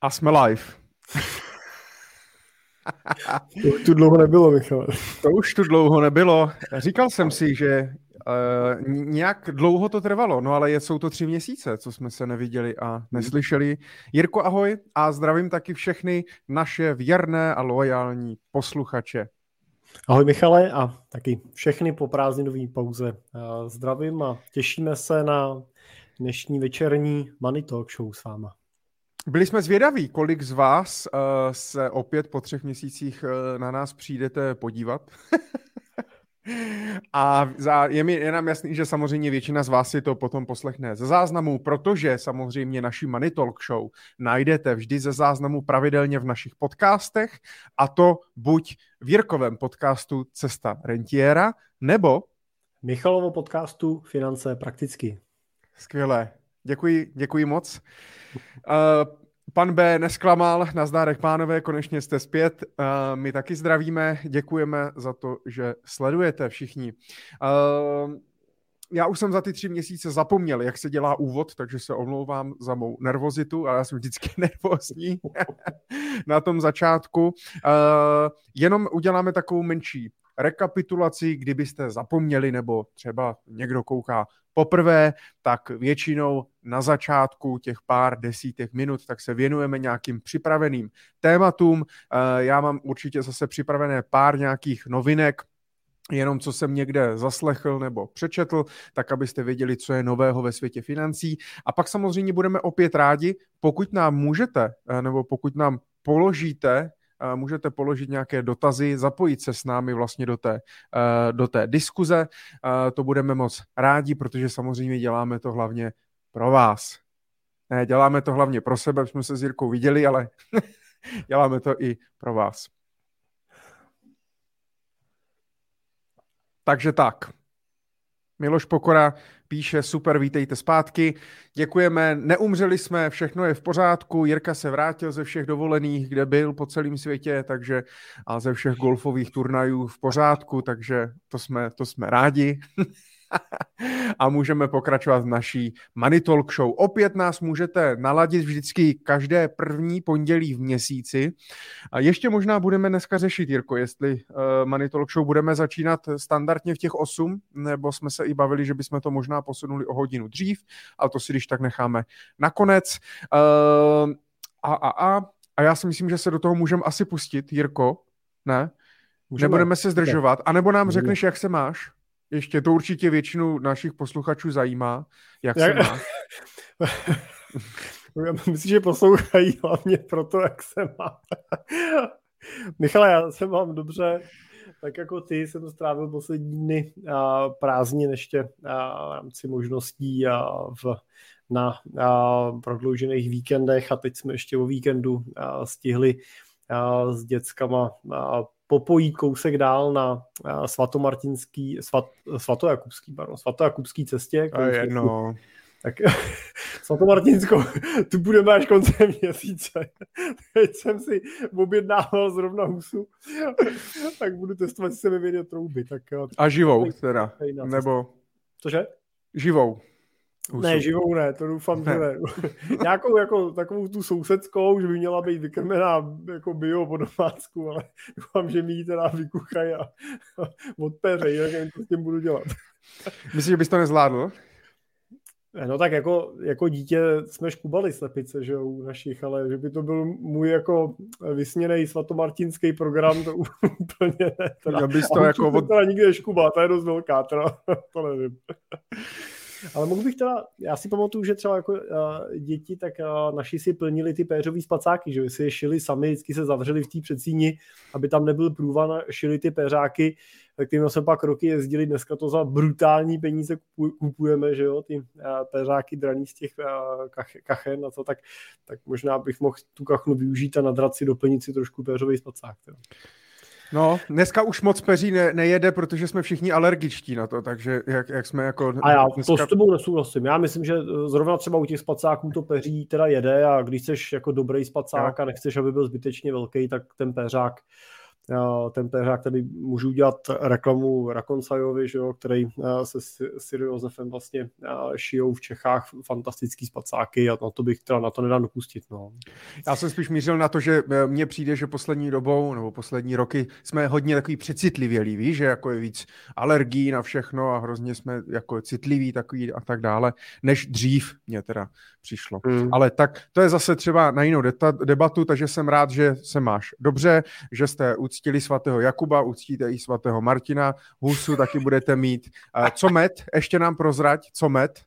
A jsme live. to už tu dlouho nebylo, Michal. To už tu dlouho nebylo. Říkal jsem si, že uh, nějak dlouho to trvalo, no ale jsou to tři měsíce, co jsme se neviděli a neslyšeli. Jirko, ahoj a zdravím taky všechny naše věrné a loajální posluchače. Ahoj Michale a taky všechny po prázdninové pauze. Zdravím a těšíme se na dnešní večerní Money Talk Show s váma. Byli jsme zvědaví, kolik z vás uh, se opět po třech měsících uh, na nás přijdete podívat. A za, je mi je nám jasný, že samozřejmě většina z vás si to potom poslechne ze záznamu, protože samozřejmě naši Money Talk Show najdete vždy ze záznamu pravidelně v našich podcastech a to buď v Jirkovém podcastu Cesta rentiera, nebo Michalovo podcastu Finance prakticky. Skvělé. Děkuji, děkuji moc. Uh, pan B nesklamal, nazdárek pánové, konečně jste zpět. Uh, my taky zdravíme, děkujeme za to, že sledujete všichni. Uh, já už jsem za ty tři měsíce zapomněl, jak se dělá úvod, takže se omlouvám za mou nervozitu, ale já jsem vždycky nervózní na tom začátku. Jenom uděláme takovou menší rekapitulaci, kdybyste zapomněli, nebo třeba někdo kouká poprvé, tak většinou na začátku těch pár desítek minut, tak se věnujeme nějakým připraveným tématům. Eh, já mám určitě zase připravené pár nějakých novinek, jenom co jsem někde zaslechl nebo přečetl, tak abyste věděli, co je nového ve světě financí. A pak samozřejmě budeme opět rádi, pokud nám můžete, eh, nebo pokud nám položíte můžete položit nějaké dotazy, zapojit se s námi vlastně do té, eh, do té diskuze. To budeme moc rádi, protože samozřejmě děláme to hlavně pro vás. Ne, děláme to hlavně pro sebe, jsme se s Jirkou viděli, ale děláme to i pro vás. Takže tak. Miloš Pokora píše, super, vítejte zpátky. Děkujeme, neumřeli jsme, všechno je v pořádku. Jirka se vrátil ze všech dovolených, kde byl po celém světě, takže a ze všech golfových turnajů v pořádku, takže to jsme, to jsme rádi. a můžeme pokračovat v naší Money Talk Show. Opět nás můžete naladit vždycky každé první pondělí v měsíci. A ještě možná budeme dneska řešit, Jirko, jestli uh, Money Talk Show budeme začínat standardně v těch 8, nebo jsme se i bavili, že bychom to možná posunuli o hodinu dřív, ale to si když tak necháme nakonec. Uh, a, a, a, a já si myslím, že se do toho můžeme asi pustit, Jirko, ne? Můžeme. Nebudeme se zdržovat, anebo nám řekneš, jak se máš? Ještě to určitě většinu našich posluchačů zajímá, jak, jak... se má. Já myslím, že poslouchají hlavně proto, jak se má. Michale, já se mám dobře, tak jako ty jsem strávil poslední dny a prázdnin ještě a v rámci možností a v, na a prodloužených víkendech a teď jsme ještě o víkendu a stihli a s dětskama a popojít kousek dál na svatomartinský, svat, svatojakubský, pardon, svatojakubský cestě. A jedno. Tak svatomartinskou, tu budeme až koncem měsíce. Teď jsem si objednával zrovna husu, tak budu testovat, jestli se mi vyjde trouby. Tak, A živou teda, nebo... Cože? Živou. Husu. Ne, živou ne, to doufám, že ne. Nějakou jako takovou tu sousedskou, že by měla být vykrmená jako bio po domácku, ale doufám, že mi ji teda vykuchají a, a odpeřejí, jak nevím, co s tím budu dělat. Myslíš, že bys to nezvládl? No tak jako, jako dítě jsme škubali slepice, že jo, u našich, ale že by to byl můj jako vysněný svatomartinský program, to úplně ne. Teda. Já bys to jako... Od... Teda nikdy neškubá, to je dost velká, teda, to nevím. Ale mohl bych teda, já si pamatuju, že třeba jako uh, děti, tak uh, naši si plnili ty péřový spacáky, že si je šili sami, vždycky se zavřeli v té předsíni, aby tam nebyl průvan, šili ty péřáky, kterým jsme pak roky jezdili, dneska to za brutální peníze kupujeme, že jo, ty uh, péřáky draní z těch uh, kach, kachen a co, tak, tak možná bych mohl tu kachnu využít a nadrat si doplnit si trošku péřový spacák. Jo. No, dneska už moc peří ne, nejede, protože jsme všichni alergičtí na to, takže jak, jak jsme jako... A já dneska... to s tebou nesouhlasím. Já myslím, že zrovna třeba u těch spacáků to peří teda jede a když jsi jako dobrý spacák a nechceš, aby byl zbytečně velký, tak ten peřák ten péřák, který můžu udělat reklamu Rakonsajovi, že jo, který se Siri Josefem vlastně šijou v Čechách fantastický spacáky a na to bych teda na to nedám dopustit. No. Já jsem spíš mířil na to, že e, mně přijde, že poslední dobou nebo poslední roky jsme hodně takový přecitlivělí, víš, že jako je víc alergií na všechno a hrozně jsme jako citliví takový a tak dále, než dřív mě teda přišlo. Hmm. Ale tak to je zase třeba na jinou debatu, takže jsem rád, že se máš dobře, že jste uctili svatého Jakuba, uctíte i svatého Martina, husu taky budete mít. Co med? Ještě nám prozrať, co med?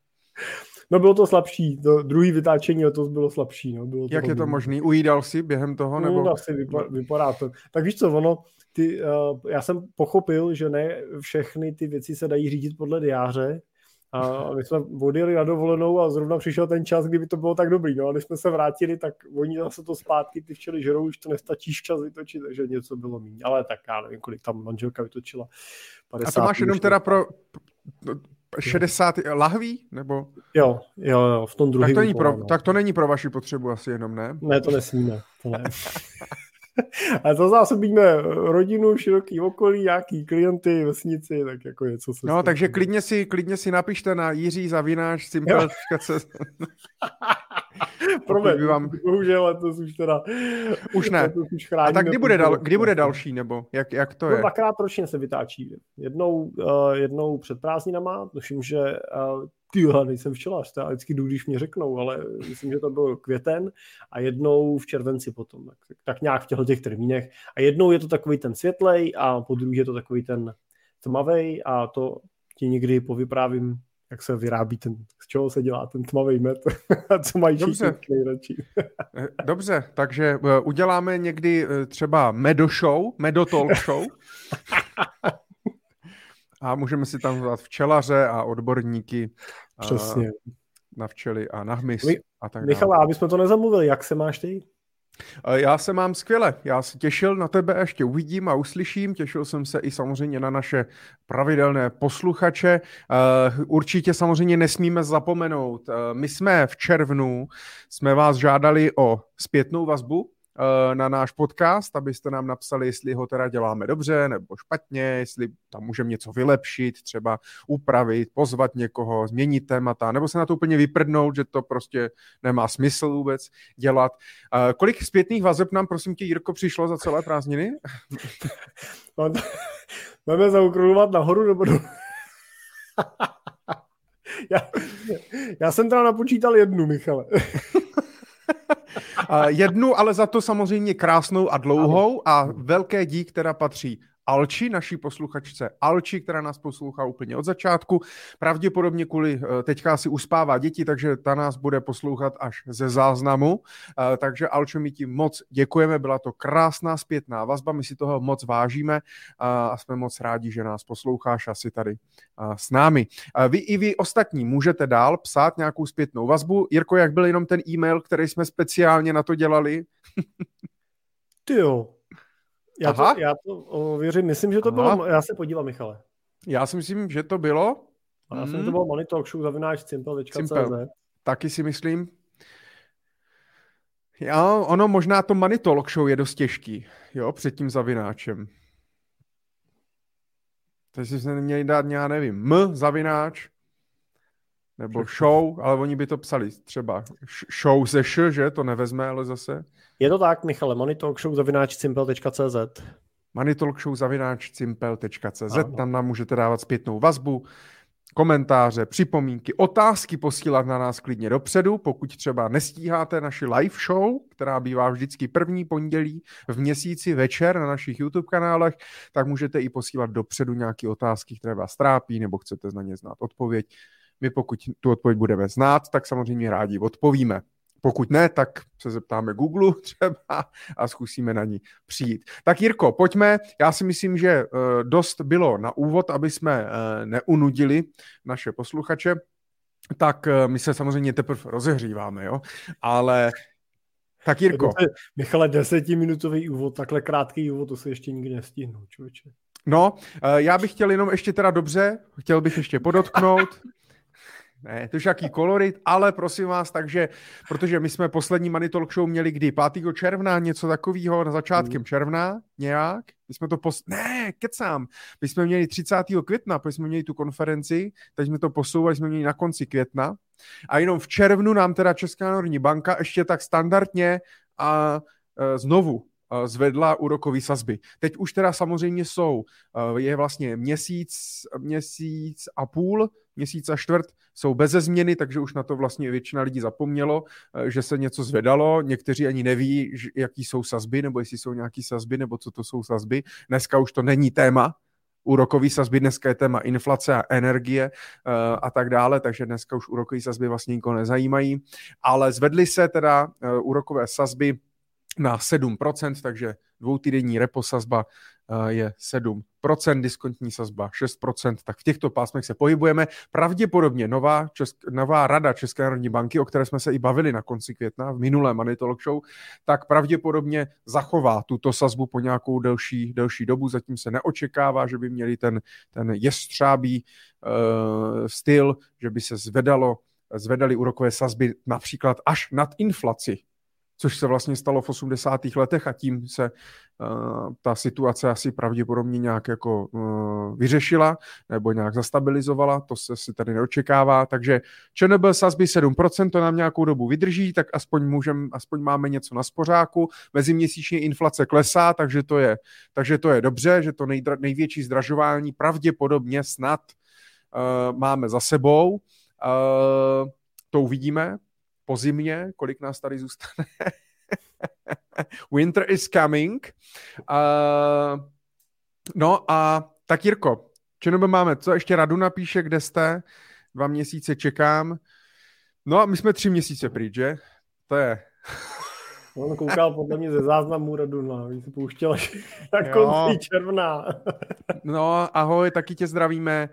No bylo to slabší, to druhý vytáčení to bylo slabší. No, bylo to Jak je to možný? Ujídal jsi během toho? No, nebo... No, asi vypadá, vypadá to. Tak víš co, ono, ty, uh, já jsem pochopil, že ne všechny ty věci se dají řídit podle diáře, a my jsme odjeli na dovolenou a zrovna přišel ten čas, kdyby to bylo tak dobrý. No a když jsme se vrátili, tak oni zase to zpátky, ty včely žerou, už to nestačí včas vytočit, takže něco bylo méně. Ale tak já nevím, kolik tam manželka vytočila. 50 a to máš jenom teda pro 60 lahví? Nebo? Jo, jo, jo, v tom druhém. Tak to, není pro, no. tak to není pro vaši potřebu asi jenom, ne? Ne, to nesmíme. To ne. A to zásobíme rodinu, široký okolí, nějaký klienty, vesnici, tak jako něco se... No, takže klidně si, klidně si napište na Jiří Zavináš, Simpel.cz. Promiň, vám... bohužel to už teda... Už ne. Už A tak kdy bude, dal, kdy bude další, nebo jak, jak to no, je? Dvakrát ročně se vytáčí. Jednou, uh, jednou před prázdninama, tuším, že uh, ty nejsem včelař, já vždycky jdu, když mě řeknou, ale myslím, že to byl květen a jednou v červenci potom, tak, tak nějak v těchto těch termínech. A jednou je to takový ten světlej a po druhý je to takový ten tmavej a to ti někdy povyprávím, jak se vyrábí ten, z čeho se dělá ten tmavý met a co mají Dobře. nejradši. Eh, dobře, takže eh, uděláme někdy eh, třeba medo show, medo talk show. a můžeme si tam zvat včelaře a odborníky Přesně. na včely a na hmyz My, a tak Michal, aby jsme to nezamluvili, jak se máš ty? Já se mám skvěle. Já se těšil na tebe, ještě uvidím a uslyším. Těšil jsem se i samozřejmě na naše pravidelné posluchače. Určitě samozřejmě nesmíme zapomenout. My jsme v červnu, jsme vás žádali o zpětnou vazbu na náš podcast, abyste nám napsali, jestli ho teda děláme dobře nebo špatně, jestli tam můžeme něco vylepšit, třeba upravit, pozvat někoho, změnit témata, nebo se na to úplně vyprdnout, že to prostě nemá smysl vůbec dělat. Eh, kolik zpětných vazeb nám, prosím tě, Jirko, přišlo za celé prázdniny? Máme zaokrulovat nahoru nebo do... já, já jsem teda napočítal jednu, Michale. jednu, ale za to samozřejmě krásnou a dlouhou a velké dík, která patří Alči, naší posluchačce Alči, která nás poslouchá úplně od začátku. Pravděpodobně kvůli eh, teďka si uspává děti, takže ta nás bude poslouchat až ze záznamu. Eh, takže Alčo, my ti moc děkujeme, byla to krásná zpětná vazba, my si toho moc vážíme a jsme moc rádi, že nás posloucháš asi tady eh, s námi. Vy i vy ostatní můžete dál psát nějakou zpětnou vazbu. Jirko, jak byl jenom ten e-mail, který jsme speciálně na to dělali? Ty jo, já Aha. to, já to věřím, myslím, že to Aha. bylo, já se podívám, Michale. Já si myslím, že to bylo. A já hmm. jsem to byl Money Talk Show zavináč Simple. Taky si myslím. Já, ono možná to Money Talk Show je dost těžký, jo, před tím zavináčem. Takže se neměli dát, já nevím, M zavináč, nebo show, ale oni by to psali třeba show ze š, že? To nevezme, ale zase. Je to tak, Michale, monitalkshow zavináč cimpel.cz Monitalkshow zavináč cimpel.cz Tam nám můžete dávat zpětnou vazbu, komentáře, připomínky, otázky posílat na nás klidně dopředu, pokud třeba nestíháte naši live show, která bývá vždycky první pondělí v měsíci večer na našich YouTube kanálech, tak můžete i posílat dopředu nějaké otázky, které vás trápí, nebo chcete na ně znát odpověď. My pokud tu odpověď budeme znát, tak samozřejmě rádi odpovíme. Pokud ne, tak se zeptáme Google třeba a zkusíme na ní přijít. Tak Jirko, pojďme. Já si myslím, že eh, dost bylo na úvod, aby jsme eh, neunudili naše posluchače. Tak eh, my se samozřejmě teprve rozehříváme, jo? Ale tak Jirko. Michale, desetiminutový úvod, takhle krátký úvod, to se ještě nikdy nestihnu, člověče. No, já bych chtěl jenom ještě teda dobře, chtěl bych ještě podotknout, ne, to je jaký kolorit, ale prosím vás, takže, protože my jsme poslední Money Talk Show měli kdy? 5. června, něco takového, na začátkem mm. června, nějak? My jsme to pos... Ne, kecám. My jsme měli 30. května, protože jsme měli tu konferenci, teď jsme to posouvali, jsme měli na konci května. A jenom v červnu nám teda Česká národní banka ještě tak standardně a e, znovu e, zvedla úrokové sazby. Teď už teda samozřejmě jsou, e, je vlastně měsíc, měsíc a půl, měsíc a čtvrt jsou beze změny, takže už na to vlastně většina lidí zapomnělo, že se něco zvedalo. Někteří ani neví, jaký jsou sazby, nebo jestli jsou nějaký sazby, nebo co to jsou sazby. Dneska už to není téma, úrokový sazby, dneska je téma inflace a energie uh, a tak dále, takže dneska už úrokové sazby vlastně nikoho nezajímají, ale zvedly se teda uh, úrokové sazby na 7%, takže dvoutýdenní repo sazba Eh, je 7%, diskontní sazba 6%, tak v těchto pásmech se pohybujeme. Pravděpodobně nová, česk, nová rada České národní banky, o které jsme se i bavili na konci května v minulém Money Talk Show, tak pravděpodobně zachová tuto sazbu po nějakou delší, delší dobu. Zatím se neočekává, že by měli ten, ten jestřábý uh, styl, že by se zvedalo zvedali úrokové sazby například až nad inflaci což se vlastně stalo v 80. letech a tím se uh, ta situace asi pravděpodobně nějak jako uh, vyřešila nebo nějak zastabilizovala, to se si tady neočekává, takže ČNB sazby 7%, to nám nějakou dobu vydrží, tak aspoň můžem, aspoň máme něco na spořáku, meziměsíčně inflace klesá, takže to je, takže to je dobře, že to nejdra, největší zdražování pravděpodobně snad uh, máme za sebou, to uvidíme, po zimě, kolik nás tady zůstane. Winter is coming. Uh, no a tak Jirko, čemu máme? Co ještě Radu napíše, kde jste? Dva měsíce čekám. No a my jsme tři měsíce pryč, že? To je... On koukal podle mě ze záznamu Radu, no, se pouštěl až na konci června. no, ahoj, taky tě zdravíme.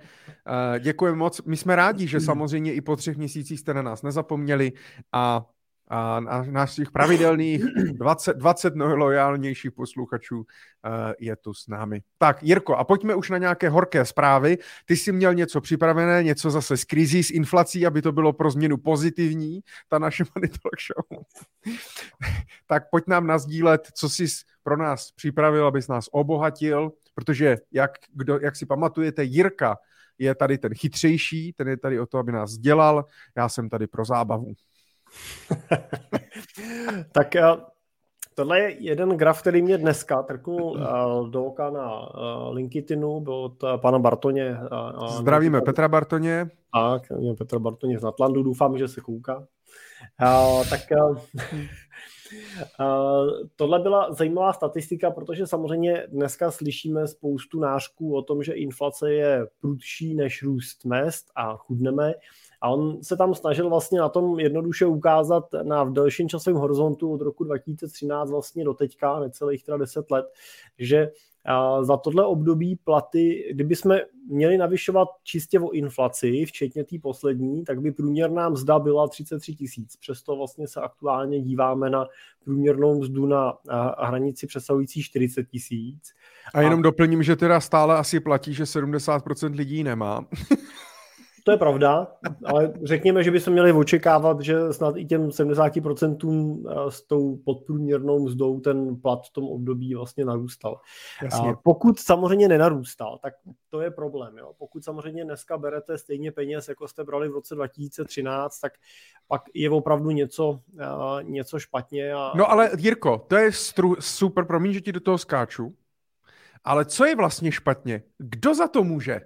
Uh, děkujeme moc. My jsme rádi, že samozřejmě i po třech měsících jste na nás nezapomněli a a našich pravidelných 20, 20 lojálnějších posluchačů eh, je tu s námi. Tak, Jirko, a pojďme už na nějaké horké zprávy. Ty jsi měl něco připravené, něco zase z krizí, s inflací, aby to bylo pro změnu pozitivní, ta naše Money Talk Show. tak pojď nám nazdílet, co jsi pro nás připravil, abys nás obohatil, protože jak, kdo, jak si pamatujete, Jirka je tady ten chytřejší, ten je tady o to, aby nás dělal, já jsem tady pro zábavu. tak eh, tohle je jeden graf, který mě dneska trknul uh, do oka na uh, LinkedInu, byl od pana Bartoně. Zdravíme Petra Bartoně. Tak, Petra Bartoně z Natlandu, doufám, že se kouká. Tak tohle byla zajímavá statistika, protože samozřejmě dneska slyšíme spoustu nářků o tom, že inflace je prudší než růst mest a chudneme. A on se tam snažil vlastně na tom jednoduše ukázat na v delším časovém horizontu od roku 2013 vlastně do teďka, necelých teda 10 let, že za tohle období platy, kdyby jsme měli navyšovat čistě o inflaci, včetně té poslední, tak by průměrná mzda byla 33 tisíc. Přesto vlastně se aktuálně díváme na průměrnou mzdu na hranici přesahující 40 tisíc. A jenom a... doplním, že teda stále asi platí, že 70% lidí nemá. To je pravda, ale řekněme, že bychom měli očekávat, že snad i těm 70% eh, s tou podprůměrnou mzdou ten plat v tom období vlastně narůstal. Jasně. A pokud samozřejmě nenarůstal, tak to je problém. Jo? Pokud samozřejmě dneska berete stejně peněz, jako jste brali v roce 2013, tak pak je opravdu něco, eh, něco špatně. A... No ale Jirko, to je stru, super, promiň, že ti do toho skáču, ale co je vlastně špatně? Kdo za to může?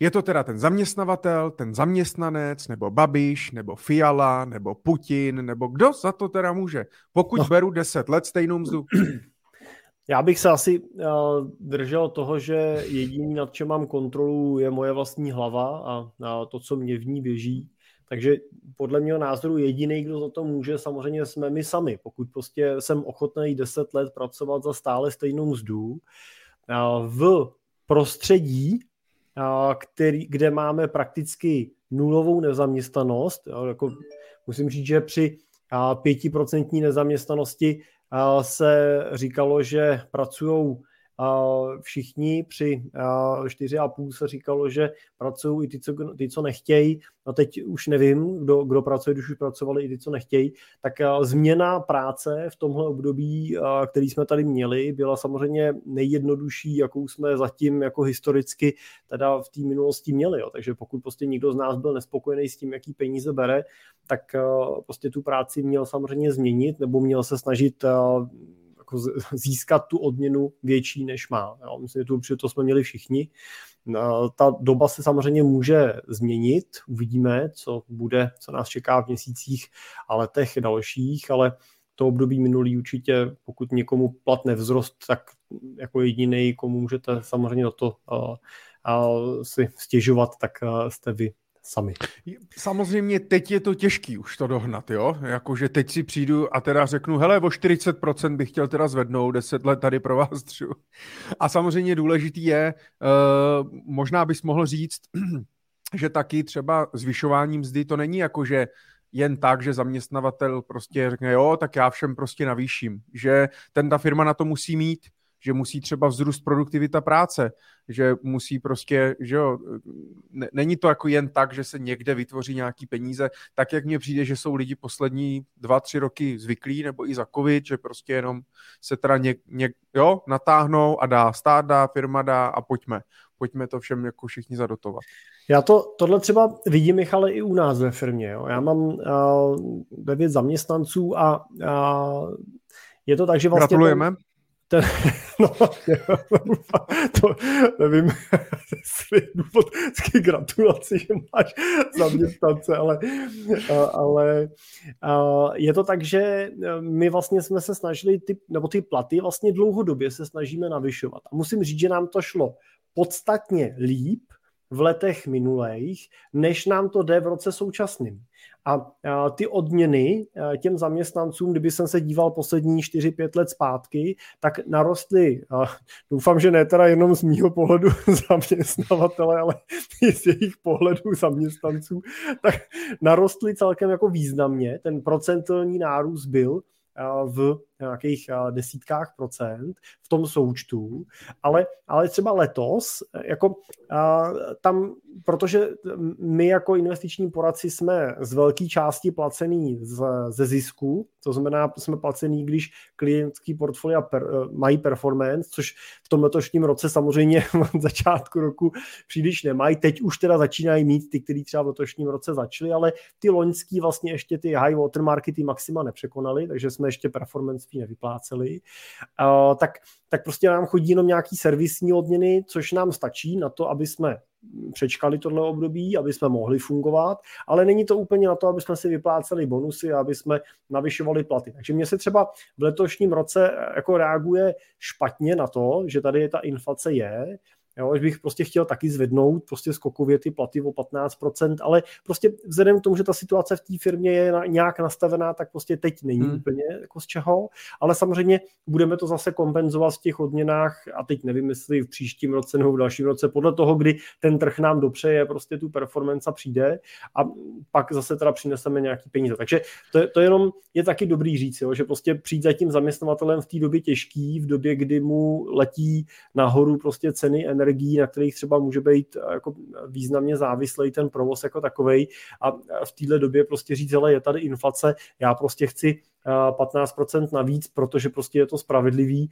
Je to teda ten zaměstnavatel, ten zaměstnanec, nebo Babiš, nebo Fiala, nebo Putin, nebo kdo za to teda může? Pokud no. beru 10 let stejnou mzdu. Já bych se asi uh, držel toho, že jediný, nad čem mám kontrolu, je moje vlastní hlava a, a to, co mě v ní běží. Takže podle mého názoru jediný, kdo za to může, samozřejmě jsme my sami. Pokud prostě jsem ochotný 10 let pracovat za stále stejnou mzdu, uh, v prostředí, který, kde máme prakticky nulovou nezaměstnanost. Jako musím říct, že při pětiprocentní nezaměstnanosti se říkalo, že pracují všichni při čtyři a půl se říkalo, že pracují i ty, co, ty, co nechtějí. No teď už nevím, kdo, kdo pracuje, když už pracovali i ty, co nechtějí. Tak změna práce v tomhle období, který jsme tady měli, byla samozřejmě nejjednodušší, jakou jsme zatím jako historicky teda v té minulosti měli. Jo. Takže pokud prostě někdo z nás byl nespokojený s tím, jaký peníze bere, tak prostě tu práci měl samozřejmě změnit nebo měl se snažit jako získat tu odměnu větší, než má. Jo. Myslím, že to, to jsme měli všichni. Ta doba se samozřejmě může změnit, uvidíme, co bude, co nás čeká v měsících a letech dalších, ale to období minulý určitě, pokud někomu plat nevzrost, tak jako jediný, komu můžete samozřejmě na to uh, uh, si stěžovat, tak uh, jste vy sami. Samozřejmě teď je to těžký už to dohnat, jo? Jakože teď si přijdu a teda řeknu, hele, o 40% bych chtěl teda zvednout, 10 let tady pro vás třu. A samozřejmě důležitý je, uh, možná bys mohl říct, že taky třeba zvyšování mzdy to není jako, že jen tak, že zaměstnavatel prostě řekne, jo, tak já všem prostě navýším. Že ten ta firma na to musí mít, že musí třeba vzrůst produktivita práce, že musí prostě, že jo, není to jako jen tak, že se někde vytvoří nějaký peníze, tak jak mně přijde, že jsou lidi poslední dva, tři roky zvyklí, nebo i za covid, že prostě jenom se teda něk, něk, jo, natáhnou a dá, stát dá, firma dá a pojďme. Pojďme to všem jako všichni zadotovat. Já to, tohle třeba vidím, Michale, i u nás ve firmě. Jo. Já mám uh, devět zaměstnanců a uh, je to tak, že vlastně... Gratulujeme. Ten, ten, no, to nevím, jestli důvod k že máš zaměstnance, ale, ale je to tak, že my vlastně jsme se snažili, ty, nebo ty platy vlastně dlouhodobě se snažíme navyšovat. A musím říct, že nám to šlo podstatně líp v letech minulých, než nám to jde v roce současným. A ty odměny těm zaměstnancům, kdyby jsem se díval poslední 4-5 let zpátky, tak narostly, doufám, že ne teda jenom z mýho pohledu zaměstnavatele, ale i z jejich pohledu zaměstnanců, tak narostly celkem jako významně. Ten procentuální nárůst byl v nějakých desítkách procent v tom součtu, ale, ale třeba letos, jako tam, protože my jako investiční poradci jsme z velké části placený z, ze zisku, to znamená, jsme placený, když klientský portfolia per, mají performance, což v tom letošním roce samozřejmě v začátku roku příliš nemají. Teď už teda začínají mít ty, kteří třeba v letošním roce začali, ale ty loňský vlastně ještě ty high watermarky, ty maxima nepřekonali, takže jsme ještě performance fee nevypláceli. Uh, tak, tak prostě nám chodí jenom nějaký servisní odměny, což nám stačí na to, aby jsme přečkali tohle období, aby jsme mohli fungovat, ale není to úplně na to, aby jsme si vypláceli bonusy, aby jsme navyšovali platy. Takže mě se třeba v letošním roce jako reaguje špatně na to, že tady ta inflace je, Jo, že bych prostě chtěl taky zvednout prostě skokově ty platy o 15%, ale prostě vzhledem k tomu, že ta situace v té firmě je na, nějak nastavená, tak prostě teď není hmm. úplně jako z čeho, ale samozřejmě budeme to zase kompenzovat v těch odměnách a teď nevím, jestli v příštím roce nebo v dalším roce, podle toho, kdy ten trh nám dopřeje prostě tu performance přijde a pak zase teda přineseme nějaký peníze. Takže to, to jenom je taky dobrý říct, jo, že prostě přijít za tím zaměstnavatelem v té době těžký, v době, kdy mu letí nahoru prostě ceny energie energií, na kterých třeba může být eh, jako významně závislý ten provoz jako takovej. A v téhle době prostě říct, ale je tady inflace, já prostě chci 15% navíc, protože prostě je to spravedlivý,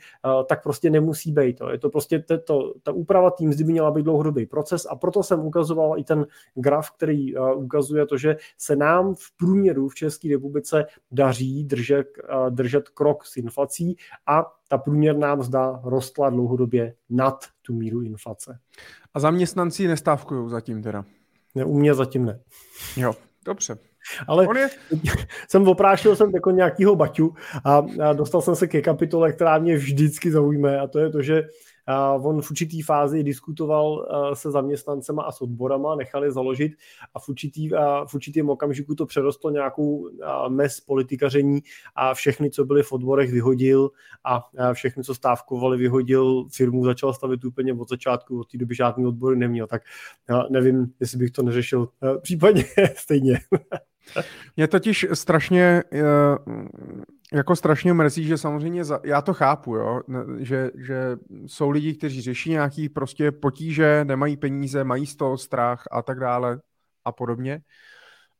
tak prostě nemusí být. Je to prostě to, ta úprava tým by měla být dlouhodobý proces a proto jsem ukazoval i ten graf, který ukazuje to, že se nám v průměru v České republice daří držet, držet krok s inflací a ta průměrná mzda rostla dlouhodobě nad tu míru inflace. A zaměstnanci nestávkují zatím teda? Ne, u mě zatím ne. Jo, dobře. Ale je... jsem oprášil jsem jako nějakýho baťu a, a dostal jsem se ke kapitole, která mě vždycky zaujme a to je to, že on v určitý fázi diskutoval se zaměstnancema a s odborama, nechali založit a v, určitý, a v určitým okamžiku to přerostlo nějakou mes politikaření a všechny, co byli v odborech, vyhodil a všechny, co stávkovali, vyhodil. Firmu začal stavit úplně od začátku, od té doby žádný odbory neměl, tak nevím, jestli bych to neřešil případně stejně. Mě totiž strašně jako strašně mrzí, že samozřejmě, za, já to chápu, jo, že, že jsou lidi, kteří řeší nějaký prostě potíže, nemají peníze, mají z toho strach a tak dále a podobně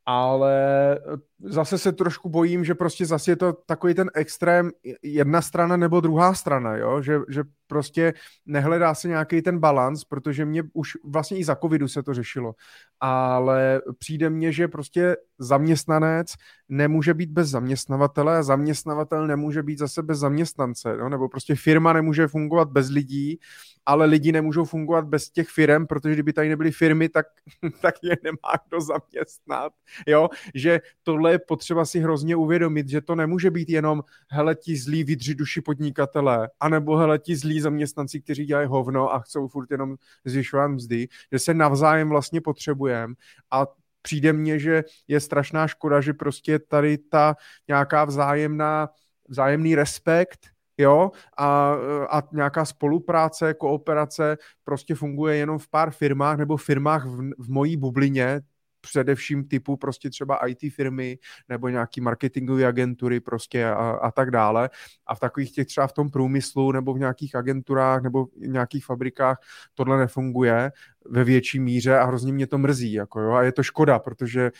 ale zase se trošku bojím, že prostě zase je to takový ten extrém jedna strana nebo druhá strana, jo? Že, že prostě nehledá se nějaký ten balans, protože mě už vlastně i za covidu se to řešilo, ale přijde mně, že prostě zaměstnanec nemůže být bez zaměstnavatele zaměstnavatel nemůže být zase bez zaměstnance, jo? nebo prostě firma nemůže fungovat bez lidí ale lidi nemůžou fungovat bez těch firm, protože kdyby tady nebyly firmy, tak, tak je nemá kdo zaměstnat. Jo? Že tohle je potřeba si hrozně uvědomit, že to nemůže být jenom hele ti zlí vydři duši podnikatelé, anebo hele ti zlí zaměstnanci, kteří dělají hovno a chcou furt jenom zvyšovat mzdy, že se navzájem vlastně potřebujeme. A přijde mně, že je strašná škoda, že prostě tady ta nějaká vzájemná, vzájemný respekt jo, a, a nějaká spolupráce, kooperace prostě funguje jenom v pár firmách nebo firmách v, v mojí bublině, především typu prostě třeba IT firmy nebo nějaký marketingové agentury prostě a, a tak dále. A v takových těch třeba v tom průmyslu nebo v nějakých agenturách nebo v nějakých fabrikách tohle nefunguje ve větší míře a hrozně mě to mrzí. Jako jo, a je to škoda, protože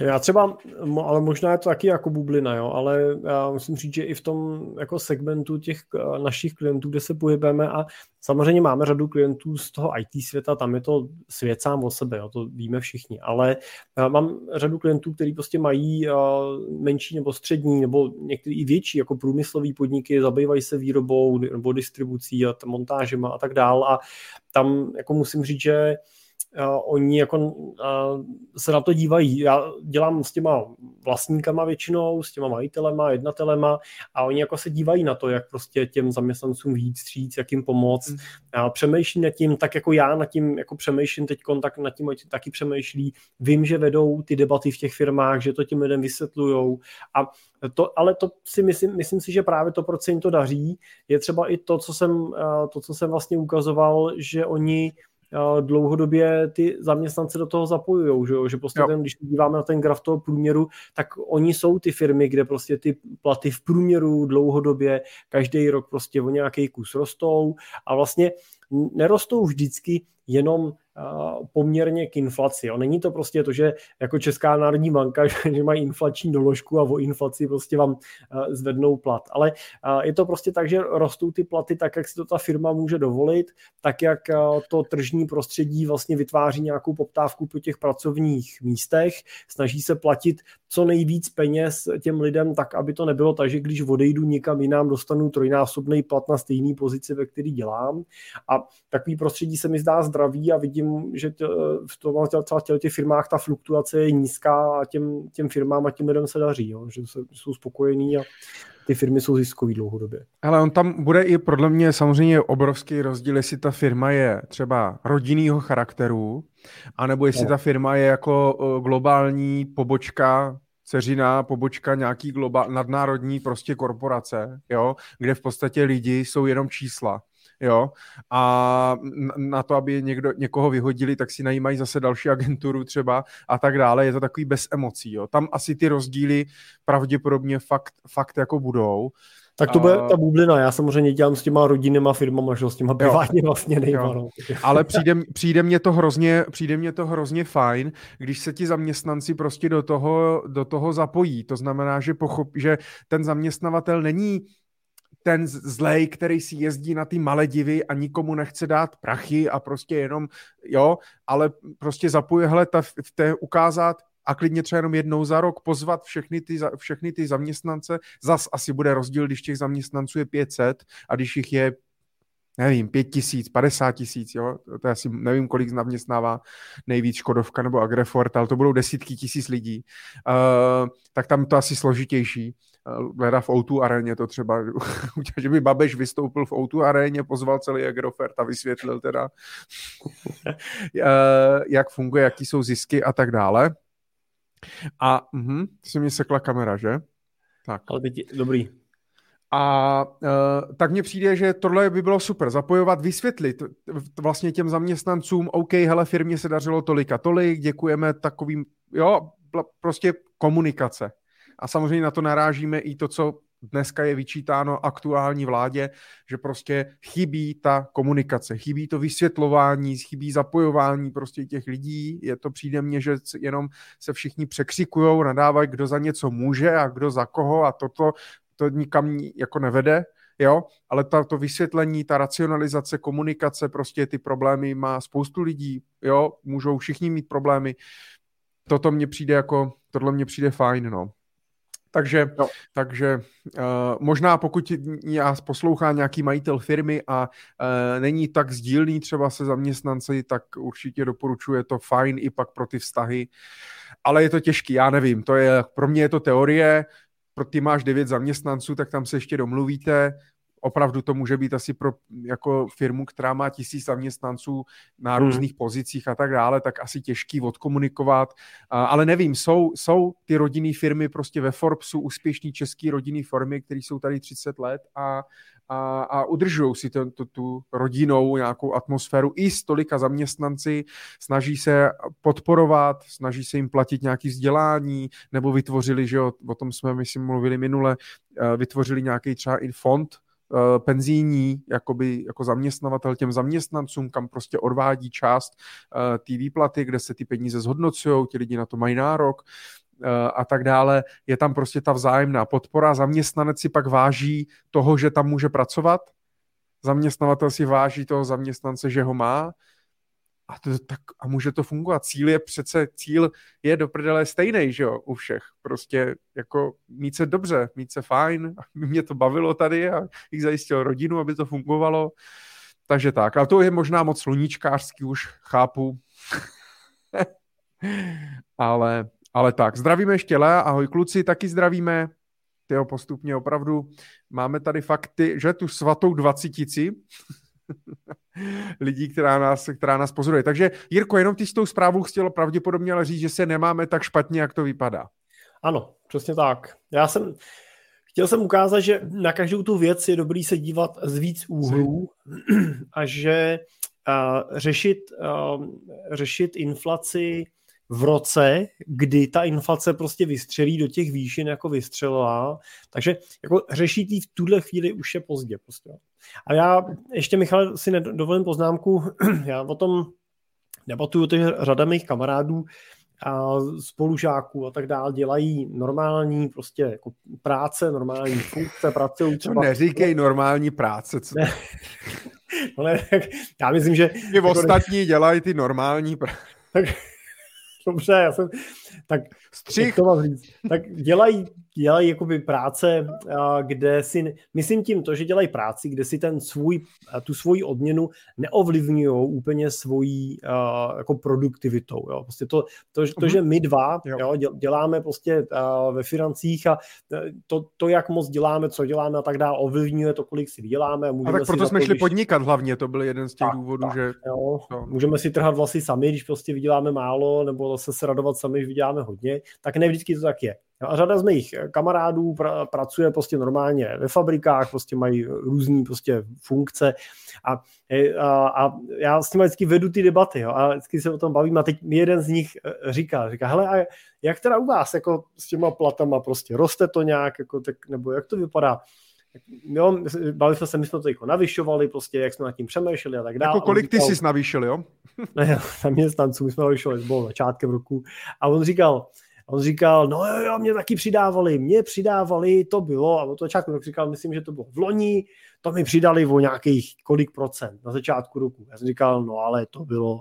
já třeba, ale možná je to taky jako bublina, jo, ale já musím říct, že i v tom jako segmentu těch eh, našich klientů, kde se pohybujeme a samozřejmě máme řadu klientů z toho IT světa, tam je to svět sám o sebe, jo, to víme všichni, ale eh, mám řadu klientů, kteří prostě mají eh, menší nebo střední nebo některý i větší jako průmyslový podniky, zabývají se výrobou nebo distribucí a montážema a tak dál a tam jako musím říct, že uh, oni jako uh, se na to dívají. Já dělám s těma vlastníkama většinou, s těma majitelema, jednatelema a oni jako se dívají na to, jak prostě těm zaměstnancům víc stříc, jak jim pomoct. Hmm. A přemýšlí nad tím, tak jako já nad tím jako přemýšlím teď, tak nad tím taky přemýšlí. Vím, že vedou ty debaty v těch firmách, že to těm lidem vysvětlujou a to, ale to si myslím, myslím si, že právě to, proč se jim to daří, je třeba i to, co jsem, to, co jsem vlastně ukazoval, že oni dlouhodobě ty zaměstnance do toho zapojují, že, že prostě ten, když díváme na ten graf toho průměru, tak oni jsou ty firmy, kde prostě ty platy v průměru dlouhodobě každý rok prostě o nějaký kus rostou. A vlastně nerostou vždycky jenom poměrně k inflaci. Jo. Není to prostě to, že jako Česká národní banka, že mají inflační doložku a o inflaci prostě vám zvednou plat. Ale je to prostě tak, že rostou ty platy tak, jak si to ta firma může dovolit, tak, jak to tržní prostředí vlastně vytváří nějakou poptávku po těch pracovních místech, snaží se platit co nejvíc peněz těm lidem tak, aby to nebylo tak, že když odejdu někam jinam, dostanu trojnásobný plat na stejný pozici, ve který dělám. A takový prostředí se mi zdá zdravý a vidím, že t, v tom třeba těch firmách ta fluktuace je nízká a těm, těm firmám a těm lidem se daří, jo, že jsou spokojení a ty firmy jsou ziskový dlouhodobě. Ale on tam bude i podle mě samozřejmě obrovský rozdíl, jestli ta firma je třeba rodinného charakteru, anebo jestli no. ta firma je jako globální pobočka ceřiná pobočka nějaký globál, nadnárodní prostě korporace, jo, kde v podstatě lidi jsou jenom čísla jo, a na to, aby někdo, někoho vyhodili, tak si najímají zase další agenturu třeba a tak dále, je to takový bez emocí, jo. Tam asi ty rozdíly pravděpodobně fakt, fakt jako budou. Tak to bude ta bublina. Já samozřejmě dělám s těma rodinnýma firmama, že s těma privátně vlastně nejma. No. Ale přijde, přijde, mě to hrozně, přijde mě to hrozně fajn, když se ti zaměstnanci prostě do toho, do toho zapojí. To znamená, že, pochop, že ten zaměstnavatel není ten zlej, který si jezdí na ty Maledivy a nikomu nechce dát prachy a prostě jenom, jo, ale prostě zapojuje, hele, ta, v té ukázat, a klidně třeba jenom jednou za rok pozvat všechny ty, všechny ty zaměstnance. Zas asi bude rozdíl, když těch zaměstnanců je 500 a když jich je nevím, pět tisíc, padesát tisíc, jo, to je asi, nevím, kolik zaměstnává nejvíc Škodovka nebo Agrefort, ale to budou desítky tisíc lidí, uh, tak tam to asi složitější. Leda v O2 aréně to třeba, že by Babeš vystoupil v O2 aréně, pozval celý Agrofert a vysvětlil teda, jak funguje, jaký jsou zisky a tak dále. A uh, si mi sekla kamera, že? Tak. Ale teď, dobrý. A uh, tak mně přijde, že tohle by bylo super, zapojovat, vysvětlit vlastně těm zaměstnancům, OK, hele, firmě se dařilo tolik a tolik, děkujeme takovým, jo, prostě komunikace a samozřejmě na to narážíme i to, co dneska je vyčítáno aktuální vládě, že prostě chybí ta komunikace, chybí to vysvětlování, chybí zapojování prostě těch lidí. Je to přijde mně, že jenom se všichni překřikují, nadávají, kdo za něco může a kdo za koho a toto to nikam jako nevede, jo, ale ta, to vysvětlení, ta racionalizace, komunikace, prostě ty problémy má spoustu lidí, jo, můžou všichni mít problémy. Toto mně přijde jako, tohle mně přijde fajn, no. Takže, no. takže uh, možná pokud já poslouchá nějaký majitel firmy a uh, není tak sdílný třeba se zaměstnanci, tak určitě doporučuje to fajn i pak pro ty vztahy. Ale je to těžký, já nevím. To je, pro mě je to teorie, pro ty máš devět zaměstnanců, tak tam se ještě domluvíte, opravdu to může být asi pro jako firmu, která má tisíc zaměstnanců na hmm. různých pozicích a tak dále, tak asi těžký odkomunikovat. Ale nevím, jsou, jsou ty rodinné firmy prostě ve Forbesu úspěšní český rodinné firmy, které jsou tady 30 let a, a, a udržují si to, to, tu rodinou nějakou atmosféru i s tolika zaměstnanci, snaží se podporovat, snaží se jim platit nějaký vzdělání, nebo vytvořili, že jo, o tom jsme, myslím, mluvili minule, eh, vytvořili nějaký třeba i fond, penzijní jakoby, jako zaměstnavatel těm zaměstnancům, kam prostě odvádí část uh, té výplaty, kde se ty peníze zhodnocují, ti lidi na to mají nárok uh, a tak dále. Je tam prostě ta vzájemná podpora. Zaměstnanec si pak váží toho, že tam může pracovat. Zaměstnavatel si váží toho zaměstnance, že ho má a, to, tak, a může to fungovat. Cíl je přece, cíl je do prdele stejný, že jo, u všech. Prostě jako mít se dobře, mít se fajn, mě to bavilo tady a jich zajistil rodinu, aby to fungovalo. Takže tak, ale to je možná moc sluníčkářský už, chápu. ale, ale tak, zdravíme ještě Lea, ahoj kluci, taky zdravíme. Tyjo, postupně opravdu máme tady fakty, že tu svatou dvacitici lidí, která nás, která nás pozoruje. Takže Jirko, jenom ty s tou zprávou chtěl pravděpodobně ale říct, že se nemáme tak špatně, jak to vypadá. Ano, přesně tak. Já jsem chtěl jsem ukázat, že na každou tu věc je dobrý se dívat z víc úhlů a že uh, řešit, uh, řešit inflaci v roce, kdy ta inflace prostě vystřelí do těch výšin, jako vystřelila. Takže jako řešit ji v tuhle chvíli už je pozdě. Prostě. A já ještě, Michal, si dovolím poznámku, já o tom debatuju těch řada mých kamarádů, a spolužáků a tak dále dělají normální prostě jako práce, normální funkce, pracují třeba... neříkej normální práce. Co... Ne. no ne, já myslím, že... Ty jako ostatní dělají ty normální práce. Tak, dobře, já jsem, tak, Střih. to mám říct, tak dělají, dělají jakoby práce, kde si, myslím tím to, že dělají práci, kde si ten svůj, tu svoji odměnu neovlivňují úplně svojí jako produktivitou. Jo. Prostě to, to, to, že my dva jo. Jo, děláme prostě ve financích a to, to, jak moc děláme, co děláme a tak dále, ovlivňuje to, kolik si vyděláme. A, a tak proto jsme to, šli když... podnikat hlavně, to byl jeden z těch tak, důvodů, tak, že... Jo. No. Můžeme si trhat vlasy sami, když prostě vyděláme málo, nebo zase se radovat sami, když vyděláme hodně, tak ne vždycky to tak je. A řada z mých kamarádů pra, pracuje prostě normálně ve fabrikách, prostě mají různé prostě funkce a, a, a já s nimi vždycky vedu ty debaty jo, a vždycky se o tom bavím a teď jeden z nich říká, říká, hele, a jak teda u vás jako s těma platama prostě roste to nějak, jako, tak, nebo jak to vypadá? Jo, bavili jsme se, my jsme to jako navyšovali, prostě jak jsme nad tím přemýšleli a tak dále. Jako kolik ty jsi navýšil, jo? ne, zaměstnanců, my jsme navyšovali, bylo začátkem roku. A on říkal, on říkal, no jo, jo, mě taky přidávali, mě přidávali, to bylo, a od začátku tak říkal, myslím, že to bylo v loni, to mi přidali o nějakých kolik procent na začátku roku. Já jsem říkal, no ale to bylo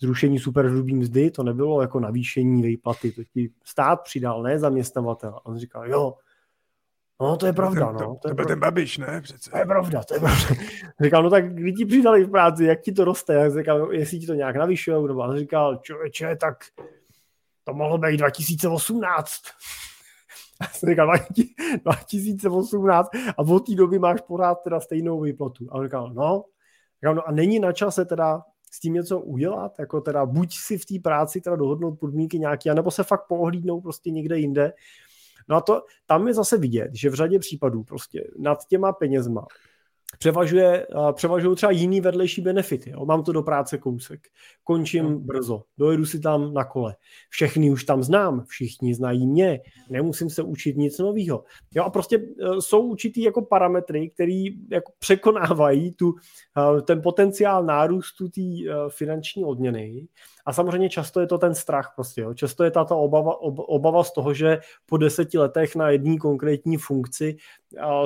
zrušení superhrubý mzdy, to nebylo jako navýšení výplaty, to ti stát přidal, ne zaměstnavatel. A on říkal, jo, No, to je pravda, no. To, to, to byl ten Babiš, ne? Přece. To je pravda, to je pravda. Říkal, no tak kdy ti přidali v práci, jak ti to roste? Já říkal, jestli ti to nějak navyšujou, nebo on říkal, člověče, tak to mohlo být 2018. Já jsem říkal, 2018 a od té doby máš pořád teda stejnou výplatu. A on říkal, no. Říkal, no a není na čase teda s tím něco udělat, jako teda buď si v té práci teda dohodnout podmínky nějaké, nebo se fakt pohlídnout prostě někde jinde. No a to, tam je zase vidět, že v řadě případů prostě nad těma penězma převažuje, převažují třeba jiný vedlejší benefity. Jo. Mám to do práce kousek, končím no. brzo, dojedu si tam na kole. Všechny už tam znám, všichni znají mě, nemusím se učit nic nového. Jo, a prostě e, jsou určitý jako parametry, které jako překonávají tu, e, ten potenciál nárůstu té e, finanční odměny a samozřejmě často je to ten strach prostě. Jo. Často je tato obava, ob, obava z toho, že po deseti letech na jedné konkrétní funkci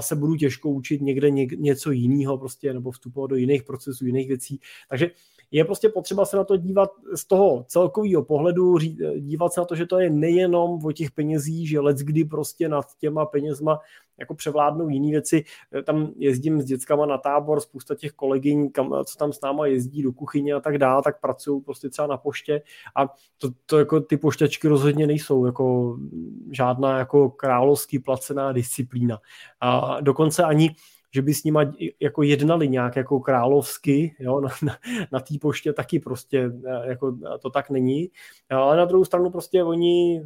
se budu těžko učit někde ně, něco jiného prostě, nebo vstupovat do jiných procesů, jiných věcí. Takže je prostě potřeba se na to dívat z toho celkového pohledu, dívat se na to, že to je nejenom o těch penězích, že let kdy prostě nad těma penězma jako převládnou jiné věci. Tam jezdím s dětskama na tábor, spousta těch kolegyň, kam, co tam s náma jezdí do kuchyně a tak dále, tak pracují prostě třeba na poště a to, to jako ty pošťačky rozhodně nejsou jako žádná jako královský placená disciplína. A dokonce ani že by s nima jako jednali nějak jako královsky, jo, na, na, na té poště taky prostě eh, jako to tak není. Ale na druhou stranu prostě oni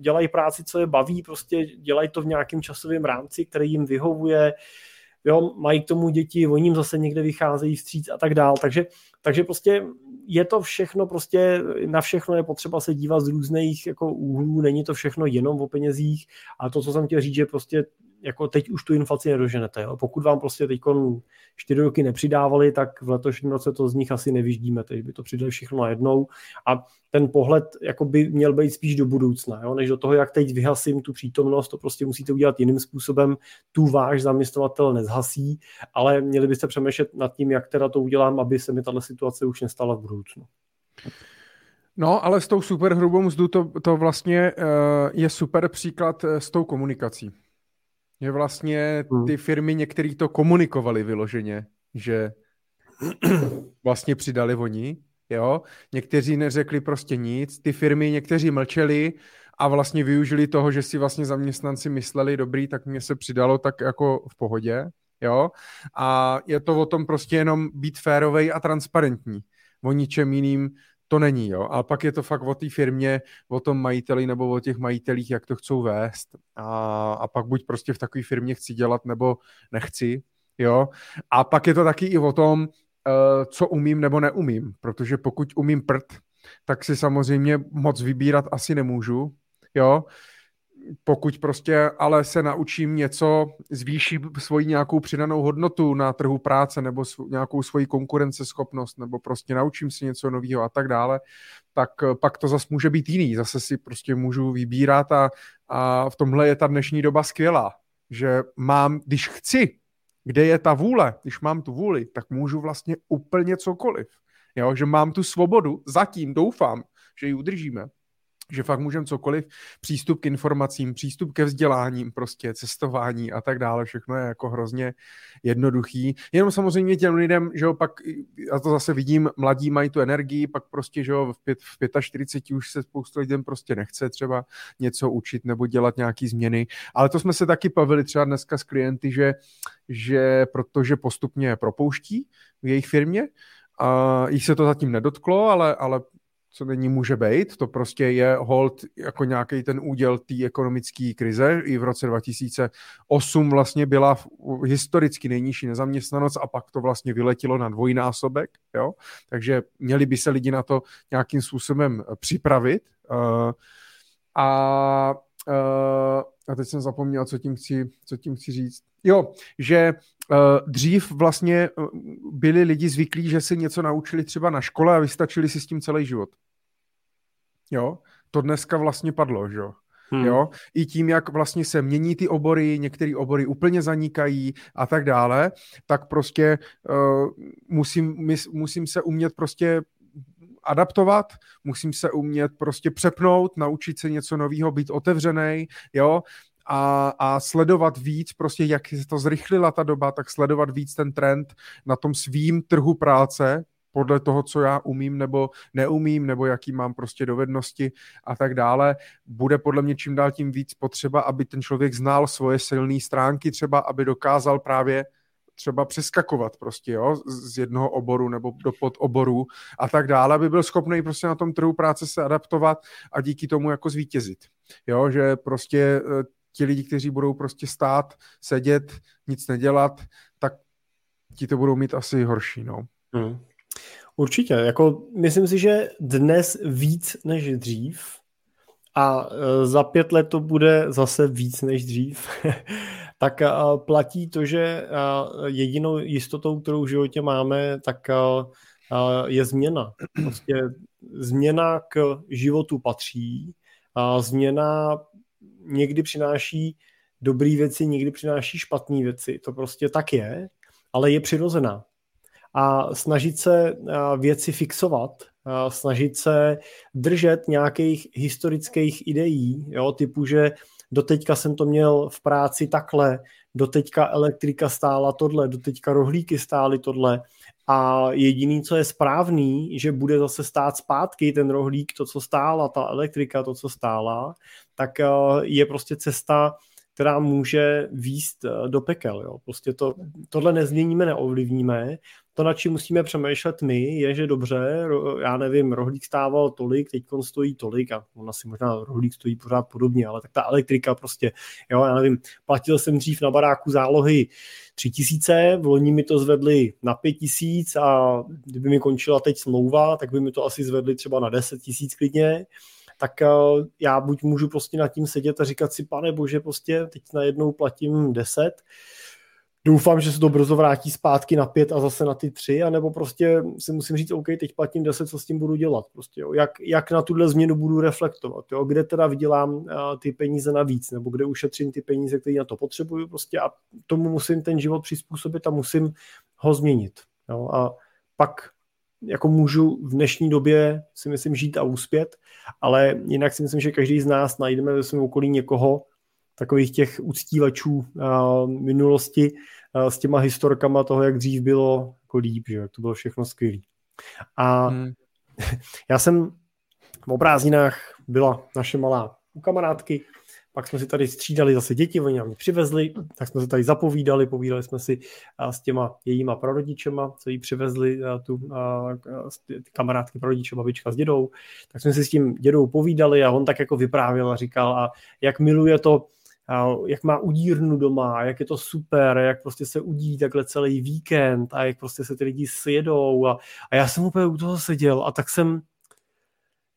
dělají práci, co je baví, prostě dělají to v nějakém časovém rámci, který jim vyhovuje, jo, mají k tomu děti, oni jim zase někde vycházejí vstříc a tak dál, takže, takže prostě je to všechno prostě, na všechno je potřeba se dívat z různých jako úhlů, není to všechno jenom o penězích. A to, co jsem chtěl říct, že prostě jako teď už tu inflaci nedoženete. Jo? Pokud vám prostě teď čtyři roky nepřidávali, tak v letošním roce to z nich asi nevyždíme, takže by to přidali všechno najednou a ten pohled jako by měl být spíš do budoucna, jo? než do toho, jak teď vyhasím tu přítomnost, to prostě musíte udělat jiným způsobem, tu váš zaměstnavatel nezhasí, ale měli byste přemýšlet nad tím, jak teda to udělám, aby se mi tato situace už nestala v budoucnu. No, ale s tou super hrubou mzdu to, to vlastně uh, je super příklad uh, s tou komunikací. Že vlastně hmm. ty firmy některý to komunikovali vyloženě, že vlastně přidali oni, jo. Někteří neřekli prostě nic, ty firmy někteří mlčeli a vlastně využili toho, že si vlastně zaměstnanci mysleli, dobrý, tak mě se přidalo tak jako v pohodě, jo. A je to o tom prostě jenom být férovej a transparentní. O ničem jiným to není, jo. A pak je to fakt o té firmě, o tom majiteli nebo o těch majitelích, jak to chcou vést. A, a pak buď prostě v takové firmě chci dělat, nebo nechci, jo. A pak je to taky i o tom, uh, co umím nebo neumím, protože pokud umím prd, tak si samozřejmě moc vybírat asi nemůžu, jo pokud prostě ale se naučím něco, zvýším svoji nějakou přidanou hodnotu na trhu práce nebo sv- nějakou svoji konkurenceschopnost nebo prostě naučím si něco nového a tak dále, tak eh, pak to zase může být jiný. Zase si prostě můžu vybírat a, a v tomhle je ta dnešní doba skvělá, že mám, když chci, kde je ta vůle, když mám tu vůli, tak můžu vlastně úplně cokoliv. Jo, že mám tu svobodu, zatím doufám, že ji udržíme, že fakt můžeme cokoliv, přístup k informacím, přístup ke vzděláním, prostě cestování a tak dále, všechno je jako hrozně jednoduchý. Jenom samozřejmě těm lidem, že jo, pak, já to zase vidím, mladí mají tu energii, pak prostě, že jo, v, pět, v 45 už se spoustu lidem prostě nechce třeba něco učit nebo dělat nějaký změny, ale to jsme se taky bavili třeba dneska s klienty, že, že protože postupně propouští v jejich firmě, a jich se to zatím nedotklo, ale, ale co není může být. To prostě je hold jako nějaký ten úděl té ekonomické krize. I v roce 2008 vlastně byla historicky nejnižší nezaměstnanost a pak to vlastně vyletilo na dvojnásobek. Jo? Takže měli by se lidi na to nějakým způsobem připravit. Uh, a a teď jsem zapomněl, co tím chci, co tím chci říct. Jo, že uh, dřív vlastně byli lidi zvyklí, že si něco naučili třeba na škole a vystačili si s tím celý život. Jo, to dneska vlastně padlo, že jo. Hmm. Jo, i tím, jak vlastně se mění ty obory, některé obory úplně zanikají a tak dále, tak prostě uh, musím, musím se umět prostě adaptovat, musím se umět prostě přepnout, naučit se něco nového, být otevřený, jo, a, a sledovat víc, prostě jak se to zrychlila ta doba, tak sledovat víc ten trend na tom svým trhu práce, podle toho, co já umím nebo neumím, nebo jaký mám prostě dovednosti a tak dále. Bude podle mě čím dál tím víc potřeba, aby ten člověk znal svoje silné stránky, třeba aby dokázal právě třeba přeskakovat prostě, jo, z jednoho oboru nebo do podoboru a tak dále, aby byl schopný prostě na tom trhu práce se adaptovat a díky tomu jako zvítězit. Jo, že prostě eh, ti lidi, kteří budou prostě stát, sedět, nic nedělat, tak ti to budou mít asi horší, no. Hmm. Určitě, jako myslím si, že dnes víc než dřív a e, za pět let to bude zase víc než dřív, tak e, platí to, že e, jedinou jistotou, kterou v životě máme, tak je změna. Prostě změna k životu patří a změna někdy přináší dobré věci, někdy přináší špatné věci. To prostě tak je, ale je přirozená. A snažit se věci fixovat, snažit se držet nějakých historických ideí, jo, typu, že doteďka jsem to měl v práci takhle, doteďka elektrika stála tohle, doteďka rohlíky stály tohle a jediný, co je správný, že bude zase stát zpátky ten rohlík, to, co stála, ta elektrika, to, co stála, tak je prostě cesta, která může výst eh, do pekel. Jo. Prostě to, tohle nezměníme, neovlivníme. To, na čím musíme přemýšlet my, je, že dobře, já nevím, rohlík stával tolik, teď stojí tolik a on asi možná rohlík stojí pořád podobně, ale tak ta elektrika prostě, jo, já nevím, platil jsem dřív na baráku zálohy tři tisíce, v loni mi to zvedli na pět tisíc a kdyby mi končila teď smlouva, tak by mi to asi zvedli třeba na deset tisíc klidně. Tak eh, já buď můžu prostě nad tím sedět a říkat si, pane bože, prostě teď najednou platím 10, doufám, že se to brzo vrátí zpátky na pět a zase na ty tři, anebo prostě si musím říct, OK, teď platím 10, co s tím budu dělat, prostě, jo. Jak, jak na tuhle změnu budu reflektovat, jo. kde teda vydělám uh, ty peníze navíc, nebo kde ušetřím ty peníze, které na to potřebuju, prostě a tomu musím ten život přizpůsobit a musím ho změnit. Jo. A pak jako můžu v dnešní době si myslím žít a úspět, ale jinak si myslím, že každý z nás najdeme ve svém okolí někoho, takových těch uctívačů uh, minulosti uh, s těma historkama toho, jak dřív bylo jako líp, že jak to bylo všechno skvělé. A hmm. já jsem v prázdninách byla naše malá u kamarádky pak jsme si tady střídali zase děti, oni nám přivezli, tak jsme se tady zapovídali, povídali jsme si s těma jejíma prarodičema, co jí přivezli, tu ty kamarádky prarodiče, babička s dědou, tak jsme si s tím dědou povídali a on tak jako vyprávěl a říkal, a jak miluje to, jak má udírnu doma, jak je to super, jak prostě se udí takhle celý víkend a jak prostě se ty lidi sjedou a, a já jsem úplně u toho seděl a tak jsem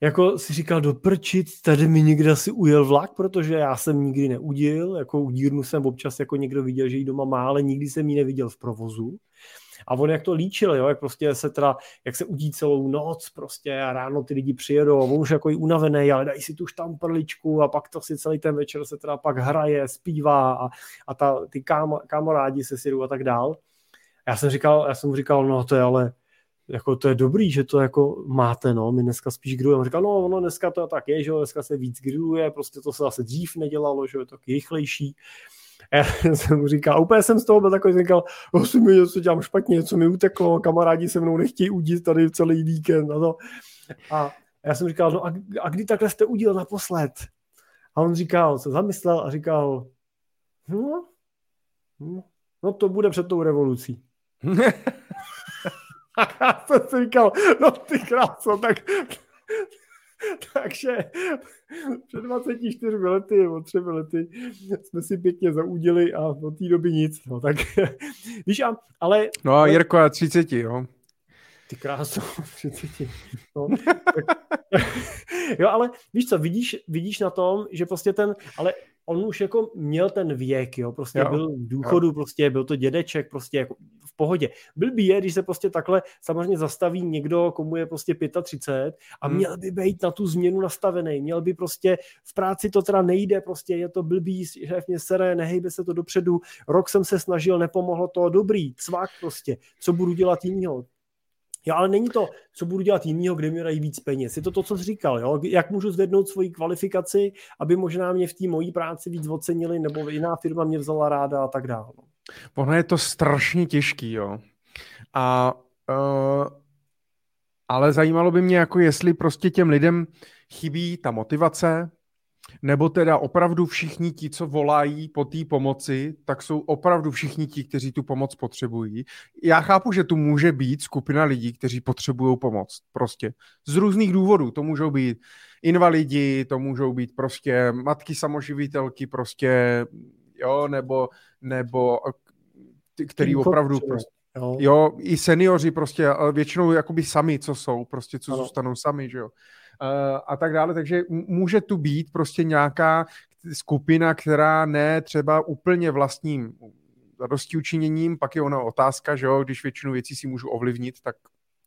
jako si říkal do prčit, tady mi někde asi ujel vlak, protože já jsem nikdy neudil, jako udírnu jsem občas jako někdo viděl, že jí doma má, ale nikdy jsem ji neviděl v provozu. A on jak to líčil, jo, jak prostě se teda, jak se udí celou noc prostě a ráno ty lidi přijedou on už jako i unavený, ale dají si tu štamprličku a pak to si celý ten večer se teda pak hraje, zpívá a, a ta, ty kámo, kamarádi se si a tak dál. Já jsem říkal, já jsem mu říkal, no to je ale, jako to je dobrý, že to jako máte, no, my dneska spíš grillujeme. Říkal, no, ono dneska to tak je, že jo, dneska se víc grilluje, prostě to se zase dřív nedělalo, že jo, je to rychlejší. A já jsem mu říkal, a úplně jsem z toho byl takový, říkal, si mi něco dělám špatně, něco mi uteklo, kamarádi se mnou nechtějí udít tady celý víkend a to. A já jsem říkal, no a, a kdy takhle jste udíl naposled? A on říkal, se zamyslel a říkal, no, no, no to bude před tou revolucí. já jsem si říkal, no ty kráso, tak takže před 24 lety nebo 3 lety jsme si pěkně zaudili a od té doby nic. No, tak víš, a, ale... No a Jirko a 30, jo. Ty kráso, 30. No, tak, jo, ale víš co, vidíš, vidíš na tom, že prostě ten, ale on už jako měl ten věk, jo, prostě jo. byl v důchodu, jo. prostě byl to dědeček, prostě jako v pohodě. Blbý je, když se prostě takhle samozřejmě zastaví někdo, komu je prostě 35 a hmm. měl by být na tu změnu nastavený, měl by prostě v práci to teda nejde, prostě je to blbý, šéf mě sere, nehejbe se to dopředu, rok jsem se snažil, nepomohlo to, dobrý, cvak prostě, co budu dělat jinýho, Jo, ale není to, co budu dělat jinýho, kde mi dají víc peněz. Je to to, co jsi říkal, jo? jak můžu zvednout svoji kvalifikaci, aby možná mě v té mojí práci víc ocenili, nebo jiná firma mě vzala ráda a tak dále. No. Ono je to strašně těžký, jo. A uh, ale zajímalo by mě, jako jestli prostě těm lidem chybí ta motivace, nebo teda opravdu všichni ti, co volají po té pomoci, tak jsou opravdu všichni ti, kteří tu pomoc potřebují. Já chápu, že tu může být skupina lidí, kteří potřebují pomoc. Prostě z různých důvodů. To můžou být invalidi, to můžou být prostě matky samoživitelky, prostě, jo, nebo, nebo který opravdu prostě, Jo. jo, i seniori prostě, většinou jakoby sami, co jsou, prostě co ano. zůstanou sami, že jo. A tak dále, takže může tu být prostě nějaká skupina, která ne třeba úplně vlastním zadosti učiněním, pak je ona otázka, že jo, když většinu věcí si můžu ovlivnit, tak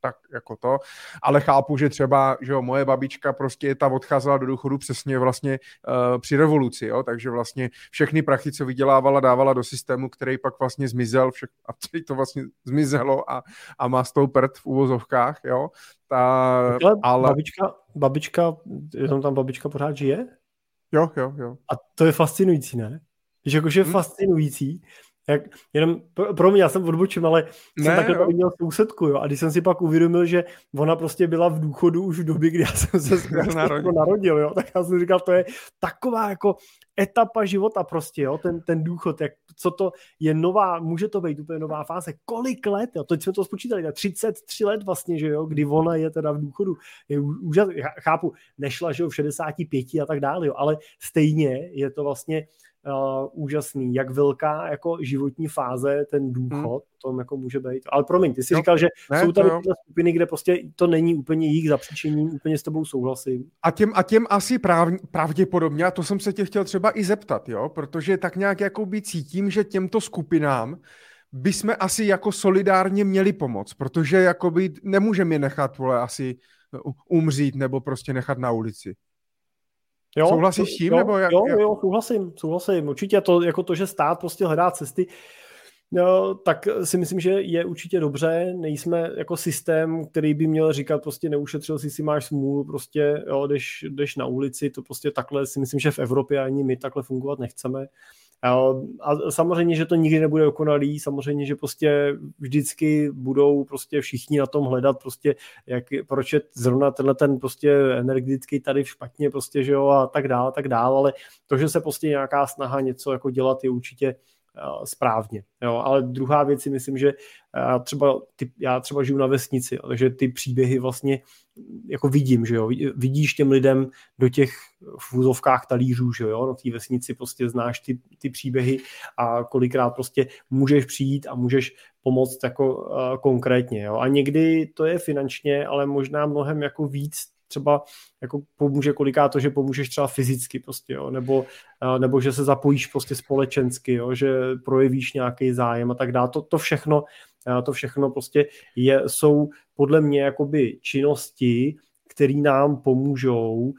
tak jako to, ale chápu, že třeba, že jo, moje babička prostě ta odcházela do důchodu přesně vlastně uh, při revoluci, jo, takže vlastně všechny prachy, co vydělávala, dávala do systému, který pak vlastně zmizel, všech, a který to vlastně zmizelo a, a má s tou prd v úvozovkách, jo. Ta, ale, ale babička, babička, jenom tam babička pořád žije? Jo, jo, jo. A to je fascinující, ne? Že jakože hmm. fascinující, jak, jenom pro, pro mě, já jsem odbočím, ale ne, jsem takhle tady měl sousedku, jo, a když jsem si pak uvědomil, že ona prostě byla v důchodu už v době, kdy já jsem se narodil. narodil, jo, tak já jsem říkal, to je taková jako etapa života prostě, jo, ten, ten důchod, jak, co to je nová, může to být úplně nová fáze, kolik let, jo, teď jsme to spočítali, 33 let vlastně, že jo, kdy ona je teda v důchodu, je úžasný, chápu, nešla, že jo, v 65 a tak dále, jo, ale stejně je to vlastně uh, úžasný, jak velká jako životní fáze ten důchod hmm. tom jako může být. Ale promiň, ty jsi jo. říkal, že ne, jsou tady skupiny, kde prostě to není úplně jejich zapříčením, úplně s tebou souhlasím. A těm, a těm asi práv, pravděpodobně, a to jsem se tě chtěl třeba i zeptat, jo, protože tak nějak jako by cítím, že těmto skupinám bychom asi jako solidárně měli pomoct, protože jakoby nemůžeme je nechat, vole, asi umřít nebo prostě nechat na ulici. Jo, Souhlasíš s tím? Jo, nebo jak, jo, jo, souhlasím, souhlasím. Určitě to, jako to, že stát prostě hledá cesty, No, tak si myslím, že je určitě dobře. Nejsme jako systém, který by měl říkat prostě neušetřil si si máš smůlu, prostě jo, jdeš, jdeš na ulici, to prostě takhle si myslím, že v Evropě ani my takhle fungovat nechceme. A samozřejmě, že to nikdy nebude dokonalý, samozřejmě, že prostě vždycky budou prostě všichni na tom hledat prostě, jak, proč je zrovna tenhle ten prostě energetický tady špatně prostě, že jo, a tak dál, tak dál, ale to, že se prostě nějaká snaha něco jako dělat je určitě správně. Jo. Ale druhá věc si myslím, že já třeba, ty, já třeba žiju na vesnici, takže ty příběhy vlastně jako vidím, že jo, vidíš těm lidem do těch v talířů, že jo, na té vesnici prostě znáš ty, ty příběhy a kolikrát prostě můžeš přijít a můžeš pomoct jako uh, konkrétně, jo. A někdy to je finančně, ale možná mnohem jako víc třeba jako pomůže koliká to, že pomůžeš třeba fyzicky prostě, jo, nebo, nebo že se zapojíš prostě společensky, jo, že projevíš nějaký zájem a tak dále. To, to všechno, to všechno prostě je, jsou podle mě jakoby činnosti, které nám pomůžou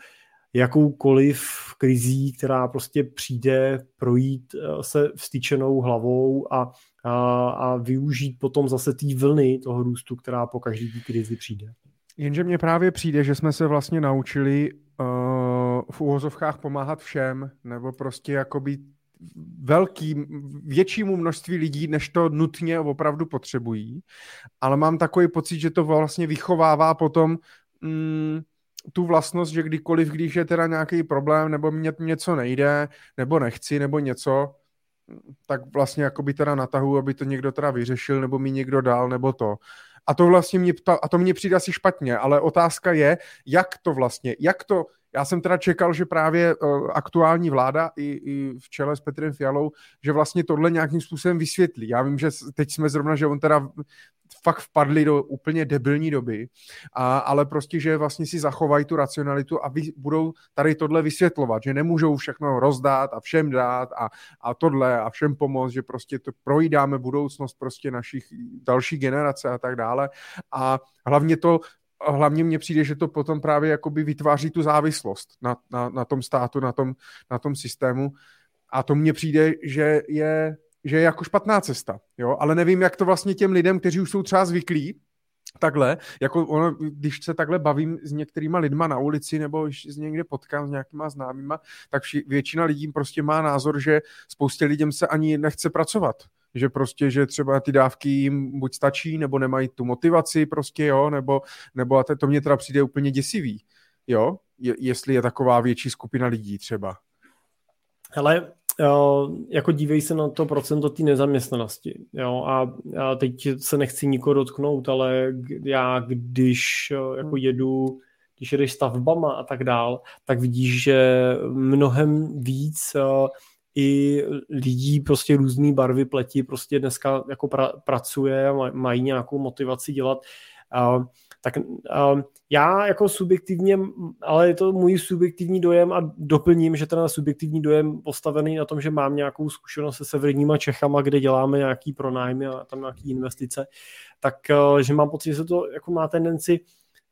jakoukoliv krizí, která prostě přijde, projít se vstyčenou hlavou a, a, a využít potom zase té vlny toho růstu, která po každé krizi přijde. Jenže mně právě přijde, že jsme se vlastně naučili uh, v úvozovkách pomáhat všem, nebo prostě jakoby velký, většímu množství lidí, než to nutně opravdu potřebují. Ale mám takový pocit, že to vlastně vychovává potom mm, tu vlastnost, že kdykoliv, když je teda nějaký problém, nebo mě něco nejde, nebo nechci, nebo něco, tak vlastně jakoby teda natahu, aby to někdo teda vyřešil, nebo mi někdo dal, nebo to. A to vlastně mě, a to mě přijde asi špatně, ale otázka je, jak to vlastně, jak to, já jsem teda čekal, že právě uh, aktuální vláda i, i v čele s Petrem Fialou, že vlastně tohle nějakým způsobem vysvětlí. Já vím, že teď jsme zrovna, že on teda fakt vpadli do úplně debilní doby, a, ale prostě, že vlastně si zachovají tu racionalitu a vy, budou tady tohle vysvětlovat, že nemůžou všechno rozdát a všem dát a, a tohle a všem pomoct, že prostě to projídáme budoucnost prostě našich další generace a tak dále. A hlavně to hlavně mně přijde, že to potom právě jakoby vytváří tu závislost na, na, na tom státu, na tom, na tom systému. A to mně přijde, že je, že je jako špatná cesta. Jo? Ale nevím, jak to vlastně těm lidem, kteří už jsou třeba zvyklí, takhle, jako ono, když se takhle bavím s některýma lidma na ulici nebo když s někde potkám s nějakýma známýma, tak vši, většina lidí prostě má názor, že spoustě lidem se ani nechce pracovat že prostě, že třeba ty dávky jim buď stačí, nebo nemají tu motivaci prostě, jo, nebo, nebo a to mě teda přijde úplně děsivý, jo, je, jestli je taková větší skupina lidí třeba. Ale jako dívej se na to procento té nezaměstnanosti. Jo? A, a teď se nechci nikoho dotknout, ale já když jako hmm. jedu, když jedeš stavbama a tak dál, tak vidíš, že mnohem víc i lidí prostě různý barvy pleti prostě dneska jako pra, pracuje a mají nějakou motivaci dělat. Uh, tak uh, já jako subjektivně, ale je to můj subjektivní dojem a doplním, že ten subjektivní dojem postavený na tom, že mám nějakou zkušenost se severníma Čechama, kde děláme nějaký pronájmy a tam nějaký investice, tak uh, že mám pocit, že se to jako má tendenci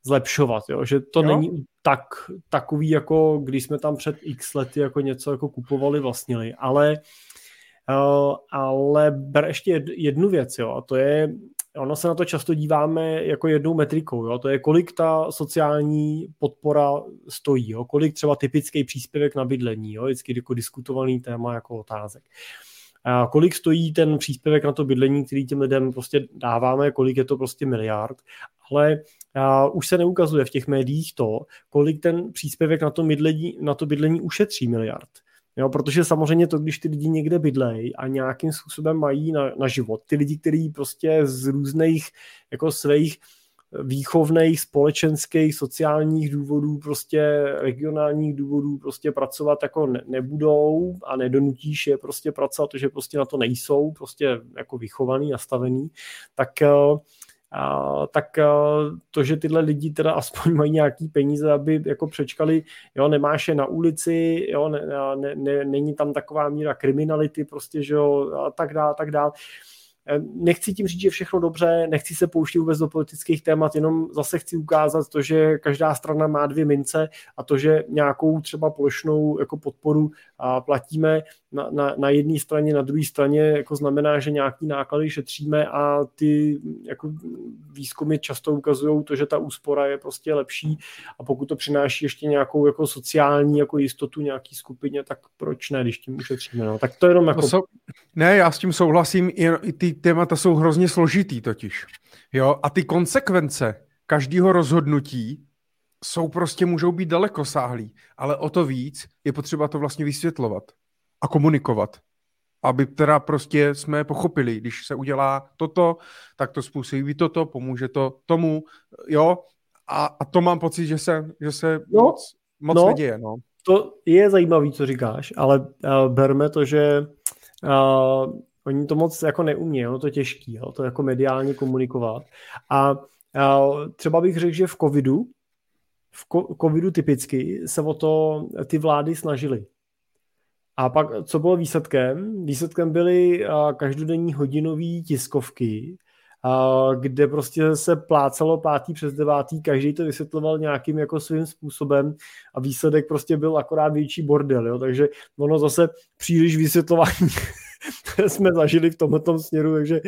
zlepšovat, jo? že to jo? není tak takový, jako když jsme tam před x lety jako něco jako kupovali, vlastnili, ale uh, ale ber ještě jednu věc, jo, a to je ono se na to často díváme jako jednou metrikou, jo? to je kolik ta sociální podpora stojí, jo? kolik třeba typický příspěvek na bydlení, jo? vždycky jako diskutovaný téma jako otázek. A kolik stojí ten příspěvek na to bydlení, který těm lidem prostě dáváme, kolik je to prostě miliard, ale a už se neukazuje v těch médiích to, kolik ten příspěvek na to, bydlení, na to bydlení ušetří miliard. Jo, protože samozřejmě to, když ty lidi někde bydlejí a nějakým způsobem mají na, na život, ty lidi, kteří prostě z různých jako svých výchovných, společenských, sociálních důvodů, prostě regionálních důvodů prostě pracovat jako ne, nebudou a nedonutíš je prostě pracovat, protože prostě na to nejsou, prostě jako vychovaný, nastavený, tak a, tak a, to, že tyhle lidi teda aspoň mají nějaký peníze, aby jako přečkali, jo, nemáš je na ulici, jo, ne, ne, ne, není tam taková míra kriminality, prostě, že jo, a tak dál, tak dál. Eh, nechci tím říct, že všechno dobře, nechci se pouštět vůbec do politických témat, jenom zase chci ukázat to, že každá strana má dvě mince a to, že nějakou třeba plošnou jako podporu a platíme na, na, na jedné straně, na druhé straně, jako znamená, že nějaký náklady šetříme a ty jako výzkumy často ukazují to, že ta úspora je prostě lepší a pokud to přináší ještě nějakou jako sociální jako jistotu nějaký skupině, tak proč ne, když tím ušetříme. No. Tak to jenom jako... To Ne, já s tím souhlasím, i, i ty témata jsou hrozně složitý totiž. Jo, a ty konsekvence každého rozhodnutí jsou prostě, můžou být dalekosáhlý, ale o to víc je potřeba to vlastně vysvětlovat a komunikovat. Aby teda prostě jsme pochopili, když se udělá toto, tak to způsobí toto, pomůže to tomu, jo, a, a to mám pocit, že se, že se no, moc, moc no, neděje, no. To je zajímavý, co říkáš, ale uh, berme to, že uh, Oni to moc jako neumí, ono to těžký, jo, to jako mediálně komunikovat. A, a třeba bych řekl, že v covidu, v covidu typicky se o to ty vlády snažily. A pak, co bylo výsledkem? Výsledkem byly každodenní hodinové tiskovky, kde prostě se plácalo pátý přes devátý, každý to vysvětloval nějakým jako svým způsobem a výsledek prostě byl akorát větší bordel, jo? takže ono zase příliš vysvětlování jsme zažili v tomto směru, takže,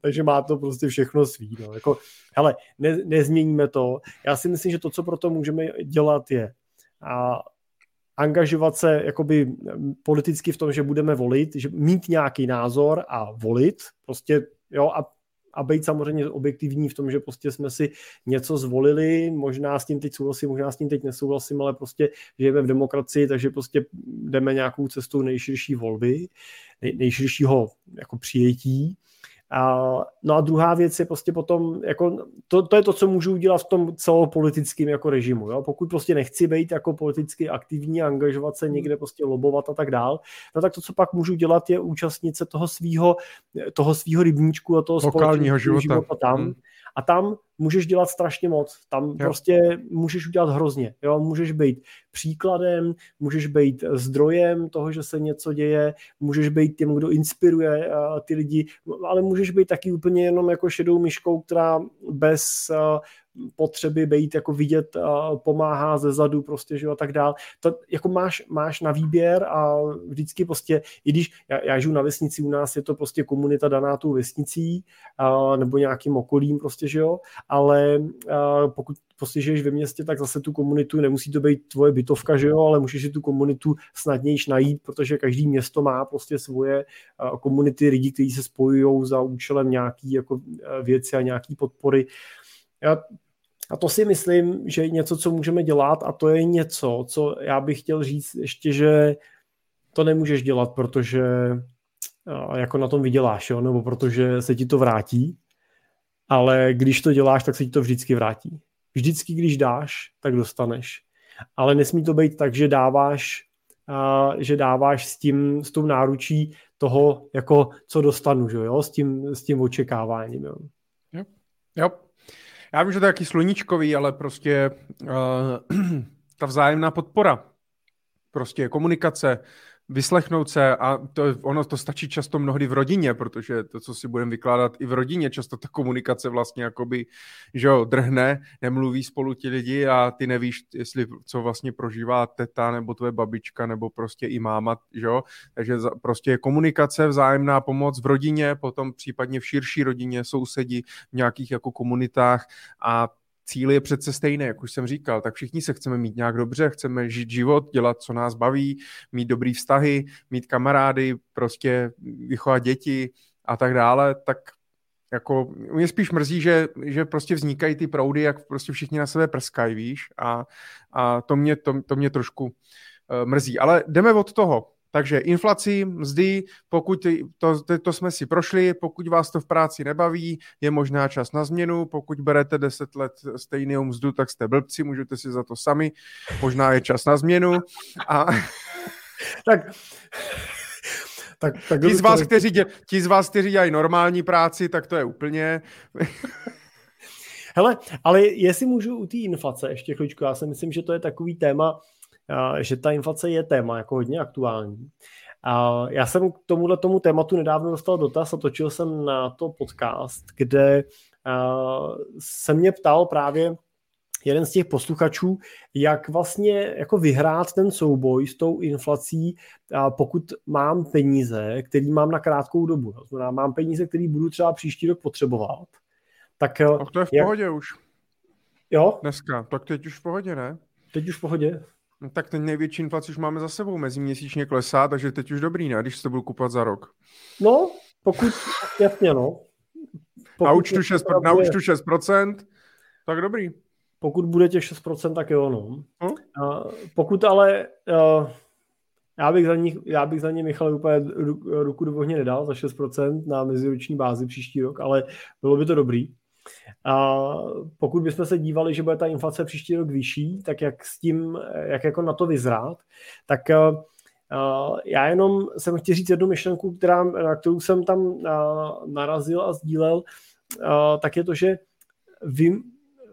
takže má to prostě všechno svý. No. Jako, hele, ne, nezměníme to. Já si myslím, že to, co pro to můžeme dělat, je a angažovat se jakoby politicky v tom, že budeme volit, že mít nějaký názor a volit, prostě jo, a a být samozřejmě objektivní v tom, že prostě jsme si něco zvolili, možná s tím teď souhlasím, možná s tím teď nesouhlasím, ale prostě žijeme v demokracii, takže prostě jdeme nějakou cestou nejširší volby, nej, nejširšího jako přijetí a, no a druhá věc je prostě potom, jako, to, to je to, co můžu udělat v tom celopolitickém jako režimu. Jo? Pokud prostě nechci být jako politicky aktivní, angažovat se někde prostě lobovat a tak dál, no tak to, co pak můžu dělat, je účastnit se toho svého toho svýho rybníčku a toho společného života. života tam. Hmm a tam můžeš dělat strašně moc. Tam jo. prostě můžeš udělat hrozně. Jo? Můžeš být příkladem, můžeš být zdrojem toho, že se něco děje, můžeš být tím, kdo inspiruje uh, ty lidi, ale můžeš být taky úplně jenom jako šedou myškou, která bez uh, potřeby být jako vidět a pomáhá ze zadu prostě, že a tak dál. To jako máš, máš na výběr a vždycky prostě, i když já, já žiju na vesnici, u nás je to prostě komunita daná tou vesnicí a, nebo nějakým okolím prostě, že jo, ale a, pokud žiješ ve městě, tak zase tu komunitu, nemusí to být tvoje bytovka, že jo, ale můžeš si tu komunitu snadnějiš najít, protože každý město má prostě svoje komunity lidí, kteří se spojují za účelem nějaký jako věci a nějaký podpory. Já, a to si myslím, že je něco, co můžeme dělat a to je něco, co já bych chtěl říct ještě, že to nemůžeš dělat, protože jako na tom vyděláš, jo? nebo protože se ti to vrátí, ale když to děláš, tak se ti to vždycky vrátí. Vždycky, když dáš, tak dostaneš. Ale nesmí to být tak, že dáváš že dáváš s tím, s tou náručí toho, jako co dostanu, že jo, s tím, s tím očekáváním, jo. Jo, jo. Já vím, že to je taky sluníčkový, ale prostě uh, ta vzájemná podpora, prostě komunikace, vyslechnout se a to, ono to stačí často mnohdy v rodině, protože to, co si budeme vykládat i v rodině, často ta komunikace vlastně jakoby, že jo, drhne, nemluví spolu ti lidi a ty nevíš, jestli co vlastně prožívá teta nebo tvoje babička nebo prostě i máma, že jo, takže prostě komunikace, vzájemná pomoc v rodině, potom případně v širší rodině, sousedí v nějakých jako komunitách a cíl je přece stejný, jak už jsem říkal, tak všichni se chceme mít nějak dobře, chceme žít život, dělat, co nás baví, mít dobrý vztahy, mít kamarády, prostě vychovat děti a tak dále, tak jako mě spíš mrzí, že, že prostě vznikají ty proudy, jak prostě všichni na sebe prskají, víš, a, a to, mě, to, to mě trošku uh, mrzí. Ale jdeme od toho. Takže inflaci, mzdy, pokud to, to, to jsme si prošli, pokud vás to v práci nebaví, je možná čas na změnu, pokud berete 10 let stejnou mzdu, tak jste blbci, můžete si za to sami, možná je čas na změnu. A... tak tak, tak ti, z vás, kteří dě, ti z vás, kteří dělají normální práci, tak to je úplně... Hele, ale jestli můžu u té inflace ještě chvíličku, já si myslím, že to je takový téma, že ta inflace je téma jako hodně aktuální. A já jsem k tomuhle tomu tématu nedávno dostal dotaz a točil jsem na to podcast, kde se mě ptal právě jeden z těch posluchačů, jak vlastně jako vyhrát ten souboj s tou inflací, pokud mám peníze, který mám na krátkou dobu. To znamená, mám peníze, které budu třeba příští rok potřebovat. Tak, tak to je v jak... pohodě už. Jo? Dneska. Tak teď už v pohodě, ne? Teď už v pohodě. No, tak ten největší inflaci už máme za sebou, meziměsíčně klesá, takže teď už dobrý, ne, když se to budu kupovat za rok. No, pokud, jasně no. Pokud na účtu, 6, na účtu 6%, tak dobrý. Pokud bude těch 6%, tak jo, no. Hm? A pokud ale, uh, já bych za ní, já bych za ně Michal úplně ruku do ohně nedal za 6% na meziroční bázi příští rok, ale bylo by to dobrý. A pokud bychom se dívali, že bude ta inflace příští rok vyšší, tak jak s tím, jak jako na to vyzrát, tak Uh, já jenom jsem chtěl říct jednu myšlenku, která, na kterou jsem tam uh, narazil a sdílel, tak je to, že vy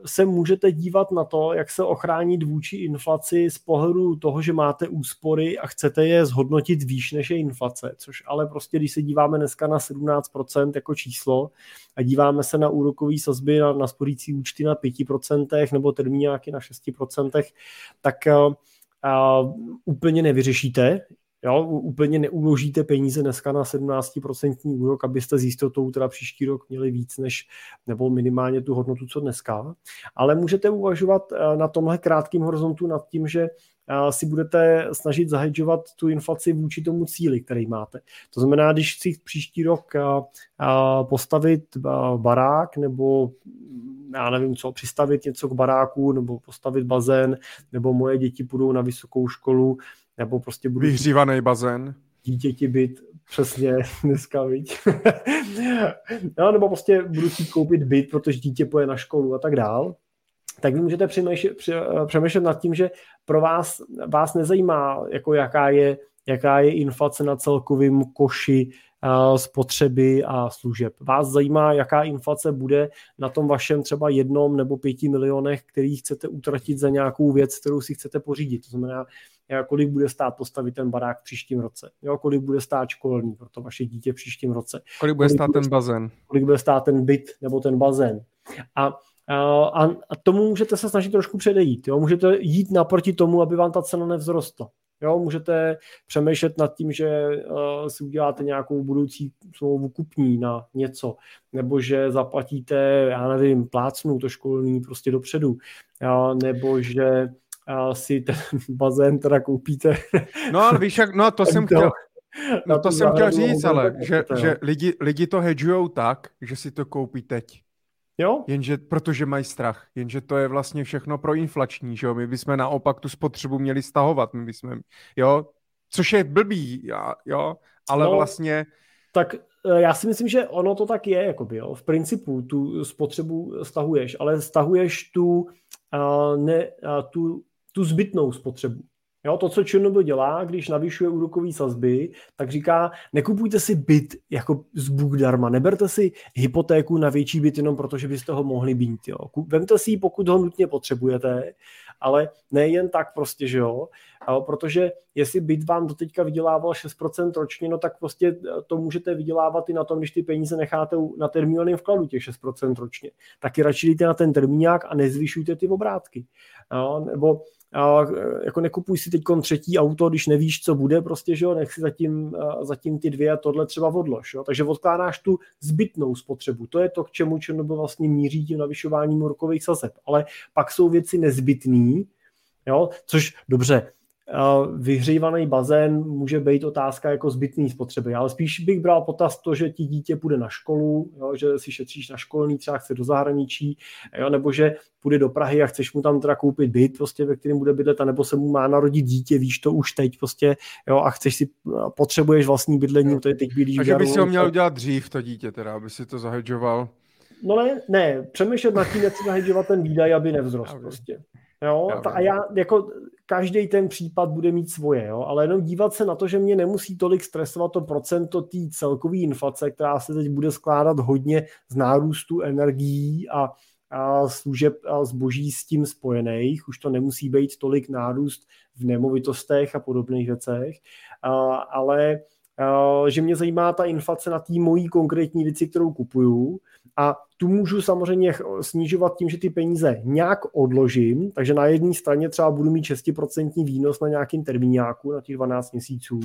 se můžete dívat na to, jak se ochránit vůči inflaci z pohledu toho, že máte úspory a chcete je zhodnotit výš než je inflace, což ale prostě, když se díváme dneska na 17% jako číslo a díváme se na úrokové sazby na, na spořící účty na 5% nebo termíňáky na 6%, tak uh, uh, úplně nevyřešíte Jo, úplně neuložíte peníze dneska na 17% úrok, abyste s jistotou teda příští rok měli víc než, nebo minimálně tu hodnotu, co dneska. Ale můžete uvažovat eh, na tomhle krátkém horizontu nad tím, že eh, si budete snažit zahedžovat tu inflaci vůči tomu cíli, který máte. To znamená, když chci příští rok eh, postavit barák nebo já nevím co, přistavit něco k baráku nebo postavit bazén, nebo moje děti půjdou na vysokou školu, nebo prostě budu... Vyhřívaný bazén. Dítěti byt, přesně dneska, viď? no, nebo prostě budu chtít koupit byt, protože dítě poje na školu a tak dál tak vy můžete přemýšlet, nad tím, že pro vás, vás nezajímá, jako jaká je, jaká je inflace na celkovém koši spotřeby a služeb. Vás zajímá, jaká inflace bude na tom vašem třeba jednom nebo pěti milionech, který chcete utratit za nějakou věc, kterou si chcete pořídit. To znamená, kolik bude stát postavit ten barák v příštím roce, jo, kolik bude stát školní pro to vaše dítě v příštím roce. Kolik bude kolik stát bude ten bazén. Kolik bude stát ten byt nebo ten bazén. A a, a tomu můžete se snažit trošku předejít. Jo? Můžete jít naproti tomu, aby vám ta cena nevzrostla. Jo, můžete přemýšlet nad tím, že uh, si uděláte nějakou budoucí smlouvu kupní na něco, nebo že zaplatíte, já nevím, plácnu to školní prostě dopředu, jo, nebo že si ten bazén teda koupíte. No ale víš, jak, no to jsem chtěl, no to jsem chtěl říct, ale že, že lidi, lidi to hedžujou tak, že si to koupí teď. Jo? Jenže, protože mají strach, jenže to je vlastně všechno proinflační, že jo, my bychom naopak tu spotřebu měli stahovat, my bychom, jo, což je blbý, jo, ale no, vlastně... Tak e, já si myslím, že ono to tak je, jakoby, jo. v principu tu spotřebu stahuješ, ale stahuješ tu, uh, ne, uh, tu, tu zbytnou spotřebu. Jo, to, co Černobyl dělá, když navyšuje úrokové sazby, tak říká, nekupujte si byt jako z Bůh darma, neberte si hypotéku na větší byt jenom proto, že byste ho mohli být. Jo. Vemte si ji, pokud ho nutně potřebujete, ale nejen tak prostě, že jo, protože jestli byt vám doteďka vydělával 6% ročně, no tak prostě to můžete vydělávat i na tom, když ty peníze necháte na termínálním vkladu těch 6% ročně. Taky radši jdete na ten termínák a nezvyšujte ty obrátky. Jo, nebo a jako nekupuj si teď třetí auto, když nevíš, co bude, prostě, že jo, nech si zatím, zatím ty dvě a tohle třeba odlož, jo. Takže odkládáš tu zbytnou spotřebu. To je to, k čemu Černobyl vlastně míří tím navyšováním úrokových sazeb. Ale pak jsou věci nezbytné, jo, což dobře, vyhřívaný bazén může být otázka jako zbytný spotřeby, ale spíš bych bral potaz to, že ti dítě půjde na školu, jo, že si šetříš na školní, třeba chce do zahraničí, jo, nebo že půjde do Prahy a chceš mu tam teda koupit byt, prostě, ve kterém bude bydlet, nebo se mu má narodit dítě, víš to už teď, prostě, jo, a chceš si, potřebuješ vlastní bydlení, to je teď bydlíš. Takže by si ho měl udělat dřív, to dítě teda, aby si to zahedžoval. No ne, ne, přemýšlet nad tím, jak si ten výdaj, aby nevzrost prostě. Jo, ta, a já jako každý ten případ bude mít svoje, jo, ale jenom dívat se na to, že mě nemusí tolik stresovat to procento té celkové inflace, která se teď bude skládat hodně z nárůstu energií a, a služeb a zboží s tím spojených. Už to nemusí být tolik nárůst v nemovitostech a podobných věcech, a, ale a, že mě zajímá ta inflace na té mojí konkrétní věci, kterou kupuju a tu můžu samozřejmě snižovat tím, že ty peníze nějak odložím, takže na jedné straně třeba budu mít 6% výnos na nějakým termíňáku na těch 12 měsíců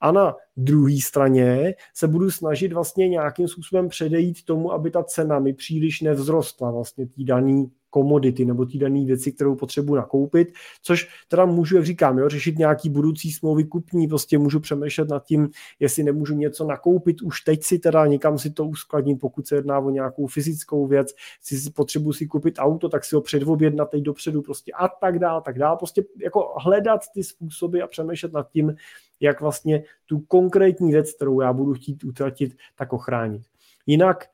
a na druhé straně se budu snažit vlastně nějakým způsobem předejít tomu, aby ta cena mi příliš nevzrostla vlastně tý daný komodity nebo ty dané věci, kterou potřebuji nakoupit, což teda můžu, jak říkám, jo, řešit nějaký budoucí smlouvy kupní, prostě můžu přemýšlet nad tím, jestli nemůžu něco nakoupit už teď si teda někam si to uskladnit, pokud se jedná o nějakou fyzickou věc, si potřebuji si koupit auto, tak si ho předobjednat teď dopředu prostě a tak dál, tak dál, prostě jako hledat ty způsoby a přemýšlet nad tím, jak vlastně tu konkrétní věc, kterou já budu chtít utratit, tak ochránit. Jinak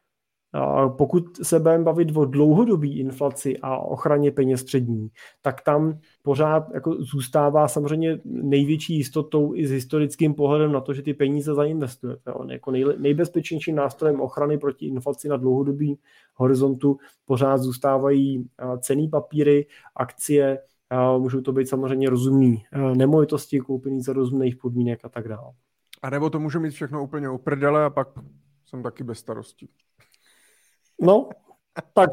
pokud se budeme bavit o dlouhodobé inflaci a ochraně peněz před ní, tak tam pořád jako zůstává samozřejmě největší jistotou i s historickým pohledem na to, že ty peníze zainvestujete. On jako nej, nejbezpečnějším nástrojem ochrany proti inflaci na dlouhodobý horizontu pořád zůstávají cený papíry, akcie, můžou to být samozřejmě rozumný nemovitosti koupený za rozumných podmínek a tak dále. A nebo to může mít všechno úplně uprdele a pak jsem taky bez starostí. No, tak,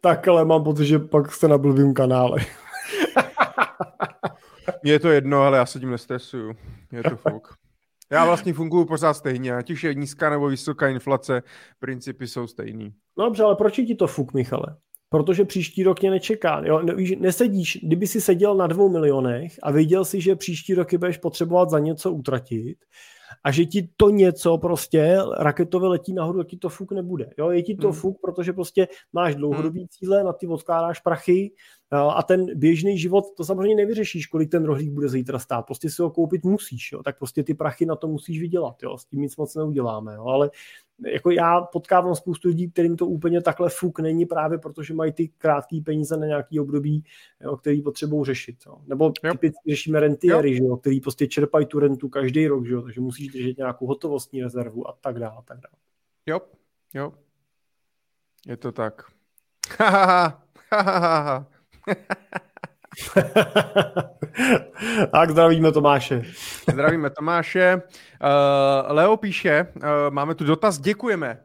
tak ale mám pocit, že pak jste na blbým kanále. Mně je to jedno, ale já se tím nestresuju. Je to fuk. Já vlastně funguji pořád stejně, ať už je nízká nebo vysoká inflace, principy jsou stejný. No dobře, ale proč ti to fuk, Michale? Protože příští rok mě nečeká. Jo? Nesedíš, kdyby si seděl na dvou milionech a věděl si, že příští roky budeš potřebovat za něco utratit, a že ti to něco prostě raketově letí nahoru, ti to fuk nebude. Jo? Je ti to hmm. fuk, protože prostě máš dlouhodobý hmm. cíle, na ty odkládáš prachy a ten běžný život, to samozřejmě nevyřešíš, kolik ten rohlík bude zítra stát. Prostě si ho koupit musíš, jo? tak prostě ty prachy na to musíš vydělat. Jo? S tím nic moc neuděláme. Jo? Ale jako já potkávám spoustu lidí, kterým to úplně takhle fuk není právě protože mají ty krátké peníze na nějaký období, jo, který potřebují řešit. Jo. Nebo typicky řešíme rentiery, že jo, který prostě čerpají tu rentu každý rok, že jo, takže musíš držet nějakou hotovostní rezervu a tak dále. A tak dále. Jo, jo. Je to tak. Ha, ha, ha, ha, ha. tak zdravíme Tomáše. zdravíme Tomáše. Uh, Leo píše, uh, máme tu dotaz, děkujeme.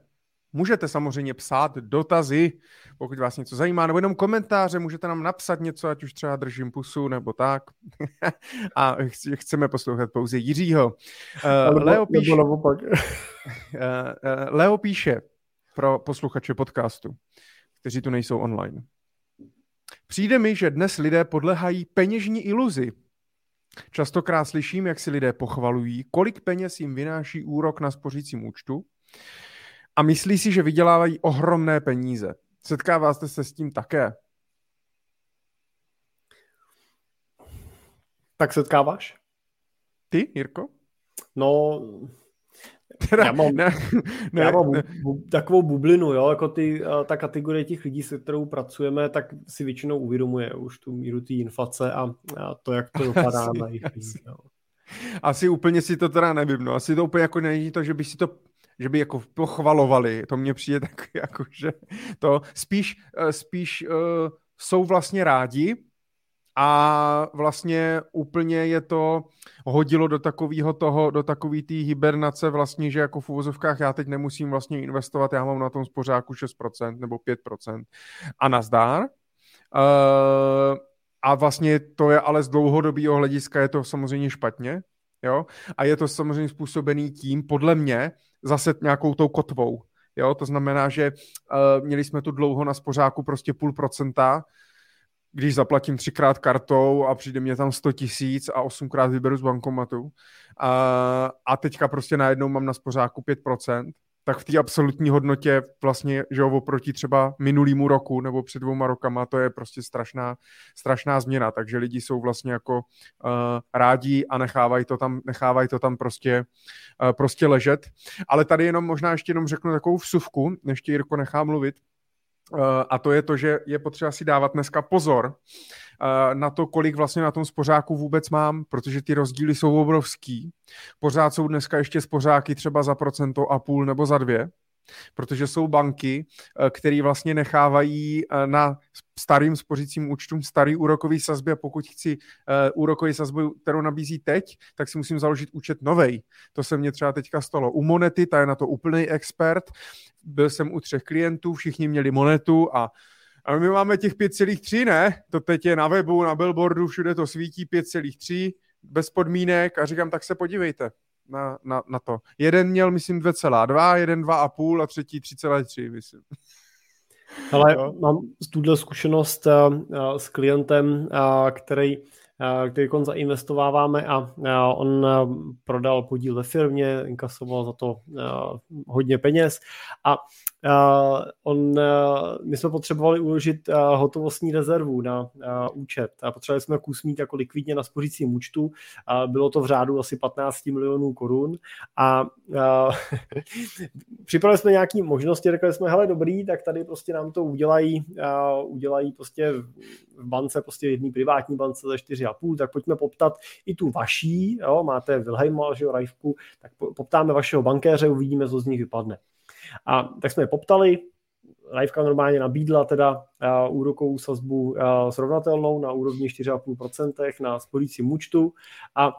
Můžete samozřejmě psát dotazy, pokud vás něco zajímá, nebo jenom komentáře, můžete nám napsat něco, ať už třeba držím pusu, nebo tak. A chceme poslouchat pouze Jiřího. Uh, Leo, píše, uh, Leo píše pro posluchače podcastu, kteří tu nejsou online. Přijde mi, že dnes lidé podlehají peněžní iluzi. Častokrát slyším, jak si lidé pochvalují, kolik peněz jim vynáší úrok na spořícím účtu a myslí si, že vydělávají ohromné peníze. Setkáváte se s tím také? Tak setkáváš? Ty, Jirko? No, Teda, já mám, ne, ne, já mám ne. Bu, takovou bublinu, jo, jako ty, ta kategorie těch lidí, se kterou pracujeme, tak si většinou uvědomuje už tu míru té inflace a, a to, jak to dopadá na jejich lidí. Asi úplně si to teda nevím, no. Asi to úplně jako není to, že by si to že by jako pochvalovali, to mně přijde tak jako, že to spíš, eh, spíš uh, jsou vlastně rádi, a vlastně úplně je to hodilo do takového toho, do takový té hibernace vlastně, že jako v uvozovkách já teď nemusím vlastně investovat, já mám na tom spořáku 6% nebo 5% a nazdár. Uh, a vlastně to je ale z dlouhodobého hlediska je to samozřejmě špatně, jo, a je to samozřejmě způsobený tím, podle mě, zase nějakou tou kotvou, jo, to znamená, že uh, měli jsme tu dlouho na spořáku prostě půl procenta, když zaplatím třikrát kartou a přijde mě tam 100 tisíc a osmkrát vyberu z bankomatu a, a teďka prostě najednou mám na spořáku 5%, tak v té absolutní hodnotě vlastně, že jo, oproti třeba minulýmu roku nebo před dvouma rokama, to je prostě strašná, strašná změna, takže lidi jsou vlastně jako uh, rádi a nechávají to tam, nechávají to tam prostě, uh, prostě ležet. Ale tady jenom možná ještě jenom řeknu takovou vsuvku, než tě Jirko nechá mluvit, a to je to, že je potřeba si dávat dneska pozor eh, na to, kolik vlastně na tom spořáku vůbec mám, protože ty rozdíly jsou obrovský. Pořád jsou dneska ještě spořáky třeba za procento a půl nebo za dvě, protože jsou banky, eh, které vlastně nechávají na starým spořícím účtům starý úrokový sazby a pokud chci uh, úrokový sazbu, kterou nabízí teď, tak si musím založit účet novej. To se mně třeba teďka stalo u Monety, ta je na to úplný expert. Byl jsem u třech klientů, všichni měli Monetu a a my máme těch 5,3, ne? To teď je na webu, na billboardu, všude to svítí 5,3 bez podmínek a říkám, tak se podívejte na, na, na to. Jeden měl, myslím, 2,2, jeden 2,5 a třetí 3,3, myslím. Ale jo. mám tuhle zkušenost uh, s klientem, uh, který který zainvestováváme a on prodal podíl ve firmě, inkasoval za to hodně peněz a on, my jsme potřebovali uložit hotovostní rezervu na účet a potřebovali jsme kus mít jako likvidně na spořícím účtu. Bylo to v řádu asi 15 milionů korun a připravili jsme nějaké možnosti, řekli jsme, hele dobrý, tak tady prostě nám to udělají, udělají prostě v bance, prostě v privátní bance za 4,5, tak pojďme poptat i tu vaší, jo, máte Wilhelma, že jo, Rajvku, tak poptáme vašeho bankéře, uvidíme, co z nich vypadne. A tak jsme je poptali, Rajvka normálně nabídla teda uh, úrokovou sazbu uh, srovnatelnou na úrovni 4,5% na sporícím účtu. A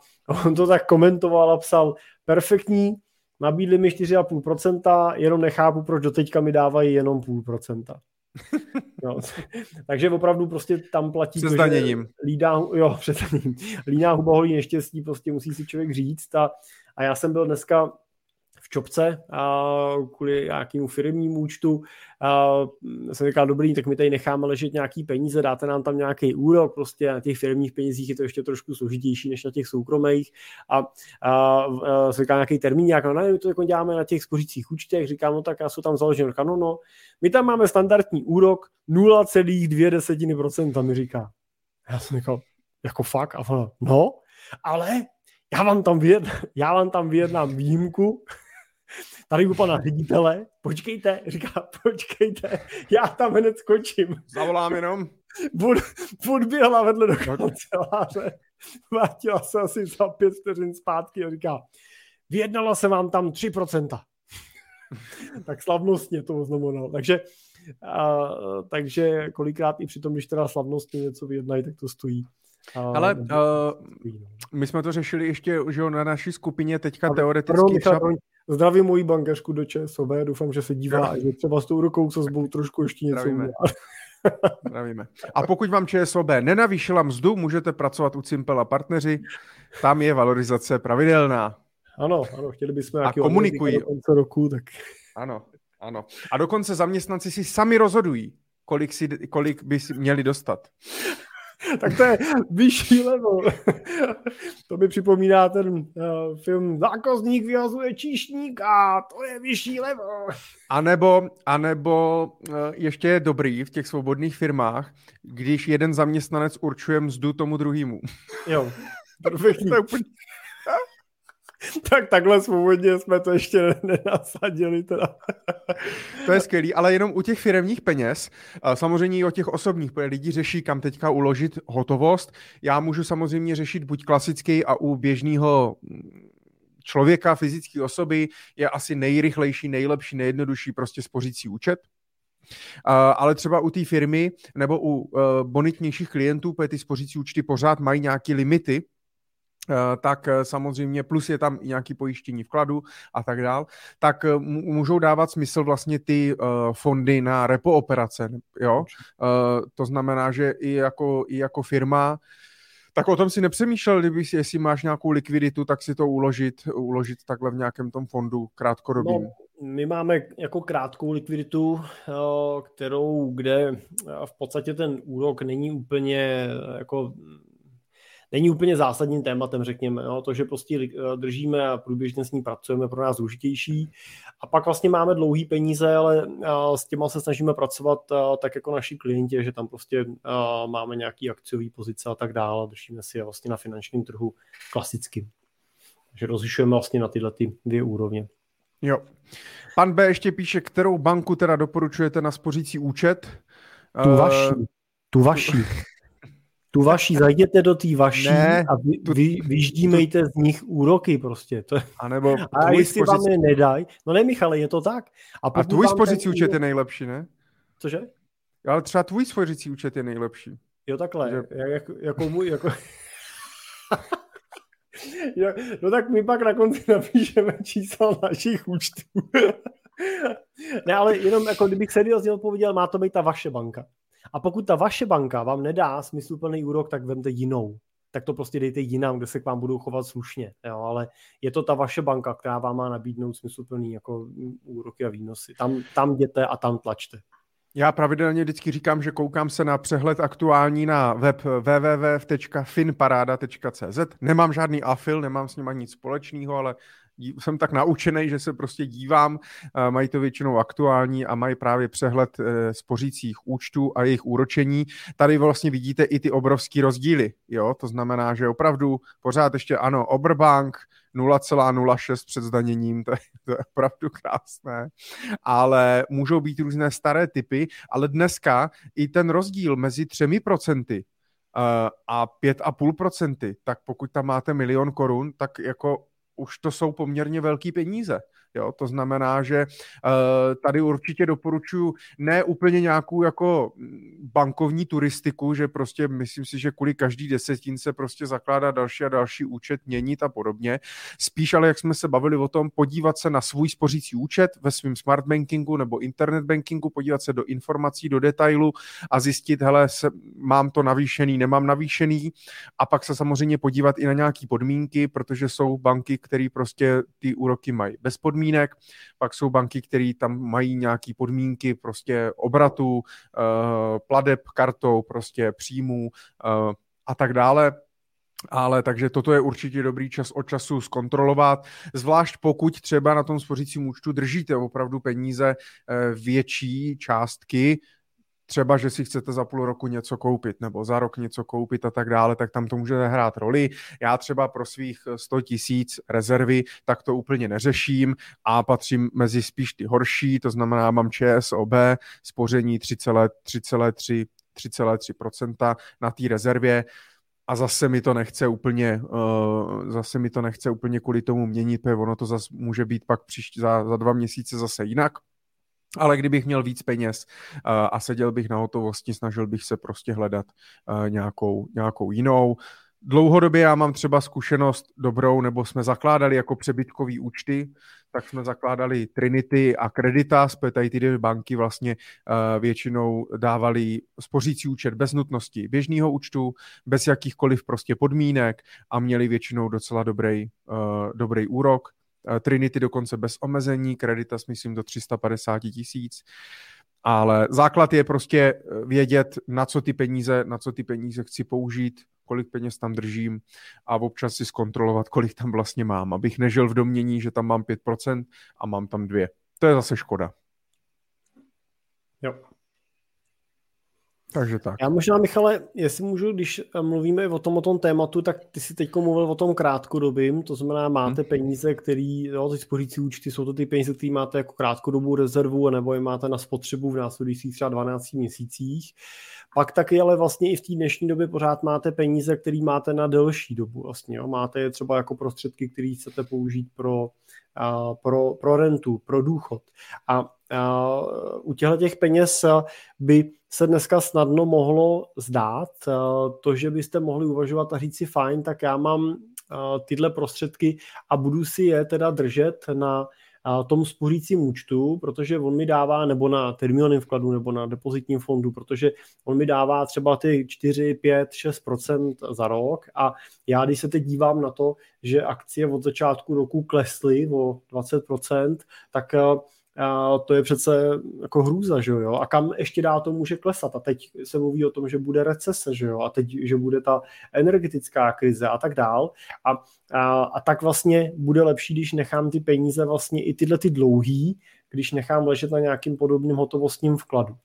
on to tak komentoval a psal, perfektní, nabídli mi 4,5%, jenom nechápu, proč doteďka mi dávají jenom půl procenta. No, takže opravdu prostě tam platí to, že lídá, jo, před líná huba holí neštěstí, prostě musí si člověk říct a, a já jsem byl dneska čopce a kvůli nějakému firmnímu účtu. A jsem říkal, dobrý, tak my tady necháme ležet nějaký peníze, dáte nám tam nějaký úrok, prostě na těch firmních penězích je to ještě trošku složitější než na těch soukromých. A, jsem říkal nějaký termín, jak no, ne, my to jako děláme na těch spořících účtech, říkám, no tak já jsem tam založen, říkám, no, no, my tam máme standardní úrok 0,2%, mi říká. Já jsem říkal, jako fakt? A ona, no, ale já vám tam, vyjednám, já vám tam vyjednám výjimku, tady u pana ředitele, počkejte, říká, počkejte, já tam hned skočím. Zavolám jenom. Bud, bud běhla vedle do kanceláře, vrátila se asi za pět vteřin zpátky a říká, vyjednala se vám tam 3%. tak slavnostně to znamenalo. Takže, a, takže kolikrát i při tom, když teda slavnostně něco vyjednají, tak to stojí. Ale uh, my jsme to řešili ještě že na naší skupině teďka teoreticky. Pardon, třeba... Zdravím moji bankařku do ČSOB, doufám, že se dívá a že třeba s tou rukou sazbou trošku ještě něco Zdravíme. Zdravíme. A pokud vám ČSOB nenavýšila mzdu, můžete pracovat u Cimpel a partneři, tam je valorizace pravidelná. Ano, ano, chtěli bychom a komunikují. Do konce roku, tak... Ano, ano. A dokonce zaměstnanci si sami rozhodují, kolik, si, kolik by si měli dostat. tak to je vyšší level. to mi připomíná ten uh, film Zákozník vyhazuje číšník a to je vyšší level. A nebo, a nebo uh, ještě je dobrý v těch svobodných firmách, když jeden zaměstnanec určuje mzdu tomu druhému. jo, perfektní. tak takhle svobodně jsme to ještě nenasadili. Teda. to je skvělý, ale jenom u těch firmních peněz, samozřejmě i o těch osobních, protože lidi řeší, kam teďka uložit hotovost. Já můžu samozřejmě řešit buď klasický a u běžného člověka, fyzické osoby je asi nejrychlejší, nejlepší, nejjednodušší prostě spořící účet. Ale třeba u té firmy nebo u uh, bonitnějších klientů, protože ty spořící účty pořád mají nějaké limity, tak eh, samozřejmě plus je tam nějaký pojištění vkladu a tak dál, tak eh, můžou dávat smysl vlastně ty fondy na repo operace, jo? To znamená, že i jako, i jako firma tak o tom si nepřemýšlel, kdyby si, jestli máš nějakou likviditu, tak si to uložit, uložit takhle v nějakém tom fondu krátkodobým. No, my máme jako krátkou likviditu, kterou, kde v podstatě ten úrok není úplně jako není úplně zásadním tématem, řekněme. No, to, že prostě eh, držíme a průběžně s ní pracujeme, pro nás důležitější. A pak vlastně máme dlouhý peníze, ale eh, s těma se snažíme pracovat eh, tak jako naši klienti, že tam prostě máme nějaký akciový pozice a tak dále. Držíme si je vlastně na finančním trhu klasicky. Takže rozlišujeme vlastně na tyhle ty dvě úrovně. Jo. Pan B ještě píše, kterou banku teda doporučujete na spořící účet? Tu vaši. Tu vaši. tu vaší, zajděte do té vaší ne, a vy, tu, vy, vyždímejte z nich úroky prostě. To, a nebo a jestli spořicí... vám je nedají, no ne Michale, je to tak. A, a tvůj spořící ten... účet je nejlepší, ne? Cože? Ale třeba tvůj spořící účet je nejlepší. Jo takhle, že... jako, jako můj, jako... jo, no tak my pak na konci napíšeme čísla našich účtů. ne, ale jenom jako kdybych seriózně odpověděl, má to být ta vaše banka. A pokud ta vaše banka vám nedá smysluplný úrok, tak vemte jinou. Tak to prostě dejte jinam, kde se k vám budou chovat slušně. Jo? Ale je to ta vaše banka, která vám má nabídnout smysluplný jako úroky a výnosy. Tam, tam jděte a tam tlačte. Já pravidelně vždycky říkám, že koukám se na přehled aktuální na web www.finparada.cz. Nemám žádný afil, nemám s ním nic společného, ale jsem tak naučený, že se prostě dívám, mají to většinou aktuální a mají právě přehled eh, spořících účtů a jejich úročení. Tady vlastně vidíte i ty obrovský rozdíly, jo, to znamená, že opravdu pořád ještě ano, Oberbank 0,06 před zdaněním, to je, to je opravdu krásné, ale můžou být různé staré typy, ale dneska i ten rozdíl mezi třemi procenty eh, a 5,5%, tak pokud tam máte milion korun, tak jako už to jsou poměrně velké peníze. Jo, to znamená, že uh, tady určitě doporučuji ne úplně nějakou jako bankovní turistiku, že prostě myslím si, že kvůli každý desetin se prostě zakládá další a další účet, měnit a podobně. Spíš ale, jak jsme se bavili o tom, podívat se na svůj spořící účet ve svém smart bankingu nebo internet bankingu, podívat se do informací, do detailu a zjistit, hele, se, mám to navýšený, nemám navýšený a pak se samozřejmě podívat i na nějaké podmínky, protože jsou banky, které prostě ty úroky mají bez podmínek podmínek, pak jsou banky, které tam mají nějaké podmínky prostě obratu, eh, pladeb kartou, prostě příjmů eh, a tak dále. Ale takže toto je určitě dobrý čas od času zkontrolovat, zvlášť pokud třeba na tom spořícím účtu držíte opravdu peníze eh, větší částky, třeba, že si chcete za půl roku něco koupit nebo za rok něco koupit a tak dále, tak tam to může hrát roli. Já třeba pro svých 100 tisíc rezervy tak to úplně neřeším a patřím mezi spíš ty horší, to znamená, mám ČSOB, spoření 3,3 3,3% na té rezervě a zase mi to nechce úplně, uh, zase mi to nechce úplně kvůli tomu měnit, protože ono to zase může být pak příští, za, za dva měsíce zase jinak. Ale kdybych měl víc peněz uh, a seděl bych na hotovosti, snažil bych se prostě hledat uh, nějakou, nějakou jinou. Dlouhodobě já mám třeba zkušenost dobrou, nebo jsme zakládali jako přebytkový účty, tak jsme zakládali Trinity a Creditas, protože tady ty banky vlastně uh, většinou dávali spořící účet bez nutnosti běžného účtu, bez jakýchkoliv prostě podmínek a měli většinou docela dobrý, dobrý úrok. Eh, Trinity dokonce bez omezení, Creditas myslím do 350 tisíc, ale základ je prostě eh, vědět, na co ty peníze, na co ty peníze chci použít, kolik peněz tam držím a občas si zkontrolovat, kolik tam vlastně mám, abych nežil v domění, že tam mám 5% a mám tam dvě. To je zase škoda. Jo. Takže tak. Já možná, Michale, jestli můžu, když mluvíme o tom, o tom tématu, tak ty si teď mluvil o tom krátkodobým, to znamená, máte hmm. peníze, který, jo, ty spořící účty, jsou to ty peníze, které máte jako krátkodobou rezervu, nebo je máte na spotřebu v následujících třeba 12 měsících. Pak taky ale vlastně i v té dnešní době pořád máte peníze, které máte na delší dobu. Vlastně, jo. Máte je třeba jako prostředky, které chcete použít pro, a, pro, pro rentu, pro důchod. A, a u těchto těch peněz by se dneska snadno mohlo zdát to, že byste mohli uvažovat a říct si fajn, tak já mám tyhle prostředky a budu si je teda držet na tom spořícím účtu, protože on mi dává, nebo na termínovaném vkladu, nebo na depozitním fondu, protože on mi dává třeba ty 4, 5, 6% za rok. A já, když se teď dívám na to, že akcie od začátku roku klesly o 20% tak a to je přece jako hrůza, že jo? A kam ještě dál to může klesat? A teď se mluví o tom, že bude recese, že jo? A teď, že bude ta energetická krize a tak dál. A, a, a tak vlastně bude lepší, když nechám ty peníze vlastně i tyhle ty dlouhý, když nechám ležet na nějakým podobným hotovostním vkladu.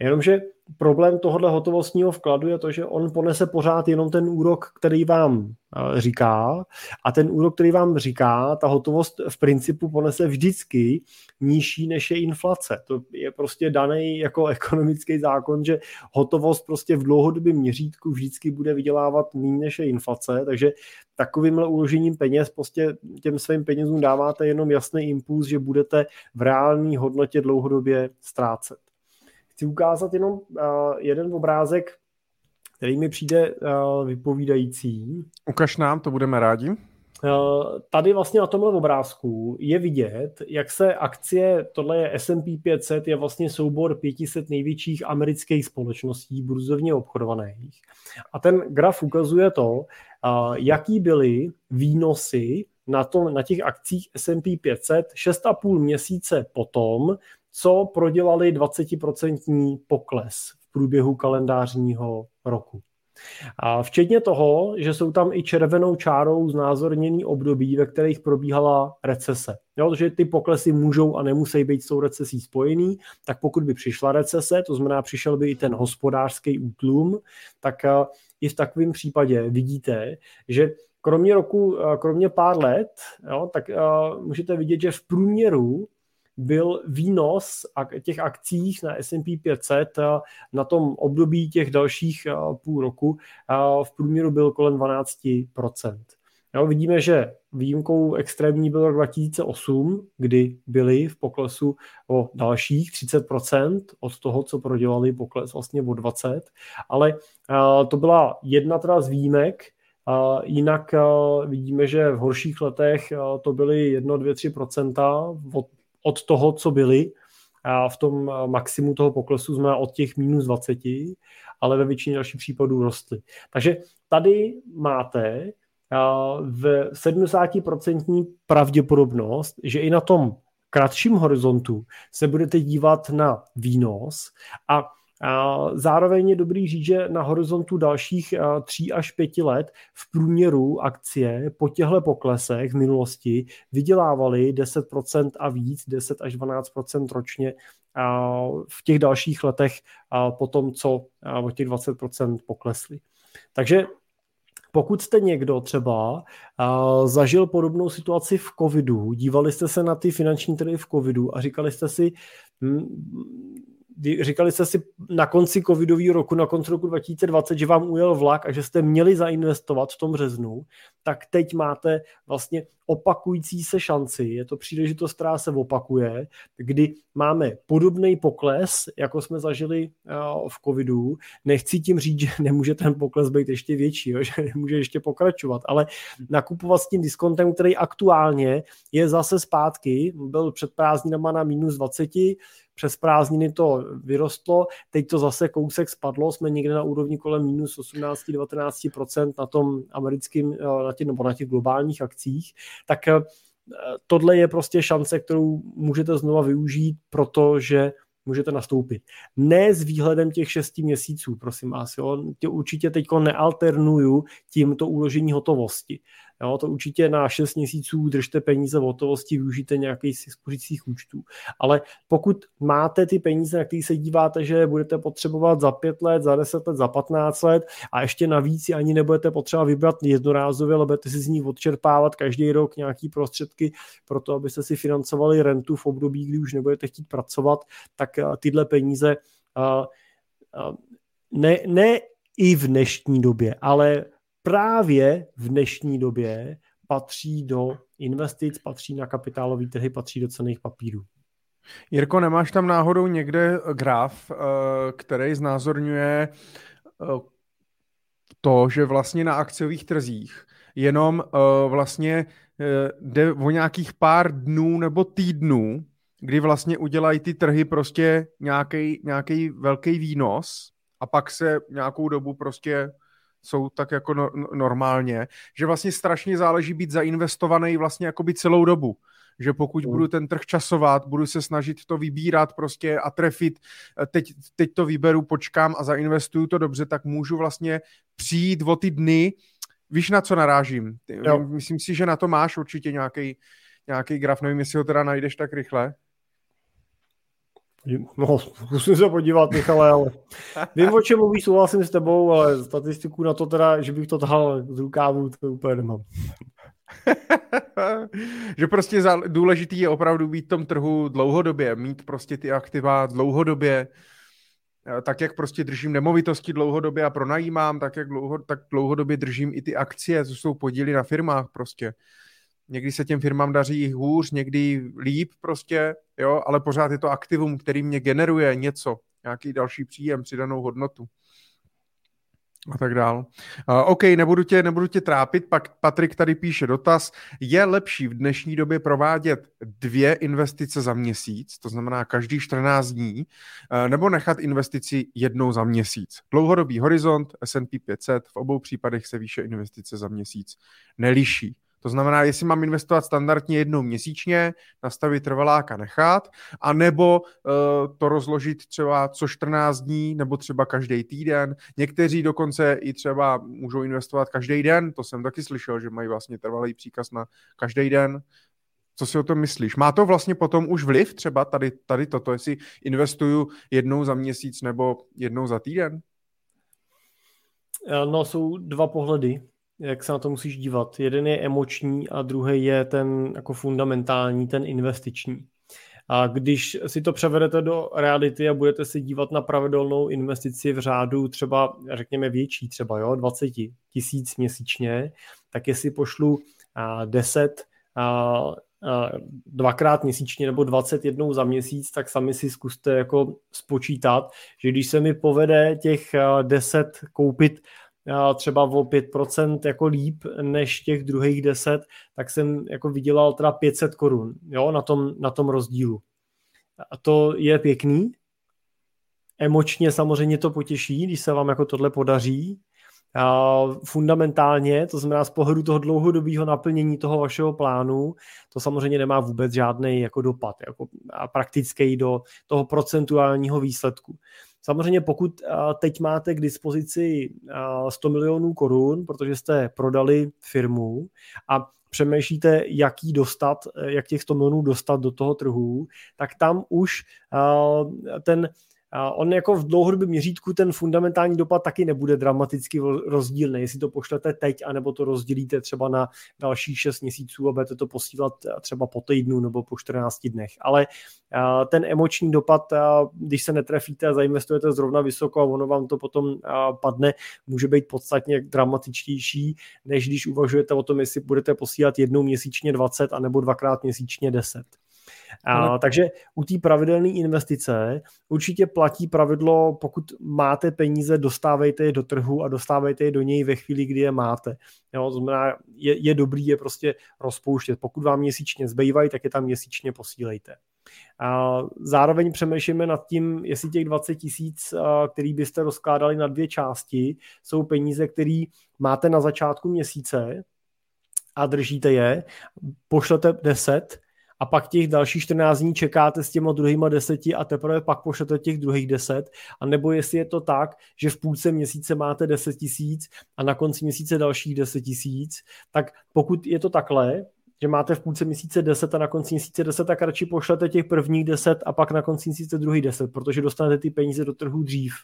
Jenomže problém tohohle hotovostního vkladu je to, že on ponese pořád jenom ten úrok, který vám eh, říká a ten úrok, který vám říká, ta hotovost v principu ponese vždycky nižší než je inflace. To je prostě daný jako ekonomický zákon, že hotovost prostě v dlouhodobém měřítku vždycky bude vydělávat méně než je inflace, takže takovýmhle uložením peněz prostě těm svým penězům dáváte jenom jasný impuls, že budete v reálné hodnotě dlouhodobě ztrácet. Chci ukázat jenom uh, jeden obrázek, který mi přijde uh, vypovídající. Ukaž nám, to budeme rádi. Uh, tady vlastně na tomhle obrázku je vidět, jak se akcie, tohle je S&P 500, je vlastně soubor 500 největších amerických společností burzovně obchodovaných. A ten graf ukazuje to, jaký byly výnosy na, tom, na těch akcích S&P 500 6,5 měsíce potom, co prodělali 20% pokles v průběhu kalendářního roku. A včetně toho, že jsou tam i červenou čárou znázorněný období, ve kterých probíhala recese. Jo, že ty poklesy můžou a nemusí být s tou recesí spojený, tak pokud by přišla recese, to znamená přišel by i ten hospodářský útlum, tak eh, i v takovém případě vidíte, že kromě roku, eh, kromě pár let, jo, tak uh, můžete vidět, že v průměru byl výnos těch akcích na S&P 500 na tom období těch dalších půl roku v průměru byl kolem 12%. Jo, vidíme, že výjimkou extrémní byl rok 2008, kdy byli v poklesu o dalších 30% od toho, co prodělali pokles vlastně o 20%, ale to byla jedna teda z výjimek, jinak vidíme, že v horších letech to byly 1, 2, 3% od od toho, co byli a v tom maximu toho poklesu jsme od těch minus 20, ale ve většině dalších případů rostly. Takže tady máte v 70% pravděpodobnost, že i na tom kratším horizontu se budete dívat na výnos a zároveň je dobrý říct, že na horizontu dalších 3 až 5 let v průměru akcie po těchto poklesech v minulosti vydělávaly 10% a víc, 10 až 12% ročně v těch dalších letech po tom, co o těch 20% poklesly. Takže pokud jste někdo třeba zažil podobnou situaci v covidu, dívali jste se na ty finanční trhy v covidu a říkali jste si, hm, říkali jste si na konci covidového roku, na konci roku 2020, že vám ujel vlak a že jste měli zainvestovat v tom březnu, tak teď máte vlastně opakující se šanci. Je to příležitost, která se opakuje, kdy máme podobný pokles, jako jsme zažili v covidu. Nechci tím říct, že nemůže ten pokles být ještě větší, jo? že nemůže ještě pokračovat, ale nakupovat s tím diskontem, který aktuálně je zase zpátky, byl před prázdninama na minus 20, přes prázdniny to vyrostlo, teď to zase kousek spadlo, jsme někde na úrovni kolem minus 18-19% na tom americkém, eh, na těch, nebo na těch globálních akcích, tak eh, tohle je prostě šance, kterou můžete znova využít, protože můžete nastoupit. Ne s výhledem těch šesti měsíců, prosím vás. Jo. Tě určitě teď nealternuju tímto uložení hotovosti. Jo, to určitě na 6 měsíců držte peníze v hotovosti, využijte nějaký z spořících účtů. Ale pokud máte ty peníze, na které se díváte, že budete potřebovat za 5 let, za 10 let, za 15 let a ještě navíc ani nebudete potřeba vybrat jednorázově, ale budete si z nich odčerpávat každý rok nějaký prostředky pro to, abyste si financovali rentu v období, kdy už nebudete chtít pracovat, tak eh, tyhle peníze uh, uh, ne, ne i v dnešní době, ale právě v dnešní době patří do investic, patří na kapitálové trhy, patří do cených papírů. Jirko, nemáš tam náhodou někde graf, eh, který znázorňuje eh, to, že vlastně na akciových trzích jenom eh, vlastně jde o nějakých pár dnů nebo týdnů, kdy vlastně udělají ty trhy prostě nějaký velký výnos a pak se nějakou dobu prostě jsou tak jako no, no, normálně, že vlastně strašně záleží být zainvestovaný vlastně jako by celou dobu. Že pokud mm. budu ten trh časovat, budu se snažit to vybírat prostě a trefit, eh, teď, teď to vyberu, počkám a zainvestuju to dobře, tak můžu vlastně přijít o ty dny, víš na co narážím. Jo. Myslím si, že na to máš určitě nějaký nějaký graf, nevím, jestli ho teda najdeš tak rychle. No, musím se podívat, Michale, ale vím, o čem mluvíš, souhlasím s tebou, ale statistiku na to teda, že bych to tahal z rukávu, to úplně nemám. že prostě důležitý je opravdu být v tom trhu dlouhodobě, mít prostě ty aktiva dlouhodobě, tak jak prostě držím nemovitosti dlouhodobě a pronajímám, tak jak dlouho, tak dlouhodobě držím i ty akcie, co jsou podíly na firmách prostě. Někdy se těm firmám daří hůř, někdy líp prostě, jo, ale pořád je to aktivum, který mě generuje něco, nějaký další příjem, přidanou hodnotu a tak dál. Uh, OK, nebudu tě, nebudu tě trápit, pak Patrik tady píše dotaz. Je lepší v dnešní době provádět dvě investice za měsíc, to znamená každý 14 dní, uh, nebo nechat investici jednou za měsíc? Dlouhodobý horizont S&P 500, v obou případech se výše investice za měsíc neliší. To znamená, jestli mám investovat standardně jednou měsíčně, nastavit trvaláka nechat, anebo uh, to rozložit třeba co 14 dní, nebo třeba každý týden. Někteří dokonce i třeba můžou investovat každý den, to jsem taky slyšel, že mají vlastně trvalý příkaz na každý den. Co si o tom myslíš? Má to vlastně potom už vliv třeba tady, tady toto, jestli investuju jednou za měsíc nebo jednou za týden? No, jsou dva pohledy jak se na to musíš dívat. Jeden je emoční a druhý je ten jako fundamentální, ten investiční. A když si to převedete do reality a budete se dívat na pravidelnou investici v řádu třeba, řekněme větší, třeba jo, 20 tisíc měsíčně, tak jestli pošlu 10 dvakrát měsíčně nebo 21 za měsíc, tak sami si zkuste jako spočítat, že když se mi povede těch 10 koupit třeba o 5% jako líp než těch druhých 10, tak jsem jako vydělal teda 500 korun jo, na, tom, na tom rozdílu. A to je pěkný. Emočně samozřejmě to potěší, když se vám jako tohle podaří. A fundamentálně, to znamená z pohledu toho dlouhodobého naplnění toho vašeho plánu, to samozřejmě nemá vůbec žádný jako dopad jako praktický do toho procentuálního výsledku. Samozřejmě pokud teď máte k dispozici 100 milionů korun, protože jste prodali firmu a přemýšlíte, jak jí dostat, jak těch 100 milionů dostat do toho trhu, tak tam už ten On jako v dlouhodobém měřítku ten fundamentální dopad taky nebude dramaticky rozdílný, jestli to pošlete teď, anebo to rozdělíte třeba na další 6 měsíců a budete to posílat třeba po týdnu nebo po 14 dnech. Ale ten emoční dopad, když se netrefíte a zainvestujete zrovna vysoko a ono vám to potom padne, může být podstatně dramatičtější, než když uvažujete o tom, jestli budete posílat jednou měsíčně 20 anebo dvakrát měsíčně 10. A, takže u té pravidelné investice určitě platí pravidlo, pokud máte peníze, dostávejte je do trhu a dostávejte je do něj ve chvíli, kdy je máte. Jo, to znamená, je, je dobrý je prostě rozpouštět. Pokud vám měsíčně zbývají, tak je tam měsíčně posílejte. A zároveň přemýšlíme nad tím, jestli těch 20 tisíc, který byste rozkládali na dvě části, jsou peníze, které máte na začátku měsíce a držíte je, pošlete 10 a pak těch dalších 14 dní čekáte s těma druhýma deseti a teprve pak pošlete těch druhých deset, a nebo jestli je to tak, že v půlce měsíce máte 10 tisíc a na konci měsíce dalších 10 tisíc, tak pokud je to takhle, že máte v půlce měsíce 10 a na konci měsíce 10, tak radši pošlete těch prvních 10 a pak na konci měsíce druhý 10, protože dostanete ty peníze do trhu dřív.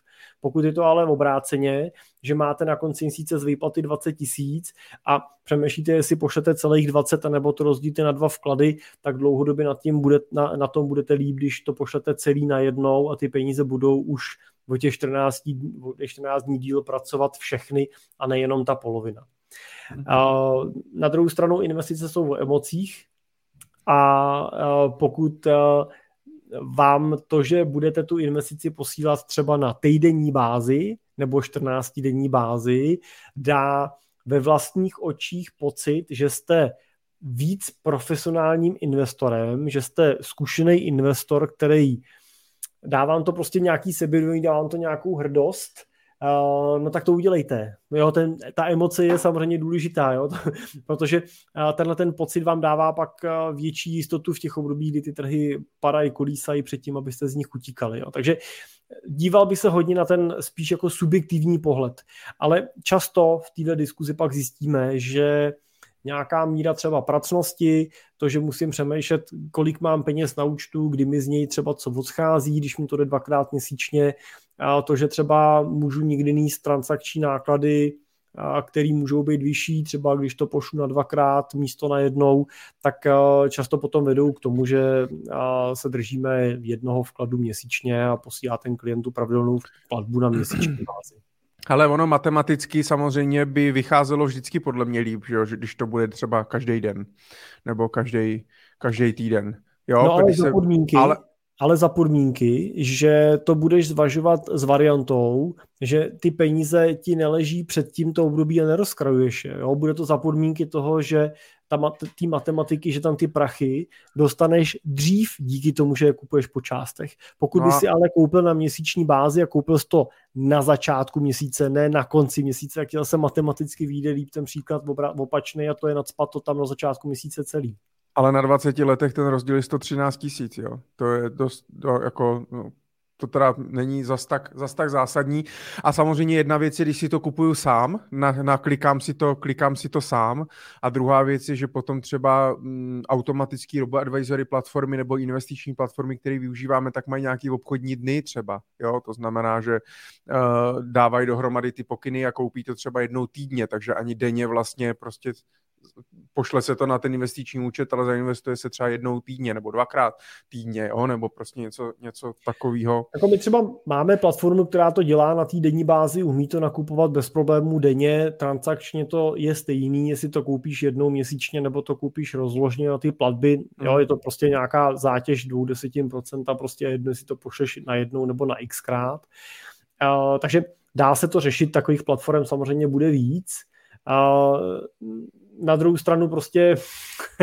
Pokud je to ale obráceně, že máte na konci měsíce z výplaty 20 tisíc a přemýšlíte, jestli pošlete celých 20 nebo to rozdílíte na dva vklady, tak dlouhodobě nad tím bude, na, na tom budete líp, když to pošlete celý na jednou a ty peníze budou už o těch 14, o těch 14 dní díl pracovat všechny a nejenom ta polovina. Na druhou stranu investice jsou o emocích a pokud vám to, že budete tu investici posílat třeba na týdenní bázi nebo 14-denní bázi, dá ve vlastních očích pocit, že jste víc profesionálním investorem, že jste zkušený investor, který dává vám to prostě nějaký sebevědomí, dává vám to nějakou hrdost no tak to udělejte. Jo, ten, ta emoce je samozřejmě důležitá, jo, protože uh, tenhle ten pocit vám dává pak uh, větší jistotu v těch obdobích, kdy ty trhy padají, kolísají předtím, abyste z nich utíkali. Jo. Takže díval by se hodně na ten spíš jako subjektivní pohled. Ale často v této diskuzi pak zjistíme, že nějaká míra třeba pracnosti, to, že musím přemýšlet, kolik mám peněz na účtu, kdy mi z něj třeba co odchází, když mu to jde dvakrát měsíčně, to, že třeba můžu nikdy níst transakční náklady, který můžou být vyšší, třeba když to pošlu na dvakrát místo na jednou, tak často potom vedou k tomu, že se držíme jednoho vkladu měsíčně a posílá ten klientu pravidelnou platbu na měsíční bázi. Ale ono matematicky samozřejmě by vycházelo vždycky podle mě líp, že, když to bude třeba každý den nebo každý, každý týden. Jo, no ale se... podmínky, ale, ale za podmínky, že to budeš zvažovat s variantou, že ty peníze ti neleží před tímto období a nerozkrajuješ je. Jo? Bude to za podmínky toho, že ta, ty matematiky, že tam ty prachy dostaneš dřív díky tomu, že je kupuješ po částech. Pokud no. by si ale koupil na měsíční bázi a koupil jsi to na začátku měsíce, ne na konci měsíce, tak ti zase matematicky vyjde líp ten příklad opačný a to je nadspat to tam na začátku měsíce celý. Ale na 20 letech ten rozdíl je 113 tisíc, jo. To je dost, to jako, no, to teda není zas tak, zas tak zásadní. A samozřejmě jedna věc je, když si to kupuju sám, na, na klikám, si to, klikám si to sám. A druhá věc je, že potom třeba mm, automatický robo-advisory platformy nebo investiční platformy, které využíváme, tak mají nějaký obchodní dny třeba. Jo? To znamená, že uh, dávají dohromady ty pokyny a koupí to třeba jednou týdně, takže ani denně vlastně prostě pošle se to na ten investiční účet, ale zainvestuje se třeba jednou týdně nebo dvakrát týdně, jo? nebo prostě něco, něco takového. Jako my třeba máme platformu, která to dělá na té denní bázi, umí to nakupovat bez problémů denně, transakčně to je stejný, jestli to koupíš jednou měsíčně nebo to koupíš rozložně na ty platby, mm. jo, je to prostě nějaká zátěž 20%, prostě jedno, jestli to pošleš na jednou nebo na xkrát. Uh, takže dá se to řešit, takových platform samozřejmě bude víc. Uh, na druhou stranu prostě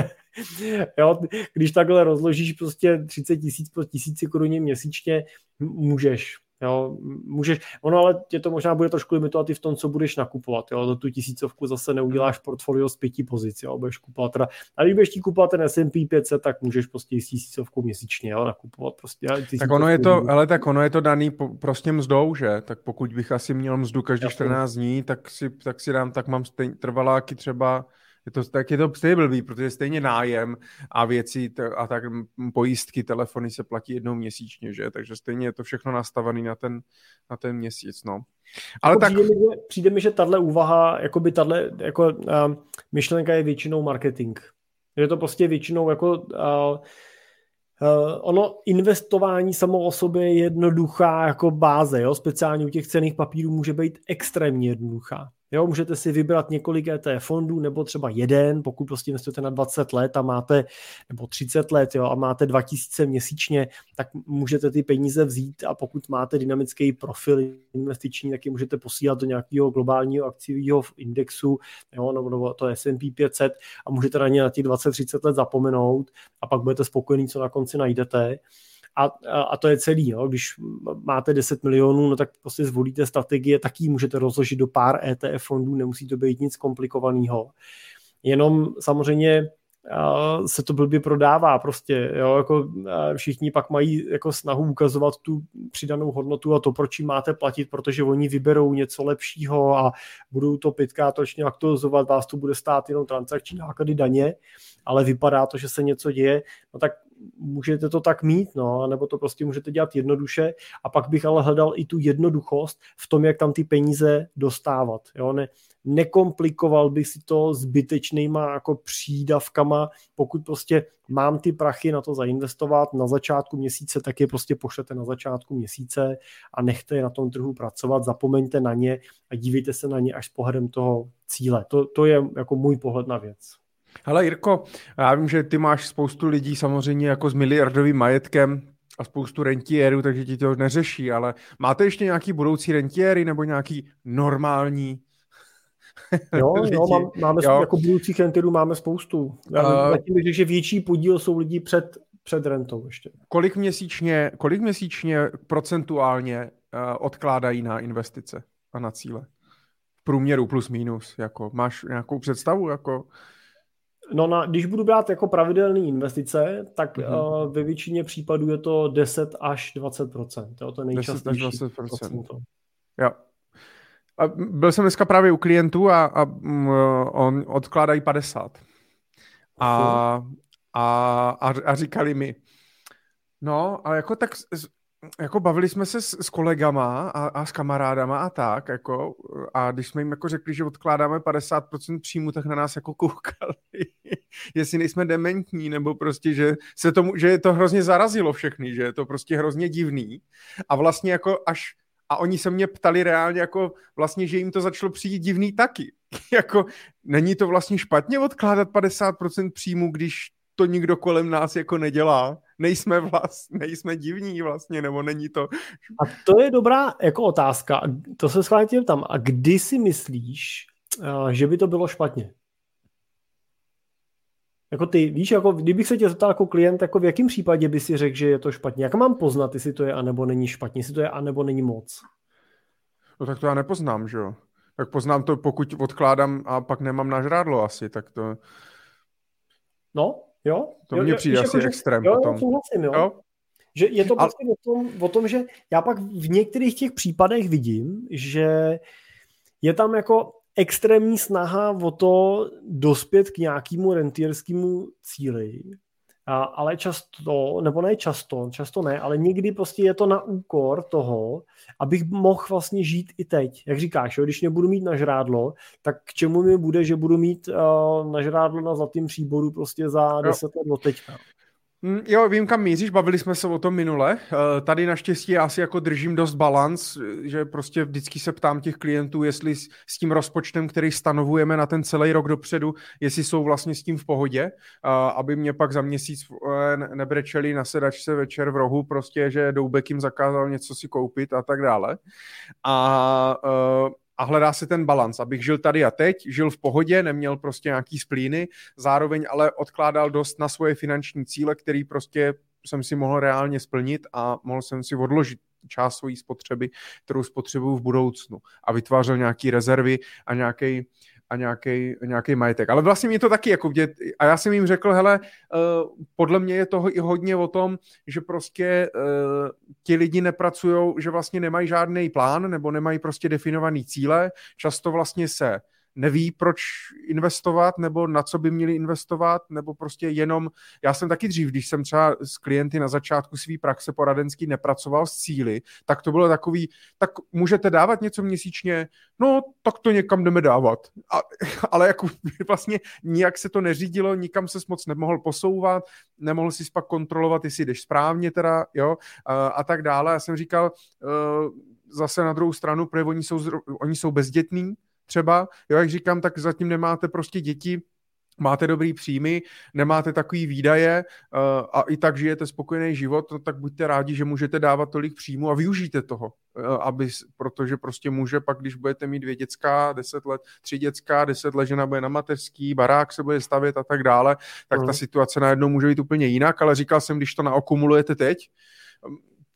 jo, když takhle rozložíš prostě 30 tisíc po tisíci koruně měsíčně, můžeš. Jo, můžeš, ono ale tě to možná bude trošku limitovat i v tom, co budeš nakupovat. Jo, do tu tisícovku zase neuděláš portfolio z pěti pozic, jo, budeš kupovat teda, a když budeš ti kupovat ten S&P 500, tak můžeš prostě s tisícovkou měsíčně, jo, nakupovat prostě. Tak ono je to, ale tak ono je to daný po, prostě mzdou, že? Tak pokud bych asi měl mzdu každý 14 dní, tak si, tak si dám, tak mám stejn, trvaláky třeba je to, tak je to stejně blbý, protože stejně nájem a věci a tak pojistky, telefony se platí jednou měsíčně, že? Takže stejně je to všechno nastavené na ten, na ten měsíc, no. Ale jako tak... Přijde mi, přijde mi, že tahle úvaha, by tahle, jako uh, myšlenka je většinou marketing. Je to prostě většinou jako uh, Uh, ono investování samo o sobě je jednoduchá jako báze, jo? speciálně u těch cených papírů může být extrémně jednoduchá. Jo, můžete si vybrat několik ETF fondů nebo třeba jeden, pokud prostě investujete na 20 let a máte, nebo 30 let jo, a máte 2000 měsíčně, tak můžete ty peníze vzít a pokud máte dynamický profil investiční, tak je můžete posílat do nějakého globálního akciového indexu jo, nebo, nebo to S&P 500 a můžete na ně na těch 20-30 let zapomenout a pak budete spokojení, co na konci najdete. A, a, to je celý. Jo. Když máte 10 milionů, no tak prostě zvolíte strategie, tak ji můžete rozložit do pár ETF fondů, nemusí to být nic komplikovaného. Jenom samozřejmě se to blbě prodává prostě, jo, jako všichni pak mají jako snahu ukazovat tu přidanou hodnotu a to, proč jim máte platit, protože oni vyberou něco lepšího a budou to točně aktualizovat, vás to bude stát jenom transakční náklady daně, ale vypadá to, že se něco děje, no tak můžete to tak mít, no, nebo to prostě můžete dělat jednoduše a pak bych ale hledal i tu jednoduchost v tom, jak tam ty peníze dostávat, jo, ne, nekomplikoval bych si to zbytečnýma jako přídavkama, pokud prostě mám ty prachy na to zainvestovat na začátku měsíce, tak je prostě pošlete na začátku měsíce a nechte je na tom trhu pracovat, zapomeňte na ně a dívejte se na ně až s pohledem toho cíle. To, to je jako můj pohled na věc. Hele Jirko, já vím, že ty máš spoustu lidí samozřejmě jako s miliardovým majetkem a spoustu rentiérů, takže ti to neřeší, ale máte ještě nějaký budoucí rentiéry nebo nějaký normální Jo, jo mám, máme jo. jako budoucích rentierů máme spoustu. Já uh, zatím bych že větší podíl jsou lidi před, před rentou ještě. Kolik měsíčně, kolik měsíčně procentuálně uh, odkládají na investice a na cíle? V průměru plus minus, jako máš nějakou představu? Jako... No, na, když budu brát jako pravidelné investice, tak mm-hmm. uh, ve většině případů je to 10 až 20 jo, to je nejčastější 10 až 20 Jo. A byl jsem dneska právě u klientů a, a um, on odkládají 50. A, a, a, a říkali mi, no, ale jako tak jako bavili jsme se s, s kolegama a, a s kamarádama a tak, jako, a když jsme jim jako řekli, že odkládáme 50% příjmu, tak na nás jako koukali, jestli nejsme dementní, nebo prostě, že se tomu, že je to hrozně zarazilo všechny, že je to prostě hrozně divný a vlastně jako až a oni se mě ptali reálně jako vlastně, že jim to začalo přijít divný taky. jako není to vlastně špatně odkládat 50% příjmu, když to nikdo kolem nás jako nedělá. Nejsme vlast, nejsme divní vlastně, nebo není to... A to je dobrá jako otázka. To se schválně tam. A kdy si myslíš, eh, že by to bylo špatně? Jako ty, víš, jako kdybych se tě zeptal jako klient, jako v jakém případě by si řekl, že je to špatně? Jak mám poznat, jestli to je anebo není špatně, jestli to je anebo není moc? No tak to já nepoznám, že jo. Tak poznám to, pokud odkládám a pak nemám na žrádlo asi, tak to... No, jo. To mně přijde víš, asi jako, extrém jo, potom. Souhlasím, jo. jo. Že je to prostě a... o, tom, o tom, že já pak v některých těch případech vidím, že je tam jako extrémní snaha o to dospět k nějakému rentierskému cíli, a, ale často, nebo ne často, často ne, ale někdy prostě je to na úkor toho, abych mohl vlastně žít i teď. Jak říkáš, jo, když nebudu mít na žrádlo, tak k čemu mi bude, že budu mít uh, na žrádlo na zlatým příboru prostě za 10 let od teďka. Mm, jo, vím, kam míříš, bavili jsme se o tom minule. Eh, tady naštěstí já si jako držím dost balans, že prostě vždycky se ptám těch klientů, jestli s tím rozpočtem, který stanovujeme na ten celý rok dopředu, jestli jsou vlastně s tím v pohodě, eh, aby mě pak za měsíc eh, nebrečeli na sedačce večer v rohu, prostě, že Doubek jim zakázal něco si koupit a tak dále. A a hledá se ten balans, abych žil tady a teď, žil v pohodě, neměl prostě nějaký splíny, zároveň ale odkládal dost na svoje finanční cíle, který prostě jsem si mohl reálně splnit a mohl jsem si odložit část svojí spotřeby, kterou spotřebuju v budoucnu. A vytvářel nějaký rezervy a nějaký a nějaký majetek. Ale vlastně mě to taky jako vidět, a já jsem jim řekl, hele, uh, podle mě je toho i hodně o tom, že prostě uh, ti lidi nepracují, že vlastně nemají žádný plán nebo nemají prostě definovaný cíle, často vlastně se neví, proč investovat, nebo na co by měli investovat, nebo prostě jenom, já jsem taky dřív, když jsem třeba s klienty na začátku své praxe poradenský nepracoval s cíly, tak to bylo takový, tak můžete dávat něco měsíčně, no, tak to někam jdeme dávat. A, ale jako vlastně nijak se to neřídilo, nikam se moc nemohl posouvat, nemohl si pak kontrolovat, jestli jdeš správně teda, jo, a, a tak dále. Já jsem říkal, uh, zase na druhou stranu, protože oni jsou, oni jsou bezdětní, třeba, jo, jak říkám, tak zatím nemáte prostě děti, máte dobrý příjmy, nemáte takový výdaje uh, a i tak žijete spokojený život, no, tak buďte rádi, že můžete dávat tolik příjmu a využijte toho, uh, aby, protože prostě může pak, když budete mít dvě dětská, deset let, tři dětská, deset let žena bude na mateřský, barák se bude stavět a tak dále, tak ta situace najednou může být úplně jinak, ale říkal jsem, když to naokumulujete teď,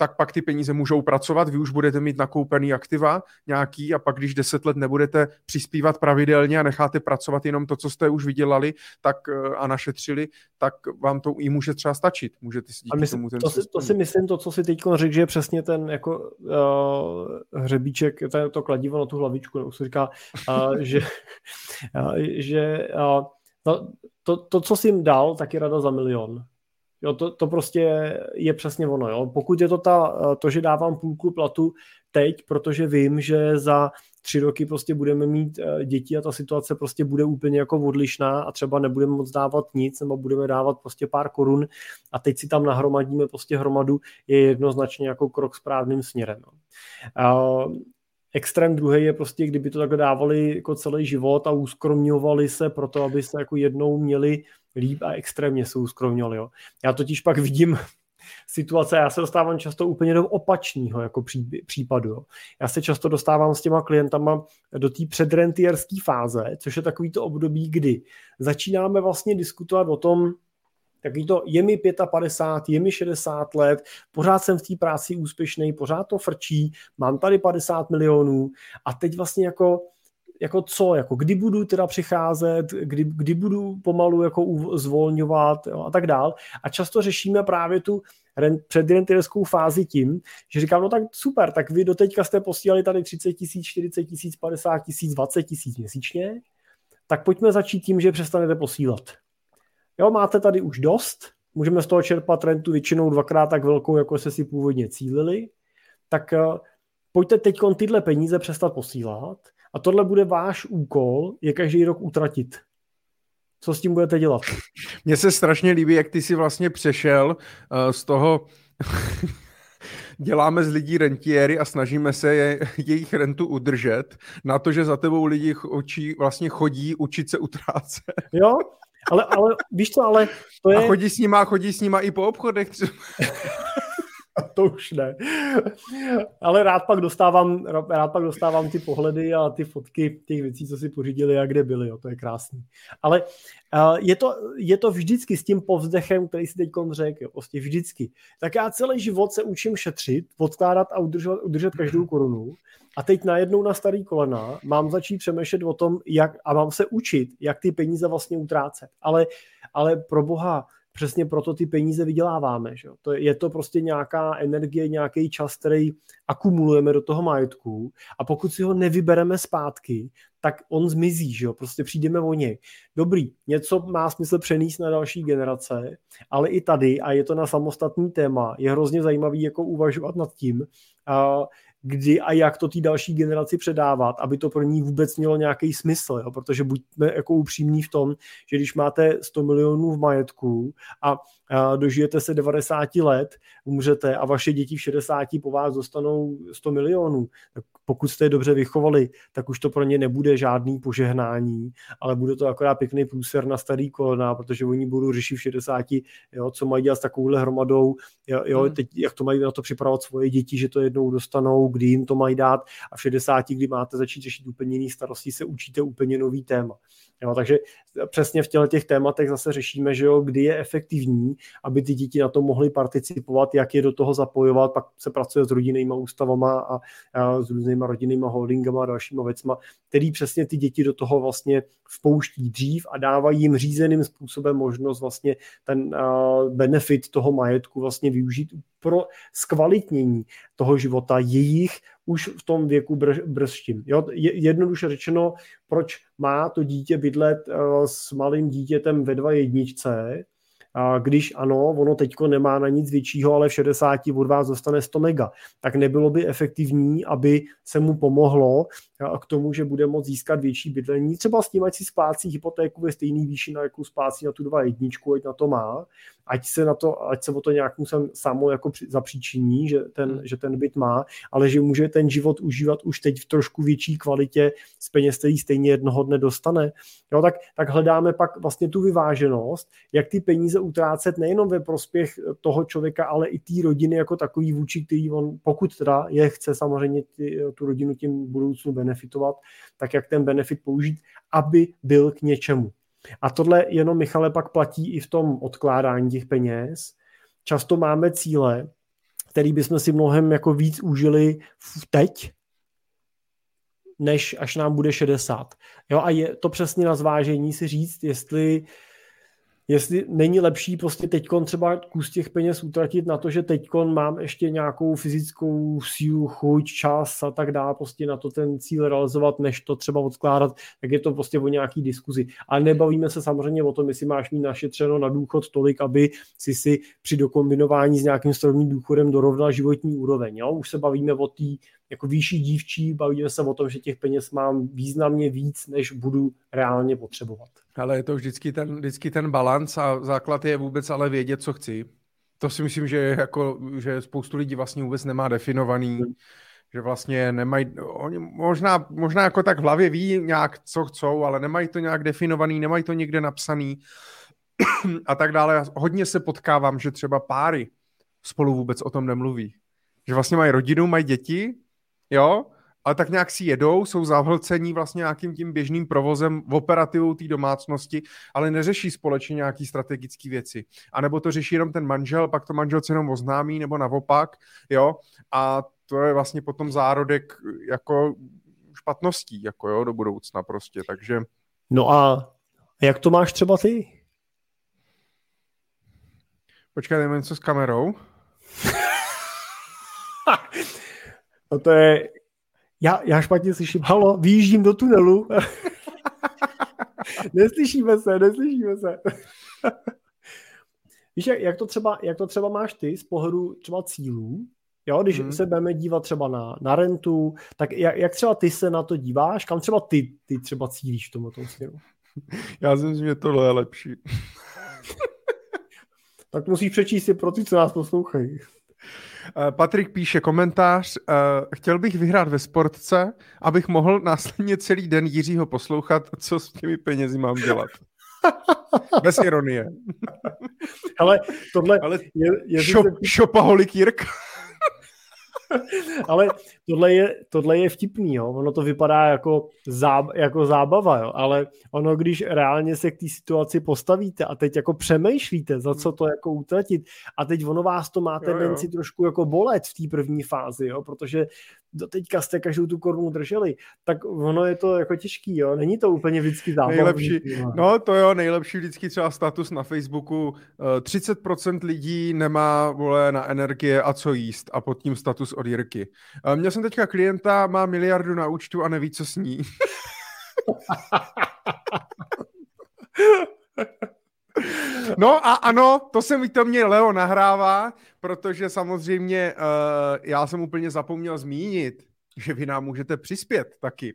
tak pak ty peníze můžou pracovat, vy už budete mít nakoupený aktiva nějaký a pak když deset let nebudete přispívat pravidelně a necháte pracovat jenom to, co jste už vydělali tak eh, a našetřili, tak vám to i může třeba stačit. Můžete si díky myslím, tomu ten to, si, to si myslím, to, co si teď řekl, že je přesně ten jako uh, hřebíček, to, to kladivo na tu hlavičku, nebo se říká, uh, že, uh, že uh, no, to, to, co jsi jim dal, tak je rada za milion. Jo, to, to prostě je přesně ono. Jo. Pokud je to ta, to, že dávám půlku platu teď, protože vím, že za tři roky prostě budeme mít eh, děti a ta situace prostě bude úplně jako odlišná a třeba nebudeme moc dávat nic nebo budeme dávat prostě pár korun a teď si tam nahromadíme prostě hromadu, je jednoznačně jako krok správným směrem. No. Extrém druhý je prostě, kdyby to takhle dávali jako celý život a uskromňovali se pro to, aby se jako jednou měli líp a extrémně se uskromňovali. Jo. Já totiž pak vidím situace, já se dostávám často úplně do opačného jako pří, případu. Jo. Já se často dostávám s těma klientama do té předrentierské fáze, což je takový to období, kdy začínáme vlastně diskutovat o tom, Takový to, je mi 55, je mi 60 let, pořád jsem v té práci úspěšný, pořád to frčí, mám tady 50 milionů a teď vlastně jako jako co, jako kdy budu teda přicházet, kdy, kdy budu pomalu jako zvolňovat jo, a tak dál. A často řešíme právě tu předrentierskou fázi tím, že říkám, no tak super, tak vy doteďka jste posílali tady 30 tisíc, 40 tisíc, 50 tisíc, 20 tisíc měsíčně, tak pojďme začít tím, že přestanete posílat. Jo, máte tady už dost, můžeme z toho čerpat rentu většinou dvakrát tak velkou, jako se si původně cílili, tak uh, pojďte teď tyhle peníze přestat posílat a tohle bude váš úkol, je každý rok utratit. Co s tím budete dělat? Mně se strašně líbí, jak ty si vlastně přešel uh, z toho děláme z lidí rentiéry a snažíme se je, jejich rentu udržet na to, že za tebou lidi očí, vlastně chodí učit se utrácet. Jo, ale, ale víš co, ale to je... A chodí s nima, chodí s nima i po obchodech třeba. To už ne. Ale rád pak dostávám, rád pak dostávám ty pohledy a ty fotky těch věcí, co si pořídili a kde byli, jo, to je krásný. Ale uh, je, to, je to vždycky s tím povzdechem, který si teď řekl, jo, prostě vždycky. Tak já celý život se učím šetřit, odkládat a udržet, udržet každou korunu a teď najednou na starý kolena mám začít přemýšlet o tom, jak, a mám se učit, jak ty peníze vlastně utrácet. Ale, ale pro boha, přesně proto ty peníze vyděláváme. Že? To je, je to prostě nějaká energie, nějaký čas, který akumulujeme do toho majetku a pokud si ho nevybereme zpátky, tak on zmizí, že prostě přijdeme o něj. Dobrý, něco má smysl přenést na další generace, ale i tady, a je to na samostatný téma, je hrozně zajímavý jako uvažovat nad tím, kdy a jak to té další generaci předávat, aby to pro ní vůbec mělo nějaký smysl, jo? protože buďme jako upřímní v tom, že když máte 100 milionů v majetku a, a dožijete se 90 let, umřete a vaše děti v 60 po vás dostanou 100 milionů, tak pokud jste je dobře vychovali, tak už to pro ně nebude žádný požehnání, ale bude to akorát pěkný průser na starý kolena, protože oni budou řešit v 60, jo, co mají dělat s takovouhle hromadou, jo, jo hmm. teď, jak to mají na to připravovat svoje děti, že to jednou dostanou, kdy jim to mají dát a v 60, kdy máte začít řešit úplně jiný starosti, se učíte úplně nový téma. Jo, takže přesně v těchto těch tématech zase řešíme, že jo, kdy je efektivní, aby ty děti na to mohly participovat, jak je do toho zapojovat, pak se pracuje s rodinnými ústavama a, a s různýma rodinnými holdingama a dalšíma věcma, který přesně ty děti do toho vlastně vpouští dřív a dávají jim řízeným způsobem možnost vlastně ten uh, benefit toho majetku vlastně využít pro zkvalitnění toho života jejich už v tom věku brzštím. Jo? Jednoduše řečeno, proč má to dítě bydlet uh, s malým dítětem ve dva jedničce, když ano, ono teďko nemá na nic většího, ale v 60 od vás dostane 100 mega, tak nebylo by efektivní, aby se mu pomohlo k tomu, že bude moct získat větší bydlení. Třeba s tím, ať si splácí hypotéku ve stejný výši, na jakou splácí na tu dva jedničku, ať na to má, ať se, na to, ať se o to nějak musím samo jako zapříčiní, že ten, hmm. že ten byt má, ale že může ten život užívat už teď v trošku větší kvalitě z peněz, který stejně jednoho dne dostane. Jo, tak, tak hledáme pak vlastně tu vyváženost, jak ty peníze utrácet nejenom ve prospěch toho člověka, ale i té rodiny jako takový vůči, který on, pokud teda je chce samozřejmě ty, tu rodinu tím budoucnu benefitovat, tak jak ten benefit použít, aby byl k něčemu. A tohle jenom, Michale, pak platí i v tom odkládání těch peněz. Často máme cíle, který bychom si mnohem jako víc užili teď, než až nám bude 60. Jo, a je to přesně na zvážení si říct, jestli jestli není lepší prostě teďkon třeba kus těch peněz utratit na to, že teďkon mám ještě nějakou fyzickou sílu, chuť, čas a tak dále, prostě na to ten cíl realizovat, než to třeba odkládat, tak je to prostě o nějaký diskuzi. Ale nebavíme se samozřejmě o tom, jestli máš mít našetřeno na důchod tolik, aby si si při dokombinování s nějakým strojním důchodem dorovnal životní úroveň. Jo? Už se bavíme o té jako výšší dívčí, bavíme se o tom, že těch peněz mám významně víc, než budu reálně potřebovat. Ale je to vždycky ten, vždycky ten balans a základ je vůbec ale vědět, co chci. To si myslím, že, jako, že spoustu lidí vlastně vůbec nemá definovaný, hmm. že vlastně nemají, oni možná, možná jako tak v hlavě ví nějak, co chcou, ale nemají to nějak definovaný, nemají to někde napsaný a tak dále. Hodně se potkávám, že třeba páry spolu vůbec o tom nemluví. Že vlastně mají rodinu, mají děti, jo, ale tak nějak si jedou, jsou zavhlcení vlastně nějakým tím běžným provozem v operativu té domácnosti, ale neřeší společně nějaký strategické věci. A nebo to řeší jenom ten manžel, pak to manželce jenom oznámí, nebo naopak, jo, a to je vlastně potom zárodek jako špatností, jako jo, do budoucna prostě, takže... No a jak to máš třeba ty? Počkej, jdeme něco s kamerou. no to je já, já špatně slyším, halo, vyjíždím do tunelu. neslyšíme se, neslyšíme se. Víš, jak, jak, to třeba, jak to třeba máš ty z pohledu třeba cílů? Jo, když hmm. se budeme dívat třeba na, na rentu, tak jak, jak třeba ty se na to díváš? Kam třeba ty, ty třeba cílíš v tomto směru? Já si myslím, že tohle je lepší. tak musíš přečíst si pro ty, co nás poslouchají. Eh, Patrik píše komentář. Eh, chtěl bych vyhrát ve sportce, abych mohl následně celý den Jiřího poslouchat, co s těmi penězi mám dělat. Bez ironie. Ale tohle Ale je... je šop, šopaholik Jirka. ale tohle je, tohle je vtipný, jo. ono to vypadá jako, záb, jako zábava, jo. ale ono, když reálně se k té situaci postavíte a teď jako přemýšlíte, za co to jako utratit a teď ono vás to má tendenci trošku jako bolet v té první fázi, jo, protože do teďka jste každou tu korunu drželi, tak ono je to jako těžký, jo, není to úplně vždycky zábavný. Nejlepší, no to jo, nejlepší vždycky třeba status na Facebooku, 30% eh, lidí nemá, vole, na energie a co jíst a pod tím status od Jirky. Eh, měl jsem teďka klienta, má miliardu na účtu a neví, co s ní. No a ano, to se mi to mě Leo nahrává, protože samozřejmě uh, já jsem úplně zapomněl zmínit, že vy nám můžete přispět taky.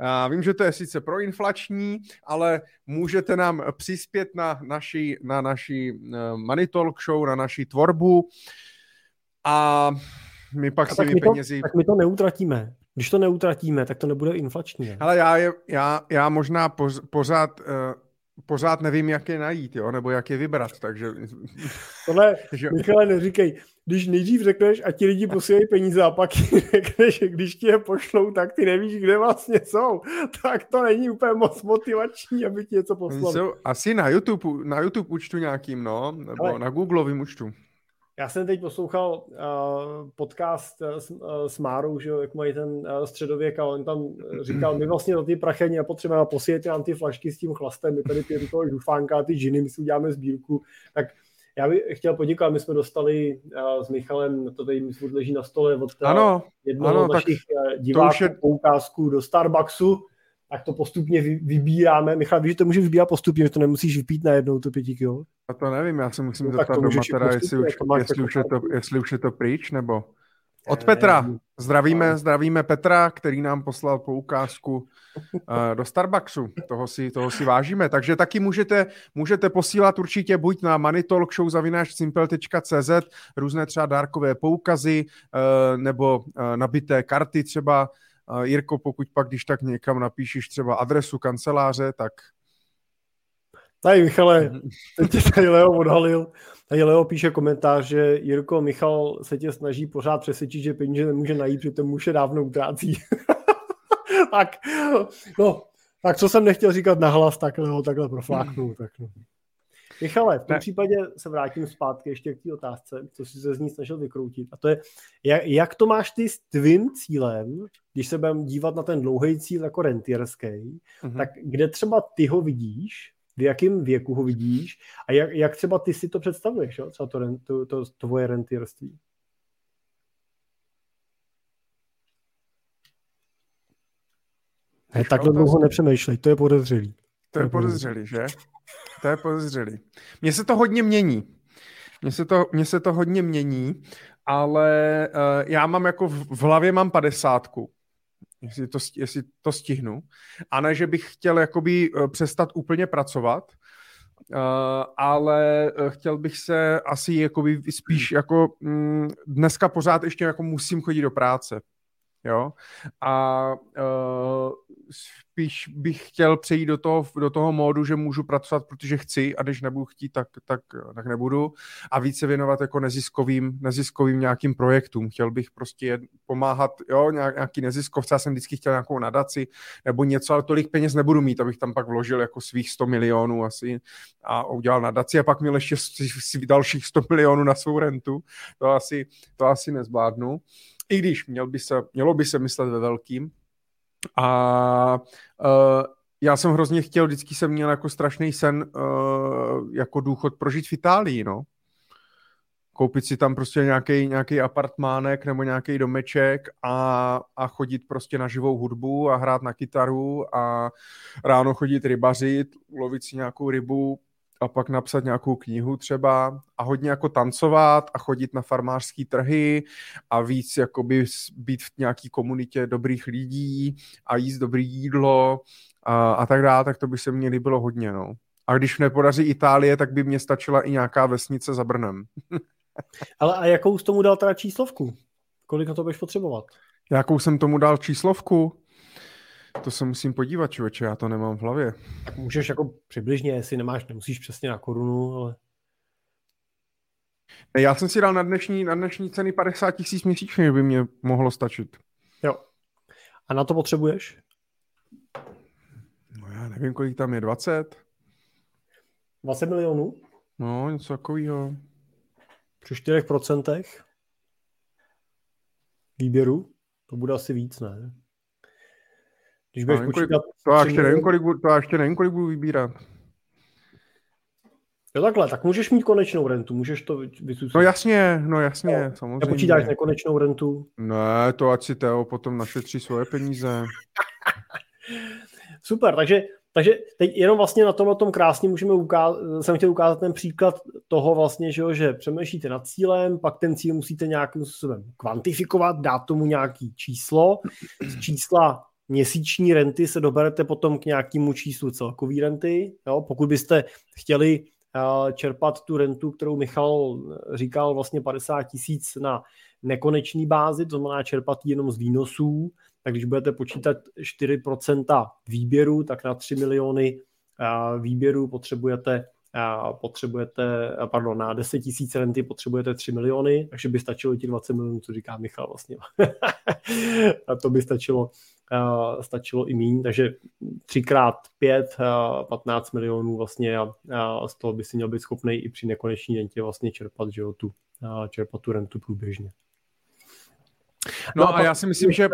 Uh, vím, že to je sice proinflační, ale můžete nám přispět na naší, na naší uh, Money Talk show, na naší tvorbu a my pak a si my penězi... tak my to neutratíme. Když to neutratíme, tak to nebude inflační. Ale já, je, já, já možná pořád uh, pořád nevím, jak je najít, jo, nebo jak je vybrat, takže... Tohle. Michale, neříkej, když nejdřív řekneš a ti lidi posílají peníze a pak řekneš, že když ti je pošlou, tak ty nevíš, kde vlastně jsou, tak to není úplně moc motivační, aby ti něco poslali. Jsou asi na YouTube, na YouTube účtu nějakým, no, nebo Ale... na Googleovým účtu. Já jsem teď poslouchal uh, podcast uh, s, uh, s Márou, že jak mají ten uh, středověk a on tam říkal, my vlastně do ty prachení a potřebujeme posílit nám ty flašky s tím chlastem, my tady pijeme toho žufánka a ty džiny, my si uděláme sbírku, tak já bych chtěl poděkovat, my jsme dostali uh, s Michalem, to tady mi leží na stole od ano, jednoho ano, z našich diváků je... poukázku do Starbucksu, tak to postupně vybíráme. Michal, víš, že to můžeš vybírat postupně, že to nemusíš vypít najednou, to pěti kilo? A to nevím, já se musím no, zeptat do Matera, jestli, už, jestli, už je to, jestli už je to pryč, nebo... Od Petra. Zdravíme, zdravíme Petra, který nám poslal poukázku uh, do Starbucksu. Toho si, toho si vážíme. Takže taky můžete, můžete posílat určitě buď na moneytalkshow.cz různé třeba dárkové poukazy uh, nebo nabité karty třeba Jirko, pokud pak, když tak někam napíšeš třeba adresu kanceláře, tak... Tady Michale, teď tě tady Leo odhalil. Tady Leo píše komentář, že Jirko, Michal se tě snaží pořád přesvědčit, že peníze nemůže najít, že to muže dávno utrácí. tak, no, tak co jsem nechtěl říkat nahlas, tak Leo takhle profláknul. Tak no. Michale, v tom ne. případě se vrátím zpátky ještě k té otázce, co jsi se z ní snažil vykroutit. A to je, jak, jak to máš ty s tvým cílem, když se budeme dívat na ten dlouhý cíl jako rentierský, mm-hmm. tak kde třeba ty ho vidíš, v jakém věku ho vidíš a jak, jak třeba ty si to představuješ, jo? třeba to, to, to, to tvoje rentierství? Ne, takhle dlouho nepřemýšlej, to je podezřelý. To je podezřelý, že? To je podezřelý. Mně se to hodně mění. Mně se to, mně se to hodně mění, ale uh, já mám jako v, v hlavě mám padesátku, jestli to, jestli to stihnu. A ne, že bych chtěl jakoby uh, přestat úplně pracovat, uh, ale chtěl bych se asi jakoby spíš jako mm, dneska pořád ještě jako musím chodit do práce. Jo? A spíš bych chtěl přejít do toho, do toho módu, že můžu pracovat, protože chci a když nebudu chtít, tak, tak, tak nebudu a více věnovat jako neziskovým, neziskovým nějakým projektům. Chtěl bych prostě pomáhat, jo, nějaký neziskovce, já jsem vždycky chtěl nějakou nadaci nebo něco, ale tolik peněz nebudu mít, abych tam pak vložil jako svých 100 milionů asi a udělal nadaci a pak měl ještě dalších 100 milionů na svou rentu. To asi, to asi nezvládnu. I když měl by se, mělo by se myslet ve velkým. A uh, já jsem hrozně chtěl, vždycky jsem měl jako strašný sen uh, jako důchod prožít v Itálii, no. Koupit si tam prostě nějaký nějaký apartmánek nebo nějaký domeček a, a chodit prostě na živou hudbu a hrát na kytaru a ráno chodit rybařit, ulovit si nějakou rybu, a pak napsat nějakou knihu třeba a hodně jako tancovat a chodit na farmářské trhy a víc jakoby být v nějaký komunitě dobrých lidí a jíst dobrý jídlo a, a tak dále, tak to by se mně líbilo hodně, no. A když nepodaří Itálie, tak by mě stačila i nějaká vesnice za Brnem. Ale a jakou jsi tomu dal teda číslovku? Kolik na to budeš potřebovat? Jakou jsem tomu dal číslovku? To se musím podívat, člověče, já to nemám v hlavě. Tak můžeš jako přibližně, jestli nemáš, nemusíš přesně na korunu, ale... Já jsem si dal na dnešní, na dnešní ceny 50 tisíc měsíčně, by mě mohlo stačit. Jo. A na to potřebuješ? No já nevím, kolik tam je, 20? 20 milionů? No, něco takového. Při 4% výběru? To bude asi víc, ne? Když budeš počítat... Kolik, to, já ještě nevím, kolik, to já ještě nevím, kolik budu vybírat. Jo takhle, tak můžeš mít konečnou rentu, můžeš to vysusit. No jasně, no jasně, no, samozřejmě. Nepočítáš nekonečnou rentu? Ne, to ať si Teo potom našetří svoje peníze. Super, takže, takže teď jenom vlastně na tomhle tom krásně můžeme ukázat, jsem chtěl ukázat ten příklad toho vlastně, že, jo, že přemýšlíte nad cílem, pak ten cíl musíte nějakým způsobem kvantifikovat, dát tomu nějaký číslo. Z čísla měsíční renty se doberete potom k nějakému číslu celkové renty. Jo? Pokud byste chtěli uh, čerpat tu rentu, kterou Michal říkal, vlastně 50 tisíc na nekonečný bázi, to znamená čerpat jenom z výnosů, tak když budete počítat 4% výběru, tak na 3 miliony uh, výběru potřebujete potřebujete, pardon, na 10 tisíc renty potřebujete 3 miliony, takže by stačilo ti 20 milionů, co říká Michal vlastně. a to by stačilo, stačilo i míň, takže 3 krát 5, uh, 15 milionů vlastně a, z toho by si měl být schopný i při nekoneční rentě vlastně čerpat, že jo, tu, čerpat tu rentu průběžně. No, no a, a já si myslím, že...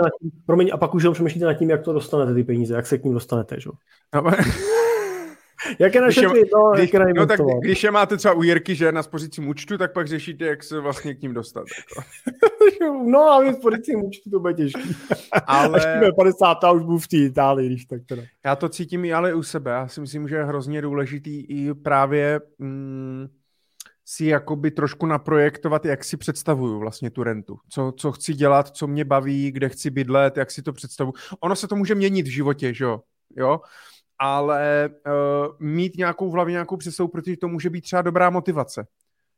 Promiň, a pak už přemýšlíte nad tím, jak to dostanete, ty peníze, jak se k ním dostanete, že jo? No, jak je naše když je, no, když, no, tak když je máte třeba u Jirky, že na spořícím účtu, tak pak řešíte, jak se vlastně k ním dostat. Jako. no a v spořícím účtu to bude těžký. Ale... Až 50 a už budu v té Itálii, když tak teda. Já to cítím i ale u sebe. Já si myslím, že je hrozně důležitý i právě mm, si jakoby trošku naprojektovat, jak si představuju vlastně tu rentu. Co, co chci dělat, co mě baví, kde chci bydlet, jak si to představuju. Ono se to může měnit v životě, že jo? jo? Ale uh, mít nějakou v hlavě nějakou představu, protože to může být třeba dobrá motivace.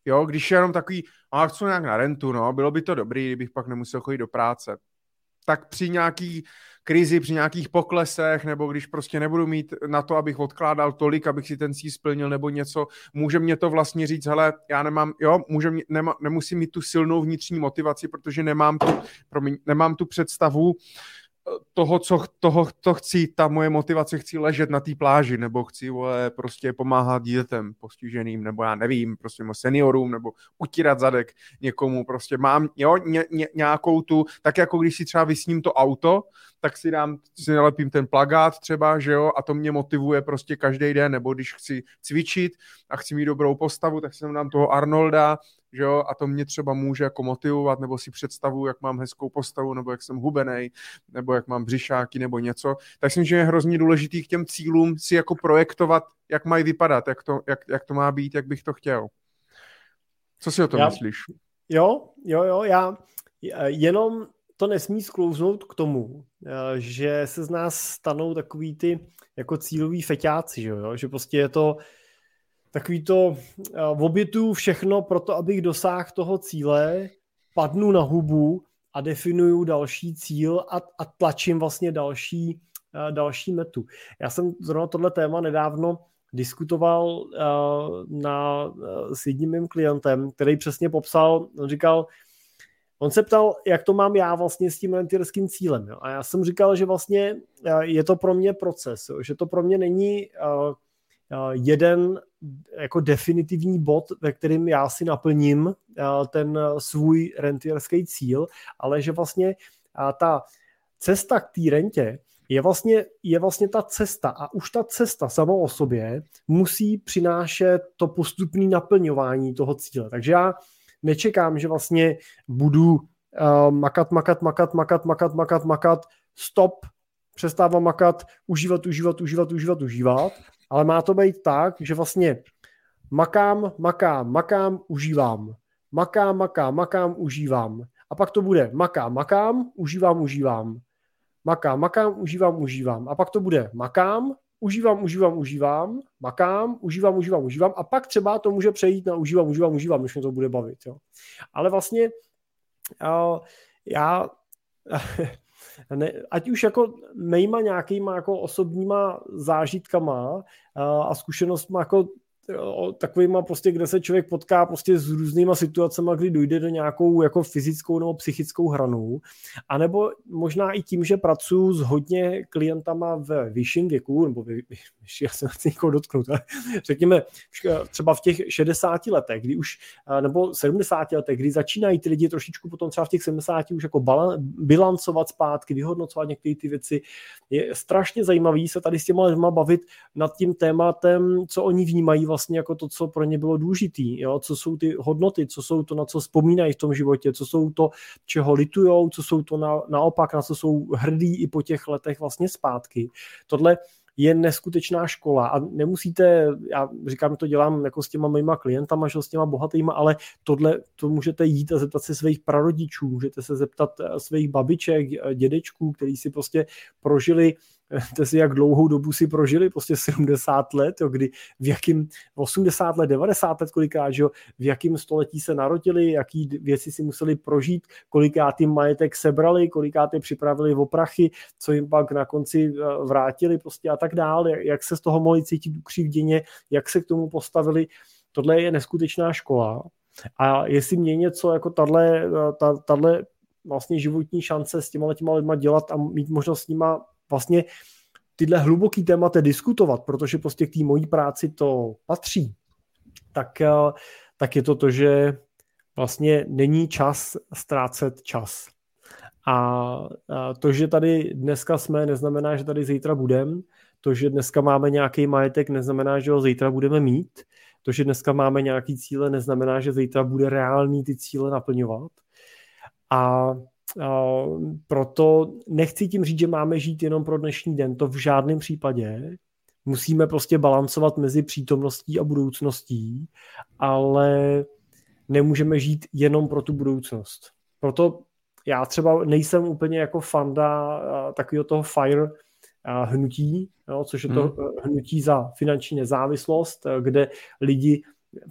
Jo, když je jenom takový, a chci nějak na rentu, no, bylo by to dobrý, kdybych pak nemusel chodit do práce. Tak při nějaký krizi, při nějakých poklesech, nebo když prostě nebudu mít na to, abych odkládal tolik, abych si ten cíl splnil, nebo něco, může mě to vlastně říct, hele, já nemám, jo, může mě, nema, nemusím mít tu silnou vnitřní motivaci, protože nemám tu, promiň, nemám tu představu, toho, co toho, to chci, ta moje motivace, chci ležet na té pláži, nebo chci vole, prostě pomáhat dětem postiženým, nebo já nevím, prostě seniorům, nebo utírat zadek někomu, prostě mám jo, ně, ně, nějakou tu, tak jako když si třeba vysním to auto, tak si dám, si nalepím ten plagát třeba, že jo, a to mě motivuje prostě každý den, nebo když chci cvičit a chci mít dobrou postavu, tak si tam dám toho Arnolda, že jo, a to mě třeba může jako motivovat, nebo si představu, jak mám hezkou postavu, nebo jak jsem hubený, nebo jak mám břišáky, nebo něco. Tak si myslím, že je hrozně důležitý k těm cílům si jako projektovat, jak mají vypadat, jak to, jak, jak to má být, jak bych to chtěl. Co si o tom já, myslíš? Jo, jo, jo, já jenom to nesmí sklouznout k tomu, eh, že se z nás stanou takový ty jako cíloví feťáci, že, jo? že prostě je to takový to eh, obětu všechno pro to, abych dosáhl toho cíle, padnu na hubu a definuju další cíl a, a tlačím vlastně další, eh, další metu. Já jsem zrovna tohle téma nedávno diskutoval uh, na, uh, s jedním mým klientem, který přesně popsal, on říkal, On se ptal, jak to mám já vlastně s tím rentierským cílem. Jo? A já jsem říkal, že vlastně je to pro mě proces, jo? že to pro mě není uh, jeden jako definitivní bod, ve kterým já si naplním ten svůj rentierský cíl, ale že vlastně ta cesta k té rentě je vlastně, je vlastně ta cesta a už ta cesta sama o sobě musí přinášet to postupné naplňování toho cíle. Takže já nečekám, že vlastně budu uh, makat, makat, makat, makat, makat, makat, makat, stop, přestávám makat, užívat, užívat, užívat, užívat, užívat, ale má to být tak, že vlastně makám, makám, makám, užívám. Makám, makám, makám, užívám. A pak to bude makám, makám, užívám, užívám. Makám, makám, užívám, užívám. A pak to bude makám, užívám, užívám, užívám, makám, užívám, užívám, užívám a pak třeba to může přejít na užívám, užívám, užívám, když mě to bude bavit. Jo. Ale vlastně uh, já ne, ať už jako mýma nějakýma jako osobníma zážitkama uh, a zkušenostma jako takovýma prostě, kde se člověk potká prostě s různýma situacemi, kdy dojde do nějakou jako fyzickou nebo psychickou hranu, anebo možná i tím, že pracuji s hodně klientama ve vyšším věku, nebo vy, já se nechci někoho dotknout, ale řekněme třeba v těch 60 letech, kdy už, nebo 70 letech, kdy začínají ty lidi trošičku potom třeba v těch 70 už jako bilancovat zpátky, vyhodnocovat některé ty věci. Je strašně zajímavý se tady s těma lidma bavit nad tím tématem, co oni vnímají vlastně jako to, co pro ně bylo důležitý, jo? co jsou ty hodnoty, co jsou to, na co vzpomínají v tom životě, co jsou to, čeho litujou, co jsou to na, naopak, na co jsou hrdí i po těch letech vlastně zpátky. Tohle je neskutečná škola a nemusíte, já říkám, to dělám jako s těma mýma klientama, že s těma bohatýma, ale tohle, to můžete jít a zeptat se svých prarodičů, můžete se zeptat eh, svých babiček, eh, dědečků, kteří si prostě prožili to si jak dlouhou dobu si prožili, prostě 70 let, jo, kdy v jakým 80 let, 90 let kolikrát, že jo, v jakém století se narodili, jaký věci si museli prožít, kolikrát tím majetek sebrali, kolikrát je připravili v oprachy, co jim pak na konci eh, vrátili prostě a tak dále, jak se z toho mohli cítit ukřivděně, jak se k tomu postavili. Tohle je neskutečná škola. A jestli mě něco jako tahle, eh, tahle vlastně životní šance s těma těma lidma dělat a mít možnost s nima vlastně tyhle hluboký témata diskutovat, protože prostě k té mojí práci to patří, tak, eh, tak je to to, že vlastně není čas ztrácet čas. A to, že tady dneska jsme, neznamená, že tady zítra budeme. To, že dneska máme nějaký majetek, neznamená, že ho zítra budeme mít. To, že dneska máme nějaký cíle, neznamená, že zítra bude reálný ty cíle naplňovat. A proto nechci tím říct, že máme žít jenom pro dnešní den, to v žádném případě. Musíme prostě balancovat mezi přítomností a budoucností, ale nemůžeme žít jenom pro tu budoucnost. Proto já třeba nejsem úplně jako fanda takového toho FIRE hnutí, jo, což je to hmm. hnutí za finanční nezávislost, kde lidi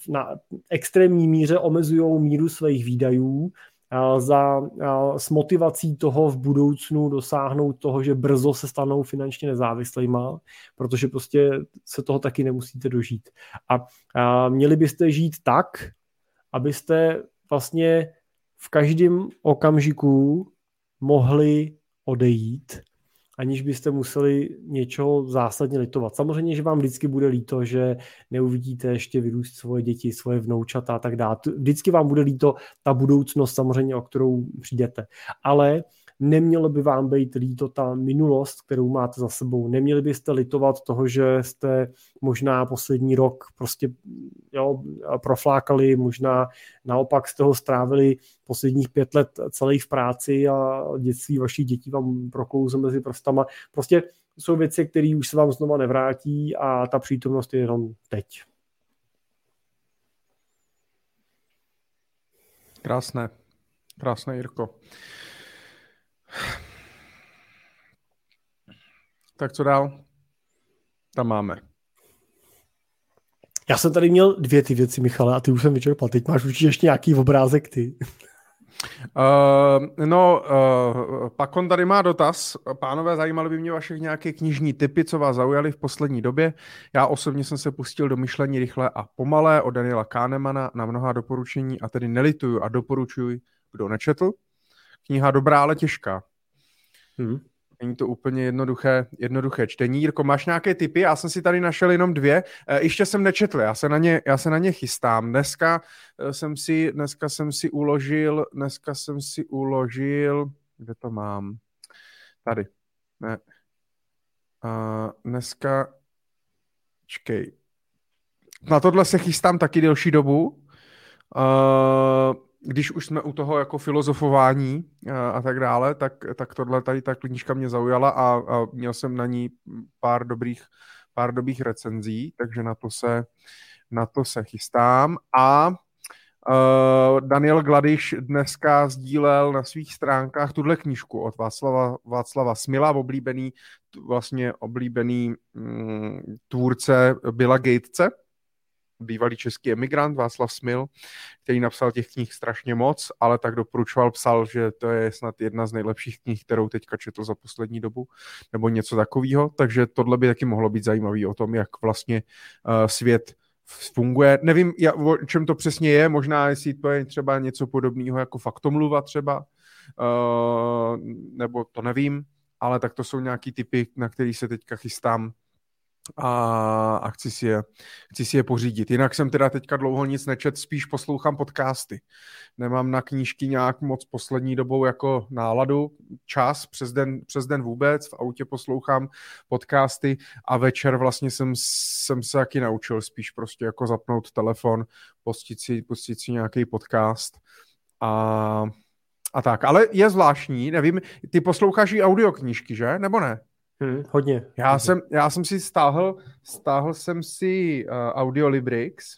na extrémní míře omezují míru svých výdajů za, s motivací toho v budoucnu dosáhnout toho, že brzo se stanou finančně nezávislýma, protože prostě se toho taky nemusíte dožít. A, a měli byste žít tak, abyste vlastně v každém okamžiku mohli odejít, aniž byste museli něčeho zásadně litovat. Samozřejmě, že vám vždycky bude líto, že neuvidíte ještě vyrůst svoje děti, svoje vnoučata a tak dále. Vždycky vám bude líto ta budoucnost samozřejmě, o kterou přijdete. Ale nemělo by vám být líto ta minulost, kterou máte za sebou. Neměli byste litovat toho, že jste možná poslední rok prostě jo, proflákali, možná naopak z toho strávili posledních pět let celých v práci a dětství vašich dětí vám proklouzlo mezi prstama. Prostě jsou věci, které už se vám znova nevrátí a ta přítomnost je jenom teď. Krásné. Krásné, Jirko. Tak co dál? Tam máme. Já jsem tady měl dvě ty věci, Michale, a ty už jsem vyčerpal. Teď máš určitě ještě nějaký obrázek ty. Uh, no, uh, pak on tady má dotaz. Pánové, zajímaly by mě vaše nějaké knižní typy, co vás zaujaly v poslední době. Já osobně jsem se pustil do myšlení rychle a pomalé od Daniela Kahnemana na mnoha doporučení a tedy nelituju a doporučuji, kdo nečetl. Kniha dobrá, ale těžká. Hmm. Není to úplně jednoduché, jednoduché čtení. Jirko, máš nějaké typy? Já jsem si tady našel jenom dvě. E, ještě jsem nečetl, já se na ně, já se na ně chystám. Dneska e, jsem si, dneska jsem si uložil, dneska jsem si uložil, kde to mám? Tady. Ne. A dneska, čkej. Na tohle se chystám taky delší dobu. Uh, když už jsme u toho jako filozofování a, eh, a tak dále, tak, tak tohle tady ta knižka mě zaujala a, a měl jsem na ní pár dobrých, pár dobrých recenzí, takže na to se, na to se chystám. A uh, Daniel Gladiš dneska sdílel na svých stránkách tuhle knížku od Václava, Václava Smila, oblíbený, vlastně oblíbený mm, tvůrce Billa Gatese, bývalý český emigrant Václav Smil, který napsal těch knih strašně moc, ale tak doporučoval, psal, že to je snad jedna z nejlepších knih, kterou teďka četl za poslední dobu, nebo něco takového, takže tohle by taky mohlo být zajímavý o tom, jak vlastně uh, svět funguje. Nevím, o čem to přesně je, možná jestli to je třeba něco podobného jako faktomluva třeba, uh, nebo to nevím, ale tak to jsou nějaký typy, na který se teďka chystám a, a chci, si je, chci si je pořídit. Jinak jsem teda teďka dlouho nic nečet, spíš poslouchám podcasty. Nemám na knížky nějak moc poslední dobou jako náladu, čas, přes den, přes den vůbec, v autě poslouchám podcasty a večer vlastně jsem, jsem se taky naučil spíš prostě jako zapnout telefon, pustit si, pustit si nějaký podcast a, a tak. Ale je zvláštní, nevím, ty posloucháš i audioknížky, že? Nebo ne? Hmm, hodně. Já, hodně. Jsem, já jsem si stáhl, stáhl jsem si uh, Audiolibrix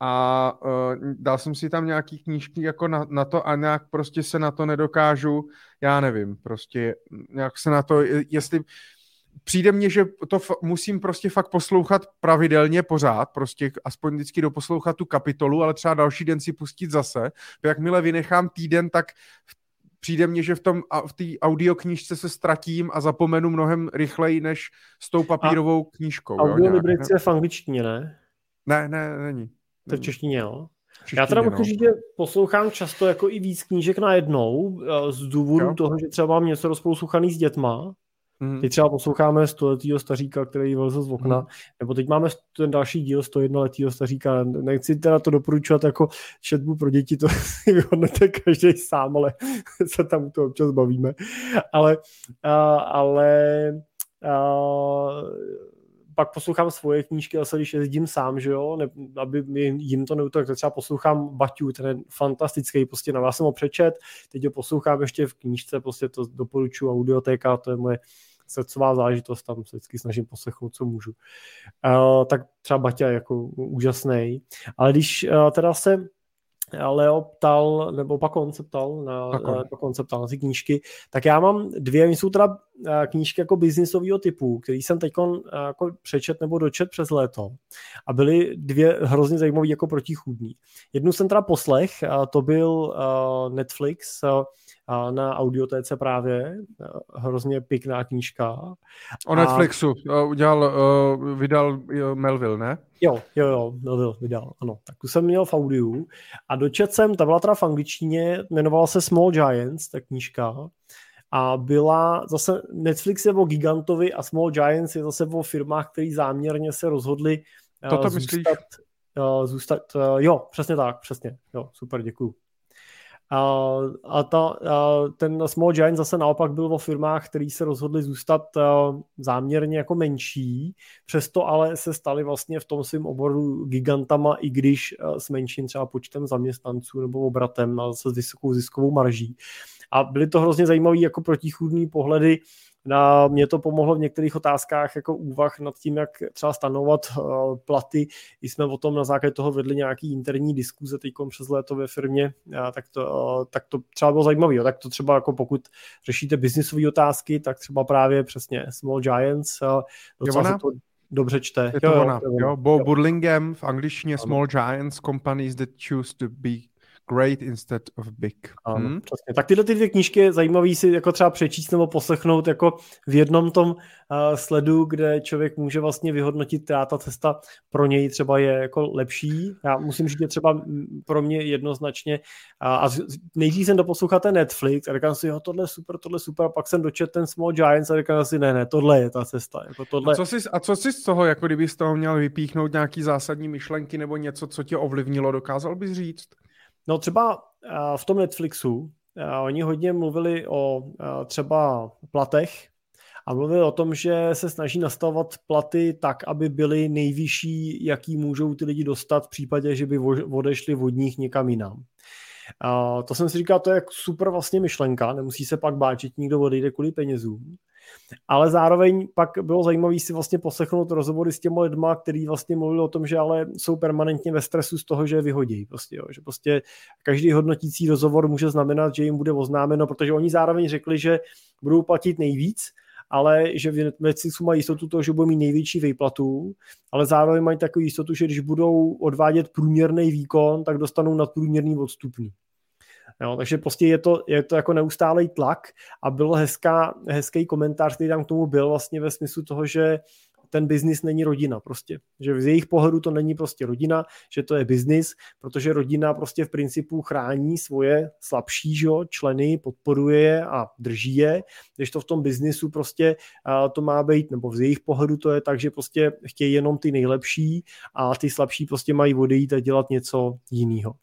a uh, dal jsem si tam nějaký knížky jako na, na to a nějak prostě se na to nedokážu, já nevím, prostě nějak se na to, jestli přijde mně, že to f- musím prostě fakt poslouchat pravidelně pořád, prostě aspoň vždycky doposlouchat tu kapitolu, ale třeba další den si pustit zase. Jakmile vynechám týden, tak v přijde mně, že v tom v té audioknížce se ztratím a zapomenu mnohem rychleji než s tou papírovou a knížkou. Audiolibrix je v angličtině, ne? Ne, ne, není. To je v češtině, jo? Češtině, Já teda no. říct, že poslouchám často jako i víc knížek najednou, z důvodu jo. toho, že třeba mám něco rozposlouchaný s dětma, Mm. Teď třeba posloucháme stoletýho staříka, který vylezl z okna, mm. nebo teď máme ten další díl 101 letýho staříka. Nechci teda to doporučovat jako četbu pro děti, to si vyhodnete každý sám, ale se tam to občas bavíme. Ale, a, ale a, pak poslouchám svoje knížky, zase když jezdím sám, že jo, ne, aby jim to neutok, tak třeba poslouchám Baťu, ten je fantastický, prostě na vás jsem ho přečet, teď ho poslouchám ještě v knížce, prostě to doporučuji, audiotéka, to je moje srdcová zážitost, tam se vždycky snažím poslechnout, co můžu. Uh, tak třeba Baťa je jako úžasný. Ale když uh, teda se Leo ptal, nebo pak on se ptal na, pak on se ptal na ty knížky, tak já mám dvě, jsou teda knížky jako biznisového typu, který jsem teď jako přečet nebo dočet přes léto a byly dvě hrozně zajímavé jako protichůdní. Jednu jsem teda poslech, to byl Netflix, na audiotéce právě, hrozně pěkná knížka. O Netflixu udělal, vydal Melville, ne? Jo, jo, jo, Melville vydal, ano. Tak tu jsem měl v audiu a dočet jsem, ta byla teda v angličtině, jmenovala se Small Giants, ta knížka a byla zase Netflix je o Gigantovi a Small Giants je zase o firmách, které záměrně se rozhodli Toto uh, zůstat, myslíš? Uh, zůstat, uh, jo, přesně tak, přesně, jo, super, děkuju. A, a ta, a ten Small Giant zase naopak byl o firmách, které se rozhodly zůstat záměrně jako menší, přesto ale se stali vlastně v tom svém oboru gigantama, i když s menším třeba počtem zaměstnanců nebo obratem a se s vysokou ziskovou marží. A byly to hrozně zajímavé jako protichůdné pohledy na, mě to pomohlo v některých otázkách jako úvah nad tím, jak třeba stanovat uh, platy. I jsme o tom na základě toho vedli nějaký interní diskuze teď přes léto ve firmě, tak, to, uh, tak to třeba bylo zajímavé. Tak to třeba jako pokud řešíte biznisové otázky, tak třeba právě přesně Small Giants, uh, docela se to dobře čte. Je to jo, ona, jo, jo. Bo jo. Burlingame v angličtině Small Giants, companies that choose to be Great instead of big. Ano, hmm? přesně. Tak tyhle ty dvě knížky je zajímavý si jako třeba přečíst nebo poslechnout jako v jednom tom uh, sledu, kde člověk může vlastně vyhodnotit, která ta cesta pro něj třeba je jako lepší. Já musím říct, že třeba pro mě jednoznačně a, a nejdřív jsem doposlouchal ten Netflix a říkám si, jo, tohle je super, tohle je super, a pak jsem dočet ten Small Giants a říkám si, ne, ne, tohle je ta cesta. Jako tohle... a, co jsi, a co jsi z toho, jako kdyby z toho měl vypíchnout nějaký zásadní myšlenky nebo něco, co tě ovlivnilo, dokázal bys říct? No třeba v tom Netflixu oni hodně mluvili o třeba platech a mluvili o tom, že se snaží nastavovat platy tak, aby byly nejvyšší, jaký můžou ty lidi dostat v případě, že by odešli od nich někam jinam. A to jsem si říkal, to je super vlastně myšlenka, nemusí se pak že nikdo odejde kvůli penězům. Ale zároveň pak bylo zajímavé si vlastně poslechnout rozhovory s těmi lidmi, kteří vlastně mluvili o tom, že ale jsou permanentně ve stresu z toho, že je vyhodí. Prostě, jo. Že prostě každý hodnotící rozhovor může znamenat, že jim bude oznámeno, protože oni zároveň řekli, že budou platit nejvíc, ale že v Netflixu mají jistotu toho, že budou mít největší výplatu, ale zároveň mají takovou jistotu, že když budou odvádět průměrný výkon, tak dostanou nadprůměrný odstupný. Jo, takže prostě je to, je to jako neustálý tlak a byl hezká, hezký komentář, který tam k tomu byl vlastně ve smyslu toho, že ten biznis není rodina prostě. Že z jejich pohledu to není prostě rodina, že to je biznis, protože rodina prostě v principu chrání svoje slabší že, členy, podporuje je a drží je, když to v tom biznisu prostě to má být, nebo z jejich pohledu to je tak, že prostě chtějí jenom ty nejlepší a ty slabší prostě mají odejít a dělat něco jiného.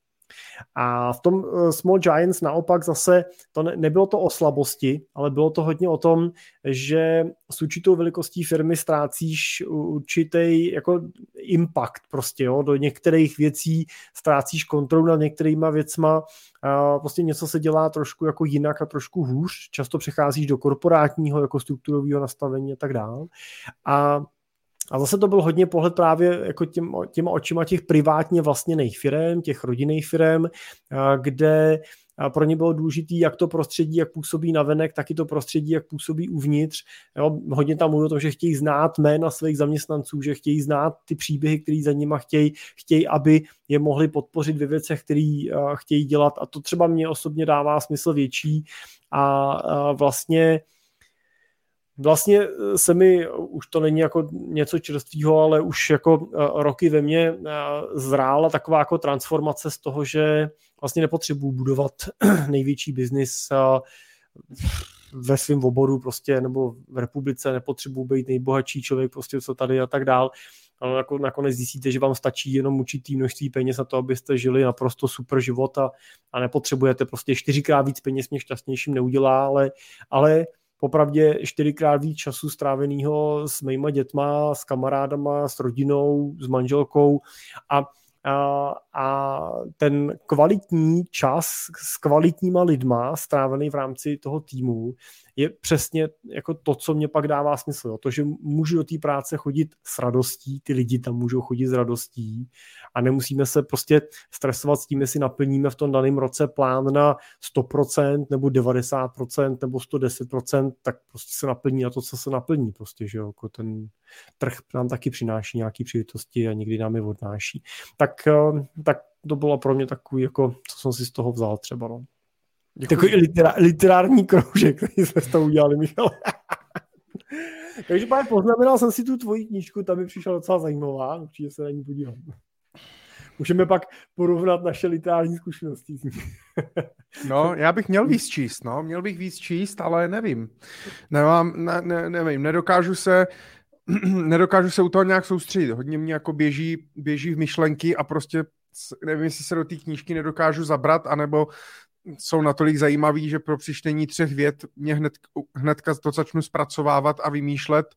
A v tom eh, Small Giants naopak zase to ne, nebylo to o slabosti, ale bylo to hodně o tom, že s určitou velikostí firmy ztrácíš určitý jako impact prostě, jo, do některých věcí ztrácíš kontrolu nad některýma věcma, a prostě něco se dělá trošku jako jinak a trošku hůř, často přecházíš do korporátního jako strukturového nastavení a tak dále. A a zase to byl hodně pohled právě jako těm, těma očima těch privátně vlastněných firm, těch rodinných firm, kde pro ně bylo důležité, jak to prostředí, jak působí na venek, tak i to prostředí, jak působí uvnitř. Jo, hodně tam mluví o tom, že chtějí znát jména svých zaměstnanců, že chtějí znát ty příběhy, které za nima chtějí, chtějí, aby je mohli podpořit ve věcech, které chtějí dělat. A to třeba mě osobně dává smysl větší. A vlastně Vlastně eh, se mi, už to není jako něco čerstvého, ale už jako eh, roky ve mně eh, zrála taková jako transformace z toho, že vlastně nepotřebuji budovat největší biznis ve svém oboru prostě, nebo v republice nepotřebuji být nejbohatší člověk prostě, co tady a tak dál. Ale jako nakonec zjistíte, že vám stačí jenom určitý množství peněz na to, abyste žili naprosto super život a, a nepotřebujete prostě čtyřikrát víc peněz mě šťastnějším neudělá, ale, ale popravdě čtyřikrát víc času stráveného s mýma dětma, s kamarádama, s rodinou, s manželkou. A a, a ten kvalitní čas s kvalitníma lidma strávený v rámci toho týmu je přesně jako to, co mě pak dává smysl. Jo. To, že můžu do té práce chodit s radostí, ty lidi tam můžou chodit s radostí a nemusíme se prostě stresovat s tím, jestli naplníme v tom daném roce plán na 100% nebo 90% nebo 110%, tak prostě se naplní na to, co se naplní. Prostě, že. Jako ten trh nám taky přináší nějaké příležitosti a někdy nám je odnáší. Tak, eh, tak to bylo pro mě takový, jako, co jsem si z toho vzal třeba. No. Děkuji. Takový literá, literární kroužek, který jsme s toho udělali, Michal. Takže pane, poznamenal jsem si tu tvoji knížku, ta mi přišla docela zajímavá, určitě se na ní podívám. můžeme pak porovnat naše literární zkušenosti. no, já bych měl víc číst, no, měl bych víc číst, ale nevím. Nemám, ne, ne, nevím, nedokážu se, nedokážu se u toho nějak soustředit. Hodně mě jako běží, běží v myšlenky a prostě nevím, jestli se do té knížky nedokážu zabrat, anebo jsou natolik zajímavý, že pro přečtení třech vět mě hned, hnedka to začnu zpracovávat a vymýšlet,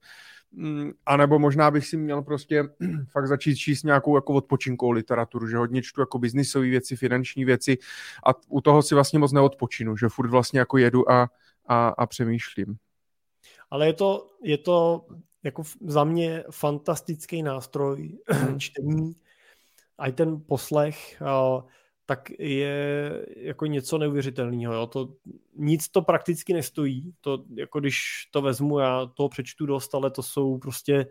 mm, a nebo možná bych si měl prostě fakt začít číst nějakou jako odpočinkovou literaturu, že hodně čtu jako biznisové věci, finanční věci a u toho si vlastně moc neodpočinu, že furt vlastně jako jedu a, a, a přemýšlím. Ale je to, je to jako za mě fantastický nástroj hmm. čtení, a ten poslech, tak je jako něco neuvěřitelného. Jo? To, nic to prakticky nestojí. To, jako když to vezmu, já to přečtu dost, ale to jsou prostě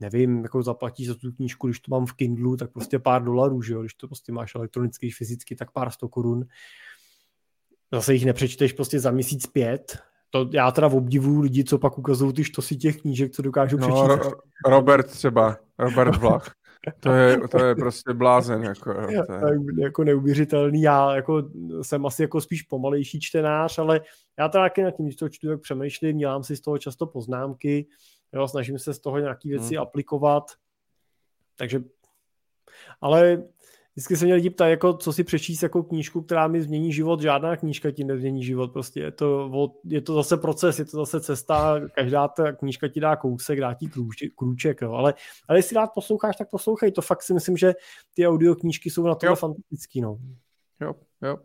nevím, jako zaplatí za tu knížku, když to mám v Kindlu, tak prostě pár dolarů, že jo? když to prostě máš elektronicky, fyzicky, tak pár sto korun. Zase jich nepřečteš prostě za měsíc pět, to já teda obdivuju lidi, co pak ukazují ty štosy těch knížek, co dokážou no, přečíst. Ro- Robert třeba, Robert Vlach. To je, to je prostě blázen. Jako, to je... jako neuvěřitelný. Já jako, jsem asi jako spíš pomalejší čtenář, ale já teda taky na tím, když to čtu, tak přemýšlím, dělám si z toho často poznámky, jo, snažím se z toho nějaké věci hmm. aplikovat. Takže, ale vždycky se mě lidi ptají, jako, co si přečíst jako knížku, která mi změní život. Žádná knížka ti nezmění život. Prostě je to, je to zase proces, je to zase cesta. Každá ta knížka ti dá kousek, dá ti krůček. jo. Ale, ale jestli rád posloucháš, tak poslouchej. To fakt si myslím, že ty audioknížky jsou na to fantastický. No. Jo, jo.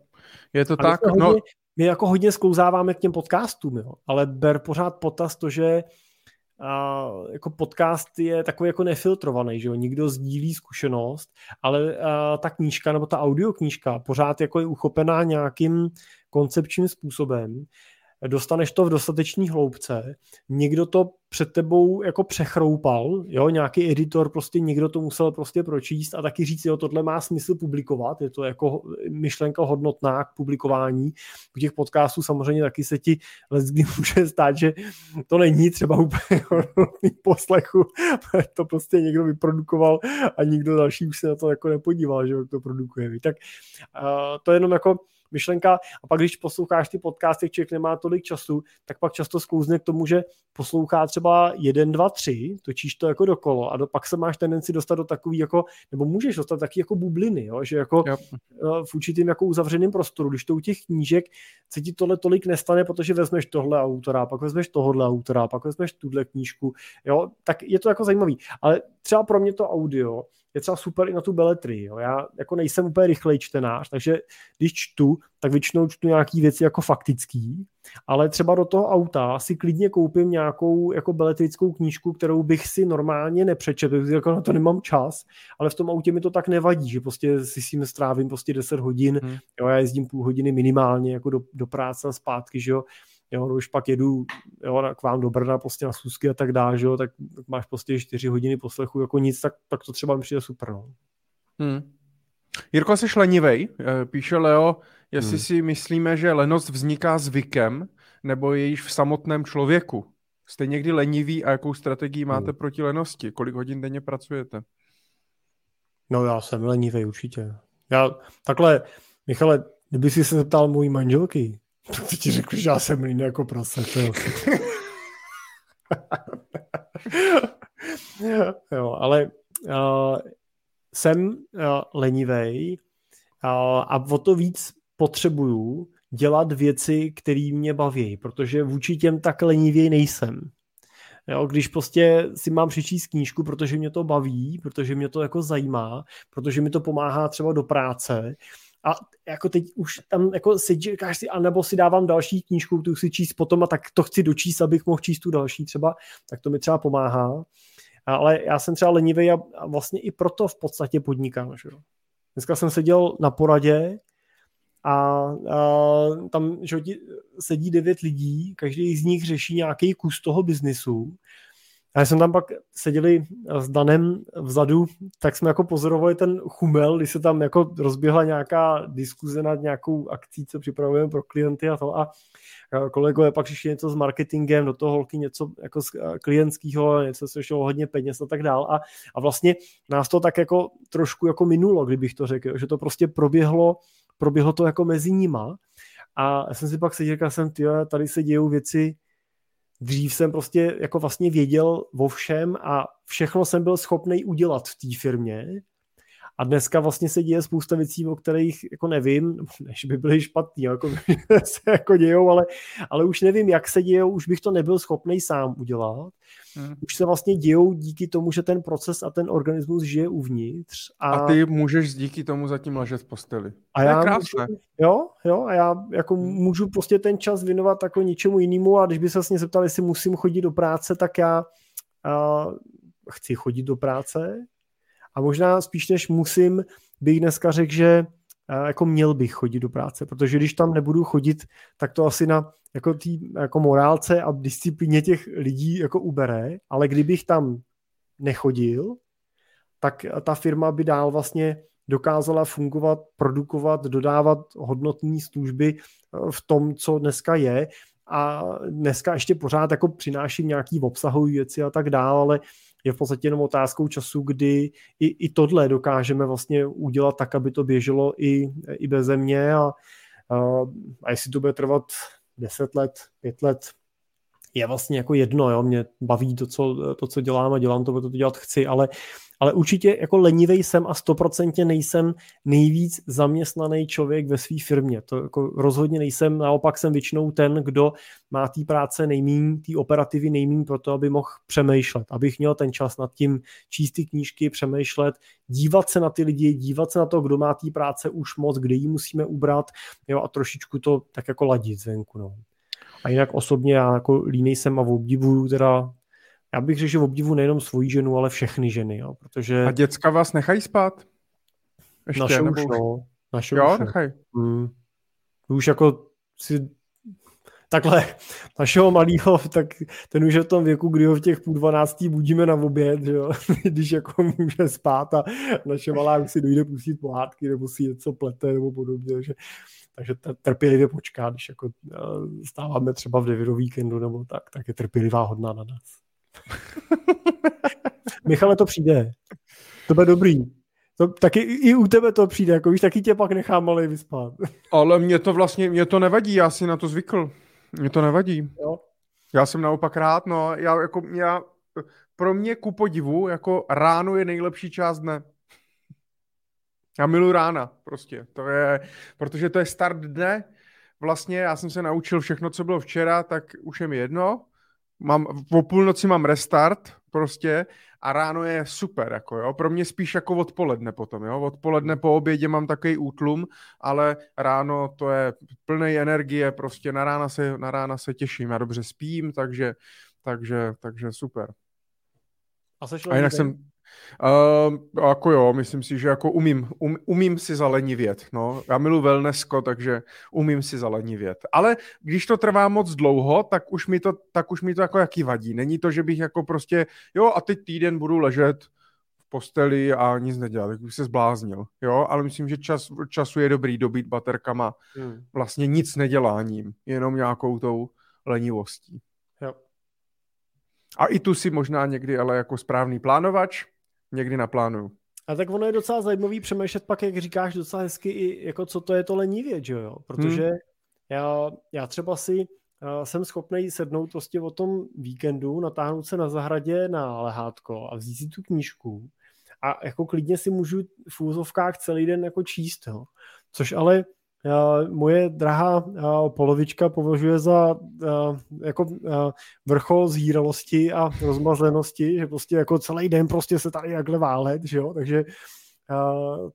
Je to ale tak. No... Hodně, my jako hodně sklouzáváme k těm podcastům, jo. ale ber pořád potaz to, že a jako podcast je takový jako nefiltrovaný, že jo, nikdo sdílí zkušenost, ale ta knížka nebo ta audioknížka pořád jako je uchopená nějakým koncepčním způsobem dostaneš to v dostatečné hloubce, někdo to před tebou jako přechroupal, jo, nějaký editor, prostě někdo to musel prostě pročíst a taky říct, jo, tohle má smysl publikovat, je to jako myšlenka hodnotná k publikování. U těch podcastů samozřejmě taky se ti kdy může stát, že to není třeba úplně hodnotný poslechu, to prostě někdo vyprodukoval a nikdo další už se na to jako nepodíval, že to produkuje. Tak uh, to je jenom jako myšlenka. A pak, když posloucháš ty podcasty, člověk nemá tolik času, tak pak často sklouzne k tomu, že poslouchá třeba jeden, dva, tři, točíš to jako dokolo a do, pak se máš tendenci dostat do takový jako, nebo můžeš dostat taky jako bubliny, jo? že jako yep. Eh, v určitým jako uzavřeným prostoru, když to u těch knížek se ti tohle tolik nestane, protože vezmeš tohle autora, pak vezmeš tohle autora, pak vezmeš tuhle knížku, jo, tak je to jako zajímavý. Ale třeba pro mě to audio, je třeba super i na tu beletrii. Jo. Já jako nejsem úplně rychlej čtenář, takže když čtu, tak většinou čtu nějaký věci jako faktický, ale třeba do toho auta si klidně koupím nějakou jako beletrickou knížku, kterou bych si normálně nepřečetl, jako na to nemám čas, ale v tom autě mi to tak nevadí, že prostě si s tím strávím prostě 10 hodin, hmm. jo, já jezdím půl hodiny minimálně jako do, do práce a zpátky, že jo, jo, no už pak jedu jo, k vám do Brna prostě na schůzky a tak dále, že jo, tak, tak máš prostě čtyři hodiny poslechu jako nic, tak, tak to třeba mi přijde super, no. Hmm. Jirko, jsi lenivej, eh, píše Leo, jestli hmm. si myslíme, že lenost vzniká zvykem, nebo je již v samotném člověku. Jste někdy leniví a jakou strategii máte hmm. proti lenosti? Kolik hodin denně pracujete? No já jsem lenivý určitě. Já takhle, Michale, kdyby si se zeptal mojí manželky, to ti řekl, že já jsem líný jako prase. jo, ale uh, jsem uh, lenivej uh, a o to víc potřebuju dělat věci, které mě baví, protože vůči těm tak lenivěj nejsem. Jo, když prostě si mám přečíst knížku, protože mě to baví, protože mě to jako zajímá, protože mi to pomáhá třeba do práce, a jako teď už tam jako si říkáš si, anebo si dávám další knížku, tu si číst potom a tak to chci dočíst, abych mohl číst tu další třeba, tak to mi třeba pomáhá. Ale já jsem třeba lenivý a, vlastně i proto v podstatě podnikám. Že. Dneska jsem seděl na poradě a, a tam že sedí devět lidí, každý z nich řeší nějaký kus toho biznisu já jsem tam pak seděli s Danem vzadu, tak jsme jako pozorovali ten chumel, když se tam jako rozběhla nějaká diskuze nad nějakou akcí, co připravujeme pro klienty a to. A kolegové pak přišli něco s marketingem, do toho holky něco jako z klientského, něco se šlo hodně peněz a tak dál. A, a vlastně nás to tak jako trošku jako minulo, kdybych to řekl, že to prostě proběhlo, proběhlo to jako mezi nima. A já jsem si pak seděl, jsem, ty, tady se dějou věci, dřív jsem prostě jako vlastně věděl o všem a všechno jsem byl schopný udělat v té firmě a dneska vlastně se děje spousta věcí, o kterých jako nevím, než by byly špatný, jako se jako dějou, ale, ale už nevím, jak se dějou, už bych to nebyl schopný sám udělat. Hmm. Už se vlastně dějou díky tomu, že ten proces a ten organismus žije uvnitř. A, a ty můžeš díky tomu zatím ležet v posteli. A já krásné. Můžu, jo, jo, a já jako hmm. můžu prostě ten čas věnovat jako ničemu jinému a když by se vlastně zeptali, jestli musím chodit do práce, tak já a, chci chodit do práce, a možná spíš než musím, bych dneska řekl, že jako měl bych chodit do práce, protože když tam nebudu chodit, tak to asi na jako, tý, jako morálce a disciplíně těch lidí jako ubere, ale kdybych tam nechodil, tak ta firma by dál vlastně dokázala fungovat, produkovat, dodávat hodnotné služby v tom, co dneska je. A dneska ještě pořád jako přináším nějaký obsahové věci a tak dále, ale je v podstatě jenom otázkou času, kdy i, i tohle dokážeme vlastně udělat tak, aby to běželo i, i bez země a, a, a jestli to bude trvat 10 let, 5 let, je vlastně jako jedno, jo, mě baví to, co, to, co dělám a dělám to, to dělat chci, ale ale určitě jako lenivej jsem a stoprocentně nejsem nejvíc zaměstnaný člověk ve své firmě. To jako rozhodně nejsem, naopak jsem většinou ten, kdo má té práce nejmín, té operativy nejmín pro to, aby mohl přemýšlet, abych měl ten čas nad tím číst ty knížky, přemýšlet, dívat se na ty lidi, dívat se na to, kdo má té práce už moc, kde ji musíme ubrat jo, a trošičku to tak jako ladit zvenku. No. A jinak osobně já jako línej jsem a obdivuju teda já bych řekl, že obdivu nejenom svoji ženu, ale všechny ženy, jo, protože... A děcka vás nechají spát? Ještě, naše nebo... už, no. Naše jo, už, nechaj. Hmm. Už jako si takhle našeho malého, tak ten už je v tom věku, kdy ho v těch půl dvanáctí budíme na oběd, jo? když jako může spát a naše malá už si dojde pustit pohádky nebo si něco plete nebo podobně, takže, takže trpělivě počká, když jako eh, stáváme třeba v 9 víkendu nebo tak, tak je trpělivá hodná na nás. Michale, to přijde. To bude dobrý. To, taky i u tebe to přijde, jako víš, taky tě pak nechám malej vyspat. Ale mě to vlastně, mě to nevadí, já si na to zvykl. Mě to nevadí. Jo. Já jsem naopak rád, no, já jako, já, pro mě ku podivu, jako ráno je nejlepší část dne. Já milu rána, prostě. To je, protože to je start dne. Vlastně já jsem se naučil všechno, co bylo včera, tak už je mi jedno mám, po půlnoci mám restart prostě a ráno je super, jako jo. Pro mě spíš jako odpoledne potom, jo. Odpoledne po obědě mám takový útlum, ale ráno to je plný energie, prostě na rána se, na rána se těším, já dobře spím, takže, takže, takže super. A, a jinak jsem, Uh, jako jo, myslím si, že jako umím, um, umím si zalenivět, no. Já milu wellnessko, takže umím si zalenivět. Ale když to trvá moc dlouho, tak už mi to, tak už mi to jako jaký vadí. Není to, že bych jako prostě, jo a teď týden budu ležet v posteli a nic nedělat, tak bych se zbláznil, jo, ale myslím, že čas, času je dobrý dobít baterkama hmm. vlastně nic neděláním, jenom nějakou tou lenivostí. Jo. A i tu si možná někdy ale jako správný plánovač, někdy naplánuju. A tak ono je docela zajímavý přemýšlet pak, jak říkáš docela hezky, i jako co to je to lenivě, že jo? Protože hmm. já, já třeba si uh, jsem schopný sednout prostě o tom víkendu, natáhnout se na zahradě na lehátko a vzít si tu knížku a jako klidně si můžu v úzovkách celý den jako číst, jo? Což ale moje drahá polovička považuje za jako vrchol zhýralosti a rozmazlenosti, že prostě jako celý den prostě se tady jakhle válet, že jo, takže,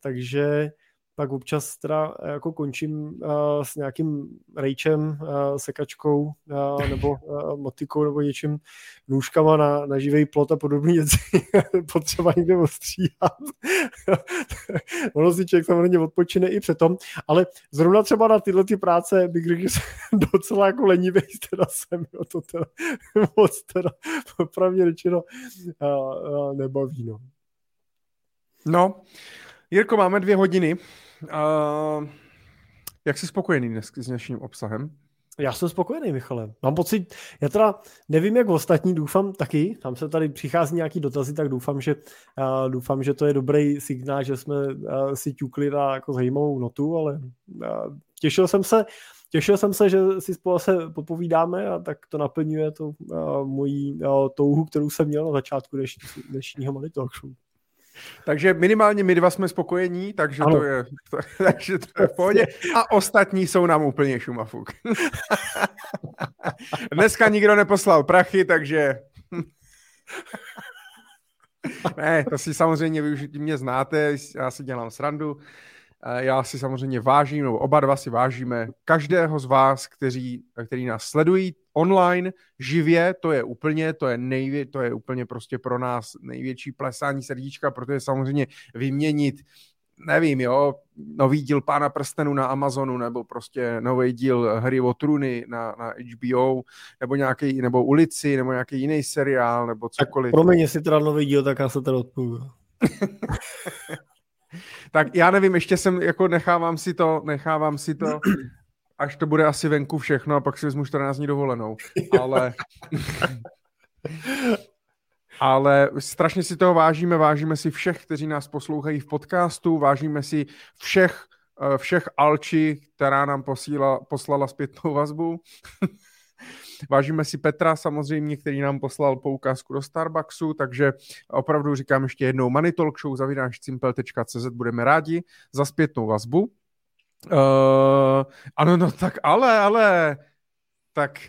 takže pak občas teda jako končím uh, s nějakým rejčem, uh, sekačkou uh, nebo uh, motikou nebo něčím nůžkama na, na živý plot a podobné věci. Potřeba někde ostříhat. ono si člověk samozřejmě odpočine i přetom, ale zrovna třeba na tyhle ty práce bych řekl, že jsem docela jako lenivý teda jsem, jo, to teda moc teda opravdu řečeno uh, uh, nebaví, no. No, Jirko, máme dvě hodiny. Uh, jak jsi spokojený dnes s dnešním obsahem? Já jsem spokojený, Michale. Mám pocit, já teda nevím, jak ostatní, doufám taky, tam se tady přichází nějaký dotazy, tak doufám, že, uh, doufám, že to je dobrý signál, že jsme uh, si ťukli na jako zajímavou notu, ale uh, těšil jsem se, těšil jsem se, že si spolu se popovídáme a tak to naplňuje to uh, mojí uh, touhu, kterou jsem měl na začátku dnešní, dnešního Money Talk Show. Takže minimálně my dva jsme spokojení, takže to je, to, takže to je v pohodě. A ostatní jsou nám úplně šumafuk. Dneska nikdo neposlal prachy, takže... ne, to si samozřejmě vy už mě znáte, já si dělám srandu. Já si samozřejmě vážím, nebo oba dva si vážíme každého z vás, kteří, který nás sledují online, živě, to je úplně, to je, nejvě, to je úplně prostě pro nás největší plesání srdíčka, protože samozřejmě vyměnit nevím, jo, nový díl Pána prstenu na Amazonu, nebo prostě nový díl Hry o trůny na, na HBO, nebo nějaký, nebo Ulici, nebo nějaký jiný seriál, nebo cokoliv. Tak promiň, jestli teda nový díl, tak já se teda odpovím. tak já nevím, ještě jsem, jako nechávám si to, nechávám si to, až to bude asi venku všechno a pak si vezmu 14 dní dovolenou. Ale... Ale strašně si toho vážíme, vážíme si všech, kteří nás poslouchají v podcastu, vážíme si všech, eh, všech alči, která nám posíla, poslala zpětnou vazbu. Vážíme si Petra samozřejmě, který nám poslal poukázku do Starbucksu, takže opravdu říkám ještě jednou zavináčcimpel.cz budeme rádi za zpětnou vazbu. Uh, ano, no tak ale, ale, tak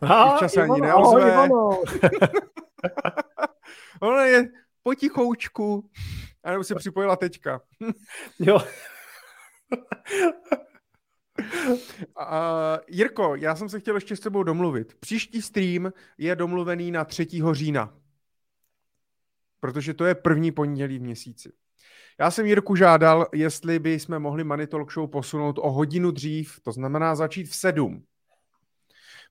Aha, čas ani neozve. Ono je potichoučku. A nebo se připojila teďka. jo. Uh, Jirko, já jsem se chtěl ještě s tebou domluvit. Příští stream je domluvený na 3. října. Protože to je první pondělí v měsíci. Já jsem Jirku žádal, jestli by jsme mohli Money Talk Show posunout o hodinu dřív, to znamená začít v 7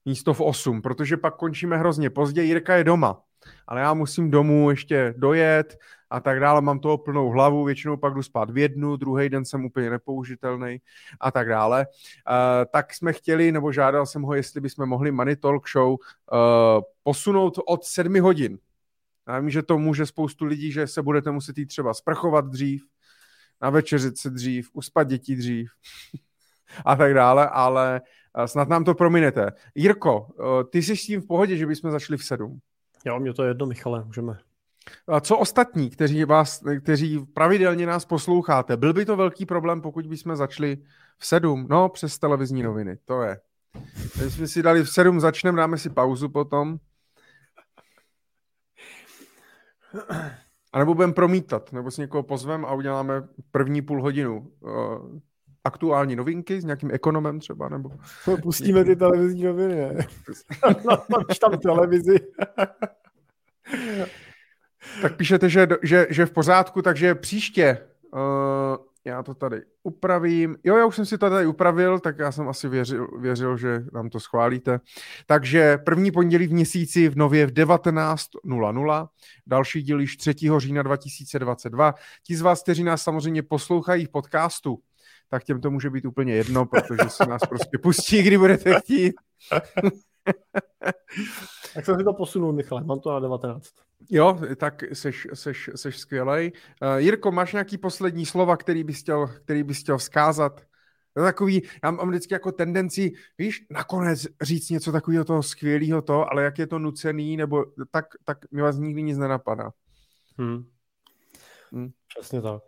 místo v 8, protože pak končíme hrozně pozdě. Jirka je doma, ale já musím domů ještě dojet a tak dále. Mám toho plnou hlavu, většinou pak jdu spát v jednu, druhý den jsem úplně nepoužitelný a tak dále. Uh, tak jsme chtěli, nebo žádal jsem ho, jestli bychom mohli Money Talk Show uh, posunout od 7 hodin. Já vím, že to může spoustu lidí, že se budete muset jít třeba sprchovat dřív, na večeřit se dřív, uspat děti dřív a tak dále, ale snad nám to prominete. Jirko, ty jsi s tím v pohodě, že bychom začali v sedm? Jo, mě to je jedno, Michale, můžeme. A co ostatní, kteří, vás, kteří pravidelně nás posloucháte? Byl by to velký problém, pokud bychom začali v sedm? No, přes televizní noviny, to je. My jsme si dali v sedm, začneme, dáme si pauzu potom. A nebo budeme promítat, nebo si někoho pozvem a uděláme první půl hodinu uh, aktuální novinky s nějakým ekonomem třeba, nebo... Pustíme ty televizní noviny, ne? tam televizi. tak píšete, že, že, že v pořádku, takže příště uh, já to tady upravím. Jo, já už jsem si to tady upravil, tak já jsem asi věřil, věřil, že nám to schválíte. Takže první pondělí v měsíci v nově v 19.00, další díl již 3. října 2022. Ti z vás, kteří nás samozřejmě poslouchají v podcastu, tak těm to může být úplně jedno, protože se nás prostě pustí, kdy budete chtít. tak jsem si to posunul, Michale, mám to na 19. Jo, tak seš, seš, seš skvělej. Uh, Jirko, máš nějaký poslední slova, který bys chtěl, který bys chtěl vzkázat? To takový, já mám vždycky jako tendenci, víš, nakonec říct něco takového toho skvělého to, ale jak je to nucený, nebo tak, tak mi vás nikdy nic nenapadá. Hmm. Hmm. Přesně tak.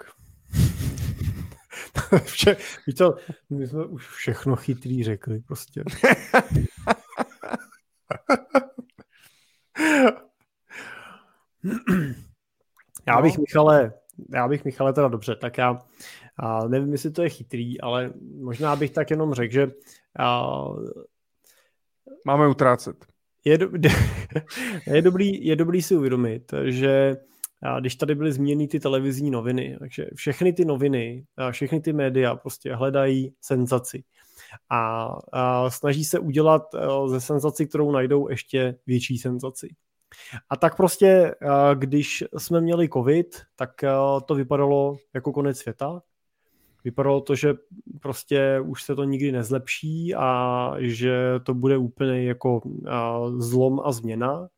Vše, víš co, my jsme už všechno chytrý řekli prostě. já bych, Michale, já bych, Michale, teda dobře, tak já A nevím, jestli to je chytrý, ale možná bych tak jenom řekl, že a, Máme utrácet. Je, do, je, dobrý, je dobrý si uvědomit, že a když tady byly zmíněny ty televizní noviny, takže všechny ty noviny, a všechny ty média prostě hledají senzaci. A, a snaží se udělat ze senzaci, kterou najdou, ještě větší senzaci. A tak prostě, když jsme měli covid, tak to vypadalo jako konec světa. Vypadalo to, že prostě už se to nikdy nezlepší a že to bude úplně jako zlom a změna.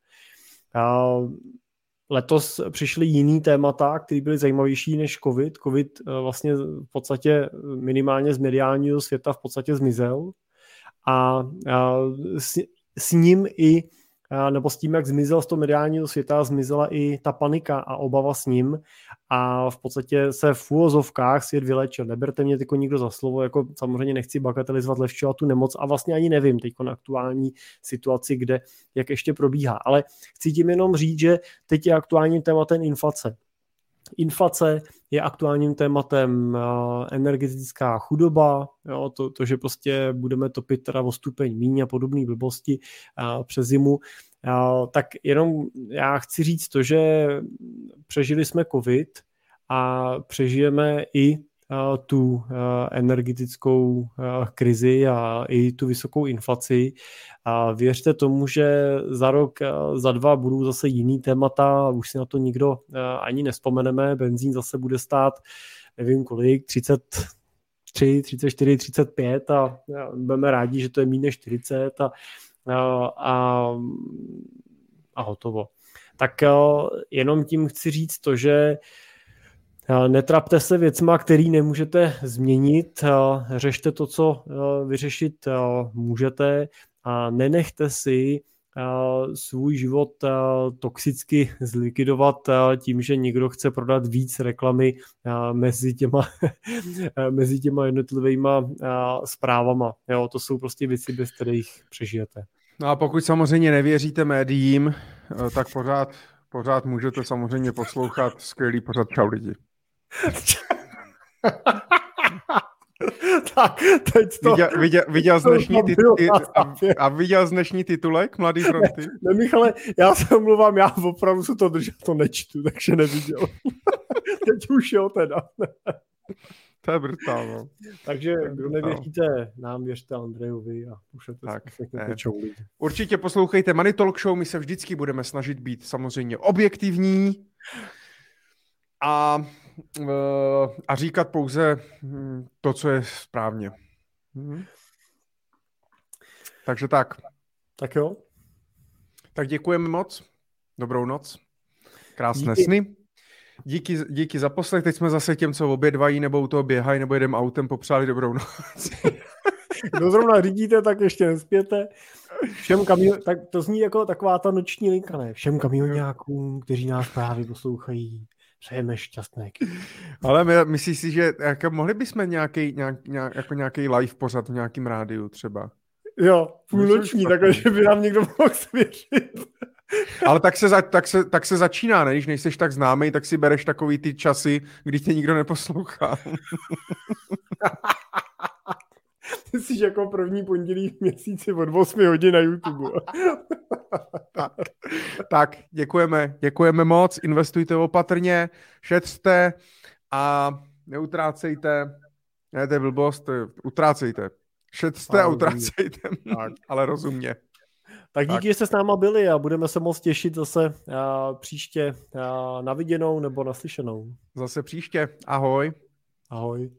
Letos přišly jiný témata, které byly zajímavější než COVID. COVID vlastně v podstatě minimálně z mediálního světa v podstatě zmizel a s, s ním i nebo s tím, jak zmizel z toho mediálního světa, zmizela i ta panika a obava s ním a v podstatě se v úvozovkách svět vylečil. Neberte mě tyko nikdo za slovo, jako samozřejmě nechci bagatelizovat levčovat tu nemoc a vlastně ani nevím teď na aktuální situaci, kde, jak ještě probíhá. Ale chci tím jenom říct, že teď je aktuálním tématem inflace. Inflace je aktuálním tématem energetická chudoba, jo, to, to, že prostě budeme topit teda o stupeň míň a podobné blbosti přes zimu, tak jenom já chci říct to, že přežili jsme covid a přežijeme i tu energetickou krizi a i tu vysokou inflaci. A věřte tomu, že za rok, za dva budou zase jiný témata, už si na to nikdo ani nespomeneme, benzín zase bude stát nevím kolik, 33, 34, 35 a budeme rádi, že to je méně 40 a, a, a hotovo. Tak jenom tím chci říct to, že Netrapte se věcma, který nemůžete změnit, řešte to, co vyřešit můžete a nenechte si svůj život toxicky zlikvidovat tím, že někdo chce prodat víc reklamy mezi těma, mezi těma jednotlivýma zprávama. Jo, to jsou prostě věci, bez kterých přežijete. No a pokud samozřejmě nevěříte médiím, tak pořád, pořád můžete samozřejmě poslouchat skvělý pořad Čau lidi. tak, teď to... Viděl, viděl, viděl, z dnešní tit, a, a viděl z dnešní titulek Mladý fronty? Ne, ne Michale, já se omluvám, já opravdu se to držel, to nečtu, takže neviděl. teď už jo teda. To je brutálno. Takže kdo nevěříte nám, věřte Andrejovi a můžete tak, Určitě poslouchejte Money Talk Show, my se vždycky budeme snažit být samozřejmě objektivní a Eh, a říkat pouze hm, to, co je správně. Mhm. Takže tak. Tak jo. Tak děkujeme moc. Dobrou noc. Krásné díky. sny. Díky, díky za poslech. Teď jsme zase těm, co obědvají, nebo u toho běhají, nebo jedem autem, popřáli dobrou noc. Kdo zrovna řídíte, tak ještě nespěte. Všem kamion, tak to zní jako taková ta noční linka, ne? Všem kamionňákům, kteří nás právě poslouchají přejeme šťastné. Ale my, myslíš si, že jako, mohli bychom nějaký, nějak, nějak, jako nějaký live pořad v nějakém rádiu třeba? Jo, půlnoční, takhle, že by nám někdo mohl svěřit. Ale tak se, za, tak, se, tak se začíná, ne? Když nejseš tak známý, tak si bereš takový ty časy, kdy tě nikdo neposlouchá. Jsi jako první pondělí v měsíci od 8 hodin na YouTube. tak, tak, děkujeme, děkujeme moc, investujte opatrně, šetřte a neutrácejte, ne, to je blbost, utrácejte. Šetřte a, a utrácejte, tak. ale rozumně. Tak díky, tak. že jste s náma byli a budeme se moc těšit zase a, příště a, na viděnou nebo naslyšenou. Zase příště. Ahoj. Ahoj.